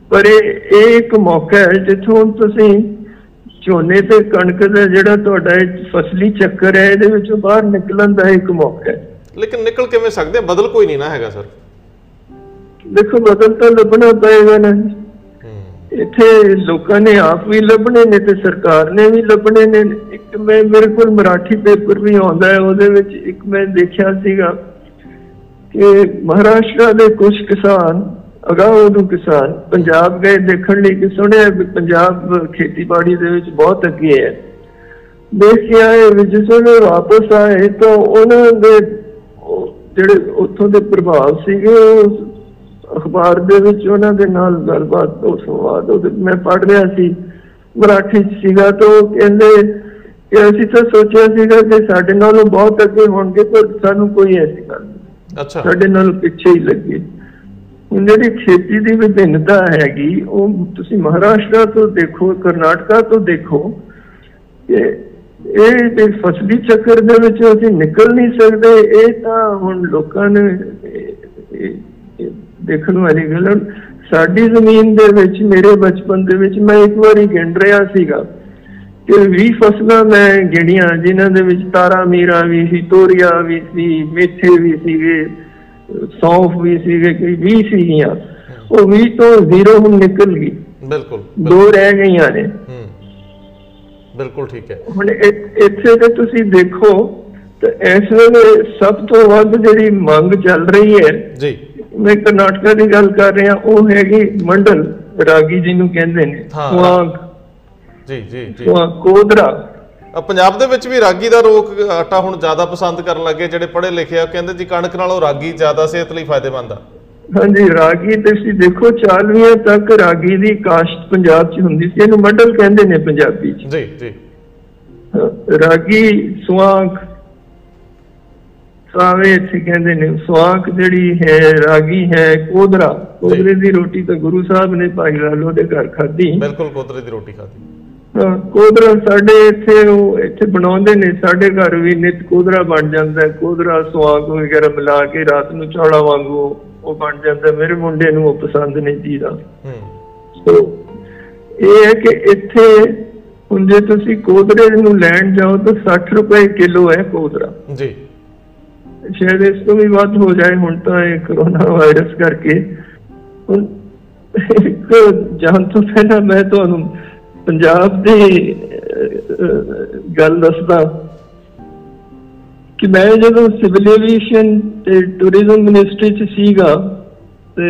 ਪਰ ਇਹ ਇਹ ਇੱਕ ਮੌਕਾ ਹੈ ਜਿੱਥੋਂ ਤੁਸੀਂ ਝੋਨੇ ਤੇ ਕਣਕ ਦਾ ਜਿਹੜਾ ਤੁਹਾਡਾ ਫਸਲੀ ਚੱਕਰ ਹੈ ਇਹਦੇ ਵਿੱਚੋਂ ਬਾਹਰ ਨਿਕਲਣ ਦਾ ਇੱਕ ਮੌਕਾ ਹੈ। ਲੇਕਿਨ ਨਿਕਲ ਕਿਵੇਂ ਸਕਦੇ? ਬਦਲ ਕੋਈ ਨਹੀਂ ਨਾ ਹੈਗਾ ਸਰ। ਦੇਖੋ ਬਦਲ ਤਾਂ ਲੱਭਣਾ ਪਏਗਾ ਨਾ। ਇੱਥੇ ਲੋਕਾਂ ਨੇ ਆਪ ਵੀ ਲੱਭਣੇ ਨੇ ਤੇ ਸਰਕਾਰ ਨੇ ਵੀ ਲੱਭਣੇ ਨੇ। ਇੱਕ ਮੈਂ ਮੇਰੇ ਕੋਲ ਮਰਾਠੀ ਪੇਪਰ ਵੀ ਆਉਂਦਾ ਹੈ ਉਹਦੇ ਵਿੱਚ ਇੱਕ ਮੈਂ ਦੇਖਿਆ ਸੀਗਾ ਕਿ ਮਹਾਰਾਸ਼ਟਰ ਦੇ ਕੁਝ ਕਿਸਾਨ ਅਗਾਂਹ ਨੂੰ ਕਿਸਾਨ ਪੰਜਾਬ ਗਏ ਦੇਖਣ ਲਈ ਕਿ ਸੁਣਿਆ ਪੰਜਾਬ ਖੇਤੀਬਾੜੀ ਦੇ ਵਿੱਚ ਬਹੁਤ ਅੱਗੇ ਹੈ। ਦੇਖ ਕੇ ਆਏ ਵੀ ਜਿਸ ਵੇਲੇ ਵਾਪਸ ਆਏ ਤਾਂ ਉਹਨਾਂ ਦੇ ਉਹ ਜਿਹੜੇ ਉੱਥੋਂ ਦੇ ਪ੍ਰਭਾਵ ਸੀਗੇ ਉਹ ਅਖਬਾਰ ਦੇ ਵਿੱਚ ਉਹਨਾਂ ਦੇ ਨਾਲ ਗੱਲਬਾਤ ਉਹ ਸੰਵਾਦ ਉਹਦੇ ਮੈਂ ਪੜ੍ਹ ਰਿਹਾ ਸੀ ਮਰਾਠੀ ਸੀਗਾ ਤਾਂ ਉਹ ਕਹਿੰਦੇ ਕਿ ਅਸੀਂ ਤਾਂ ਸੋਚਿਆ ਸੀਗਾ ਕਿ ਸਾਡੇ ਨਾਲੋਂ ਬਹੁਤ ਅੱਗੇ ਹੋਣਗੇ ਪਰ ਸਾਨੂੰ ਕੋਈ ਐਸੀ ਗੱਲ ਅੱਛਾ। ਸਾਡੇ ਨਾਲੋਂ ਪਿੱਛੇ ਹੀ ਲੱਗੇ। ਜਿਹੜੀ ਖੇਤੀ ਦੀ ਵਿਭਿੰਨਤਾ ਹੈਗੀ, ਉਹ ਤੁਸੀਂ ਮਹਾਰਾਸ਼ਟਰ ਤੋਂ ਦੇਖੋ, ਕਰਨਾਟਕਾ ਤੋਂ ਦੇਖੋ, ਕਿ ਇਹ ਤੇ ਫਸਲੀ ਚੱਕਰ ਦੇ ਵਿੱਚ ਅਸੀਂ ਨਿਕਲ ਨਹੀਂ ਸਕਦੇ ਇਹ ਤਾਂ ਹੁਣ ਲੋਕਾਂ ਨੇ, ਇਹ- ਇਹ- ਇਹ ਦੇਖਣ ਵਾਲੀ ਗੱਲ ਹੈ। ਸਾਡੀ ਜ਼ਮੀਨ ਦੇ ਵਿੱਚ, ਮੇਰੇ ਬਚਪਨ ਦੇ ਵਿੱਚ ਮੈਂ ਇੱਕ ਵਾਰੀ ਗਿਣ ਰਿਹਾ ਸੀਗਾ ਕਿ 20 ਫਸਲਾਂ ਮੈਂ ਗਿਣੀਆਂ, ਜਿਨ੍ਹਾਂ ਦੇ ਵਿੱਚ ਤਾਰਾ ਮੀਰਾ ਵੀ ਸੀ, ਤੋਰੀਆ ਵੀ ਸੀ, ਮੇਥੇ ਵੀ ਸੀਗੇ ਸੌਂਫ ਵੀ ਸੀਗੇ ਕਿ 20 ਸੀਗੀਆਂ। ਉਹ 20 ਤੋਂ 0 ਹੁਣ ਨਿਕਲ ਗਈ। ਬਿਲਕੁਲ ਦੋ ਰਹਿ ਗਈਆਂ ਨੇ। ਬਿਲਕੁਲ ਠੀਕ ਹੈ। ਹੁਣ ਇੱਥੇ ਤੇ ਤੁਸੀਂ ਦੇਖੋ ਤੇ ਇਸ ਵੇਲੇ ਸਭ ਤੋਂ ਵੱਧ ਜਿਹੜੀ ਮੰਗ ਚੱਲ ਰਹੀ ਹੈ ਜੀ। ਮੈਂ ਕਰਨਾਟਕਾ ਦੀ ਗੱਲ ਕਰ ਰਿਹਾ ਉਹ ਹੈਗੀ ਮੰਡਲ ਰਾਗੀ ਜਿਹਨੂੰ ਕਹਿੰਦੇ ਨੇ ਹਾਂ। ਜੀ ਜੀ ਜੀ। ਕੋਦਰਾ ਪੰਜਾਬ ਦੇ ਵਿੱਚ ਵੀ ਰਾਗੀ ਦਾ ਰੋਕ ਆਟਾ ਹੁਣ ਜ਼ਿਆਦਾ ਪਸੰਦ ਕਰਨ ਲੱਗੇ ਜਿਹੜੇ ਪੜ੍ਹੇ ਲਿਖੇ ਆ ਕਹਿੰਦੇ ਜੀ ਕਣਕ ਨਾਲੋਂ ਰਾਗੀ ਜ਼ਿਆਦਾ ਸਿਹਤ ਲਈ ਫਾਇਦੇਮੰਦ ਆ। ਹਾਂਜੀ ਰਾਗੀ ਤੁਸੀਂ ਦੇਖੋ 40ਵੀਂ ਤੱਕ ਰਾਗੀ ਦੀ ਕਾਸ਼ਤ ਪੰਜਾਬ 'ਚ ਹੁੰਦੀ ਸੀ ਇਹਨੂੰ ਮੰਡਲ ਕਹਿੰਦੇ ਨੇ ਪੰਜਾਬੀ 'ਚ। ਜੀ ਜੀ। ਰਾਗੀ ਸੁਆਂਗ ਸਾਵੇਂ ਇੱਥੇ ਕਹਿੰਦੇ ਨੇ ਸੁਆਂਗ ਜਿਹੜੀ ਹੈ ਰਾਗੀ ਹੈ ਕੋਦਰਾ। ਕੋਦਰੇ ਦੀ ਰੋਟੀ ਤਾਂ ਗੁਰੂ ਸਾਹਿਬ ਨੇ ਭਾਈ ਲਾਲੋ ਦੇ ਘਰ ਖਾਧੀ। ਬਿਲਕੁਲ ਕੋਤਰੇ ਦੀ ਰੋਟੀ ਹਾਂ, ਕੋਦਰਾ ਸਾਡੇ ਇੱਥੇ ਉਹ ਇੱਥੇ ਬਣਾਉਂਦੇ ਨੇ ਸਾਡੇ ਘਰ ਵੀ ਨਿਤ ਕੋਦਰਾ ਬਣ ਜਾਂਦਾ ਕੋਦਰਾ ਸੁਆਂਗ ਵਗੈਰਾ ਮਿਲਾ ਕੇ ਰਾਤ ਨੂੰ ਚੌਲਾ ਵਾਂਗੂ ਉਹ ਬਣ ਜਾਂਦਾ। ਮੇਰੇ ਮੁੰਡੇ ਨੂੰ ਉਹ ਪਸੰਦ ਨਹੀਂ ਜੀਦਾ ਹੂੰ। ਸੋ ਇਹ ਹੈ ਕਿ ਇੱਥੇ ਹੁਣ ਜੇ ਤੁਸੀਂ ਕੋਦਰੇ ਨੂੰ ਲੈਣ ਜਾਓ ਤਾਂ 60 ਰੁਪਏ ਕਿਲੋ ਹੈ ਕੋਦਰਾ। ਜੀ। ਸ਼ਾਇਦ ਇਸ ਤੋਂ ਵੀ ਵੱਧ ਹੋ ਜਾਏ ਹੁਣ ਤਾਂ ਇਹ ਕਰੋਨਾ ਵਾਇਰਸ ਕਰਕੇ। ਹੁਣ ਇੱਕ ਜਾਣ ਤੋਂ ਪਹਿਲਾਂ ਮੈਂ ਤੁਹਾਨੂੰ ਪੰਜਾਬ ਦੀ ਗੱਲ ਦੱਸਦਾ ਕਿ ਮੈਂ ਜਦੋਂ ਸਿਵਲ ਏਵੀਏਸ਼ਨ ਤੇ ਟੂਰਿਜ਼ਮ ਮਿਨਿਸਟਰੀ ਚ ਸੀਗਾ ਤੇ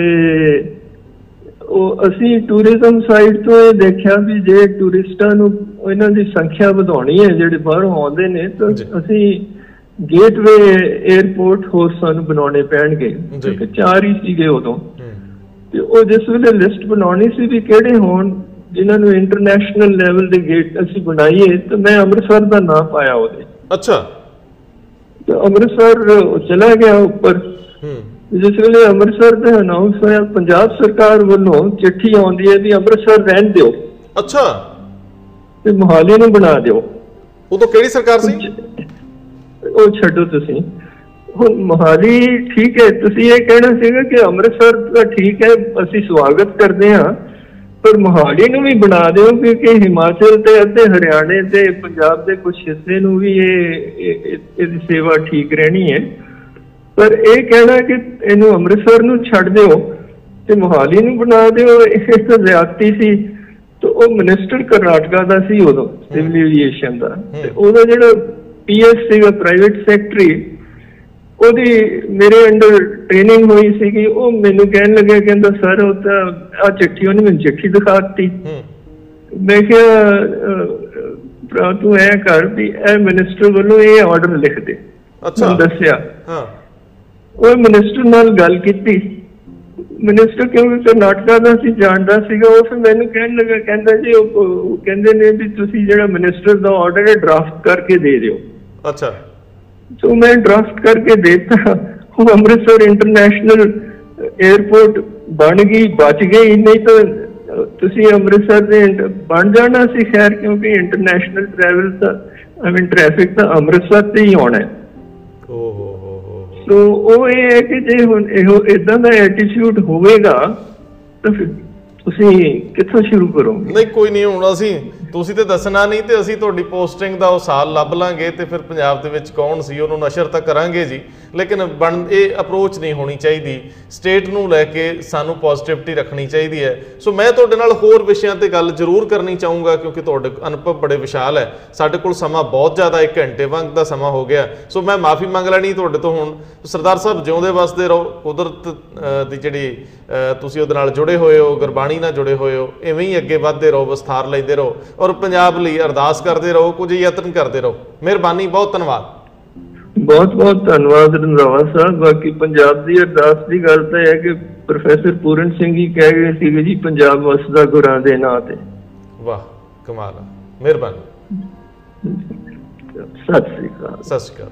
ਉਹ ਅਸੀਂ ਟੂਰਿਜ਼ਮ ਸਾਈਡ ਤੋਂ ਇਹ ਦੇਖਿਆ ਵੀ ਜੇ ਟੂਰਿਸਟਾਂ ਨੂੰ ਇਹਨਾਂ ਦੀ ਸੰਖਿਆ ਵਧਾਉਣੀ ਹੈ ਜਿਹੜੇ ਬਾਹਰੋਂ ਆਉਂਦੇ ਨੇ ਤਾਂ। ਅਸੀਂ ਗੇਟਵੇ 에ਅਰਪੋਰਟ ਹੋਰ ਸਾਨੂੰ ਬਣਾਉਣੇ ਪੈਣਗੇ। ਕਿਉਂਕਿ ਚਾਰ ਹੀ ਸੀਗੇ ਉਦੋਂ। ਤੇ ਉਹ ਜਿਸ ਵੇਲੇ ਲਿਸਟ ਬਣਾਉਣੀ ਸੀ ਵੀ ਕਿਹੜੇ ਹੋਣ ਜਿਨ੍ਹਾਂ ਨੂੰ ਇੰਟਰਨੈਸ਼ਨਲ ਲੈਵਲ ਦੇ ਗੇਟ ਅਸੀਂ ਬਣਾਈਏ ਤਾਂ ਮੈਂ ਅੰਮ੍ਰਿਤਸਰ ਦਾ ਨਾਮ ਪਾਇਆ ਉਹਦੇ। ਅੱਛਾ। ਤੇ ਅੰਮ੍ਰਿਤਸਰ ਚਲਾ ਗਿਆ ਉੱਪਰ। ਹੂੰ। ਜਿਸ ਵੇਲੇ ਅੰਮ੍ਰਿਤਸਰ ਦਾ ਅਨਾਉਂਸ ਹੋਇਆ ਪੰਜਾਬ ਸਰਕਾਰ ਵੱਲੋਂ ਚਿੱਠੀ ਆਉਂਦੀ ਹੈ ਵੀ ਅੰਮ੍ਰਿਤਸਰ ਰਹਿਣ ਦਿਓ। ਅੱਛਾ। ਤੇ ਮੁਹਾਲੀ ਨੂੰ ਬਣਾ ਦਿਓ। ਉਦੋਂ ਕਿਹੜੀ ਸਰਕਾਰ ਸੀ? ਉਹ ਛੱਡੋ ਤੁਸੀਂ। ਹੁਣ ਮੋਹਾਲੀ ਠੀਕ ਹੈ। ਤੁਸੀਂ ਇਹ ਕਹਿਣਾ ਸੀਗਾ ਕਿ ਅੰਮ੍ਰਿਤਸਰ ਤਾਂ ਠੀਕ ਹੈ ਅਸੀਂ ਸਵਾਗਤ ਕਰਦੇ ਹਾਂ। ਪਰ ਮੋਹਾਲੀ ਨੂੰ ਵੀ ਬਣਾ ਦਿਓ ਕਿਉਂਕਿ ਹਿਮਾਚਲ ਤੇ ਅਤੇ ਹਰਿਆਣੇ ਤੇ ਪੰਜਾਬ ਦੇ ਕੁਝ ਹਿੱਸੇ ਨੂੰ ਵੀ ਇਹ ਇਹ- ਇਹ- ਇਹਦੀ ਸੇਵਾ ਠੀਕ ਰਹਿਣੀ ਹੈ। ਪਰ ਇਹ ਕਹਿਣਾ ਕਿ ਇਹਨੂੰ ਅੰਮ੍ਰਿਤਸਰ ਨੂੰ ਛੱਡ ਦਿਓ ਤੇ ਮੋਹਾਲੀ ਨੂੰ ਬਣਾ ਦਿਓ ਇਹ ਤਾਂ ਜ਼ਿਆਦਤੀ ਸੀ। ਤੇ ਉਹ ਮਿਨਿਸਟਰ ਕਰਨਾਟਕਾ ਦਾ ਸੀ ਉਦੋਂ ਸਿਵਲ ਐਵੀਏਸ਼ਨ ਦਾ। ਤੇ ਉਹਦਾ ਜਿਹੜਾ ਪੀਐਸ ਸੀਗਾ ਪ੍ਰਾਈਵੇਟ ਸੈਕਟਰੀ ਉਹਦੀ ਮੇਰੇ ਅੰਡਰ ਟ੍ਰੇਨਿੰਗ ਹੋਈ ਸੀਗੀ ਉਹ ਮੈਨੂੰ ਕਹਿਣ ਲੱਗਿਆ ਕਹਿੰਦਾ ਸਰ ਉਹ ਤਾਂ ਆ ਚਿੱਠੀ ਉਹਨੇ ਮੈਨੂੰ ਚਿੱਠੀ ਦਿਖਾ ਦਿੱਤੀ। ਹੂੰ। ਮੈਂ ਕਿਹਾ ਭਰਾ ਤੂੰ ਐ ਕਰ ਵੀ ਇਹ ਮਿਨਿਸਟਰ ਵੱਲੋਂ ਇਹ ਆਰਡਰ ਲਿਖ ਦੇ। ਅੱਛਾ। ਦੱਸਿਆ। ਹਾਂ। ਉਹ ਮਿਨਿਸਟਰ ਨਾਲ ਗੱਲ ਕੀਤੀ। ਮਿਨਿਸਟਰ ਕਿਉਂਕਿ ਕਰਨਾਟਕਾ ਦਾ ਸੀ ਜਾਣਦਾ ਸੀਗਾ। ਉਹ ਫਿਰ ਮੈਨੂੰ ਕਹਿਣ ਲੱਗਾ ਕਹਿੰਦਾ ਜੀ ਉਹ ਉਹ ਕਹਿੰਦੇ ਨੇ ਵੀ ਤੁਸੀਂ ਜਿਹੜਾ ਮਿਨਿਸਟਰ ਦਾ ਆਰਡਰ ਹੈ ਡਰਾਫਟ ਕਰਕੇ ਦੇ ਦਿਓ। ਅੱਛਾ। ਸੋ ਮੈਂ ਡਰਾਫਟ ਕਰਕੇ ਦੇਤਾ। ਉਹ ਅੰਮ੍ਰਿਤਸਰ ਇੰਟਰਨੈਸ਼ਨਲ 에ਅਰਪੋਰਟ ਬਣ ਗਈ ਬਚ ਗਈ ਨਹੀਂ ਤਾਂ ਤੁਸੀਂ ਅੰਮ੍ਰਿਤਸਰ ਦੇ ਬਣ ਜਾਣਾ ਸੀ ਖੈਰ ਕਿਉਂਕਿ ਇੰਟਰਨੈਸ਼ਨਲ ਟਰੈਵਲ ਤਾਂ ਆਈ ਮੀਨ ਟ੍ਰੈਫਿਕ ਤਾਂ ਅੰਮ੍ਰਿਤਸਰ ਤੇ ਹੀ ਆਉਣਾ ਹੈ ਓ ਹੋ ਹੋ। ਸੋ ਉਹ ਇਹ ਹੈ ਕਿ ਜੇ ਹੁਣ ਇਹੋ ਇਦਾਂ ਦਾ ਐਟੀਟਿਊਡ ਹੋਵੇਗਾ ਤਾਂ ਫਿਰ ਤੁਸੀਂ ਕਿੱਥੋਂ ਸ਼ੁਰੂ ਕਰੋਗੇ ਨਹੀਂ ਕੋਈ ਨਹੀਂ ਹੁਣ ਅਸੀਂ ਤੁਸੀਂ ਤੇ ਦੱਸਣਾ ਨਹੀਂ ਤੇ ਅਸੀਂ ਤੁਹਾਡੀ ਪੋਸਟਿੰਗ ਦਾ ਉਹ ਸਾਲ ਲੱਭ ਲਾਂਗੇ ਤੇ ਫਿਰ ਪੰਜਾਬ ਦੇ ਵਿੱਚ ਕੌਣ ਸੀ ਉਹਨੂੰ ਨਸ਼ਰ ਤਾਂ ਕਰਾਂਗੇ ਜੀ। ਲੇਕਿਨ ਬਣ ਇਹ ਅਪਰੋਚ ਨਹੀਂ ਹੋਣੀ ਚਾਹੀਦੀ। ਸਟੇਟ ਨੂੰ ਲੈ ਕੇ ਸਾਨੂੰ ਪੋਜ਼ਿਟਿਵਿਟੀ ਰੱਖਣੀ ਚਾਹੀਦੀ ਹੈ। ਸੋ ਮੈਂ ਤੁਹਾਡੇ ਨਾਲ ਹੋਰ ਵਿਸ਼ਿਆਂ ਤੇ ਗੱਲ ਜ਼ਰੂਰ ਕਰਨੀ ਚਾਹੂੰਗਾ ਕਿਉਂਕਿ ਤੁਹਾਡੇ ਅਨੁਭਵ ਬੜੇ ਵਿਸ਼ਾਲ ਹੈ। ਸਾਡੇ ਕੋਲ ਸਮਾਂ ਬਹੁਤ ਜ਼ਿਆਦਾ 1 ਘੰਟੇ ਵਾਂਗ ਦਾ ਸਮਾਂ ਹੋ ਗਿਆ। ਸੋ ਮੈਂ ਮਾਫੀ ਮੰਗ ਲੈਣੀ ਤੁਹਾਡੇ ਤੋਂ ਹੁਣ। ਸਰਦਾਰ ਸਾਹਿਬ ਜਿਉਂਦੇ ਵਸਦੇ ਰਹੋ। ਕੁਦਰਤ ਅ, ਦੀ ਜਿਹੜੀ ਅ, ਤੁਸੀਂ ਉਹਦੇ ਨਾਲ ਜੁੜੇ ਹੋਏ ਹੋ ਗੁਰਬਾਣੀ ਨਾਲ ਜੁੜੇ ਹੋਏ ਹੋ ਐਵੇਂ ਹੀ ਅੱਗੇ ਵਧਦੇ ਰਹੋ ਵਿਸਥਾਰ ਲੈਂਦੇ ਰਹੋ। ਔਰ ਪੰਜਾਬ ਲਈ ਅਰਦਾਸ ਕਰਦੇ ਰਹੋ ਕੁਝ ਯਤਨ ਕਰਦੇ ਰਹੋ। ਮਿਹਰਬਾਨੀ ਬਹੁਤ ਧੰਨਵਾਦ। ਬਹੁਤ ਬਹੁਤ ਧੰਨਵਾਦ ਰਣਰਾਵਾ ਸਾਹਿਬ। ਬਾਕੀ ਪੰਜਾਬ ਦੀ ਅਰਦਾਸ ਦੀ ਗੱਲ ਤਾਂ ਹੈ ਕਿ ਪ੍ਰੋਫੈਸਰ ਪੂਰਨ ਸਿੰਘ ਜੀ ਕਹਿ ਗਏ ਸੀਗੇ ਜੀ ਪੰਜਾਬ ਵਸਦਾ ਗੁਰਾਂ ਦੇ ਨਾਂ ਤੇ। ਵਾਹ ਕਮਾਲ ਮਿਹਰਬਾਨੀ। ਸਤਿ ਸ੍ਰੀ ਅਕਾਲ। ਸਤਿ ਸ੍ਰੀ ਅਕਾਲ।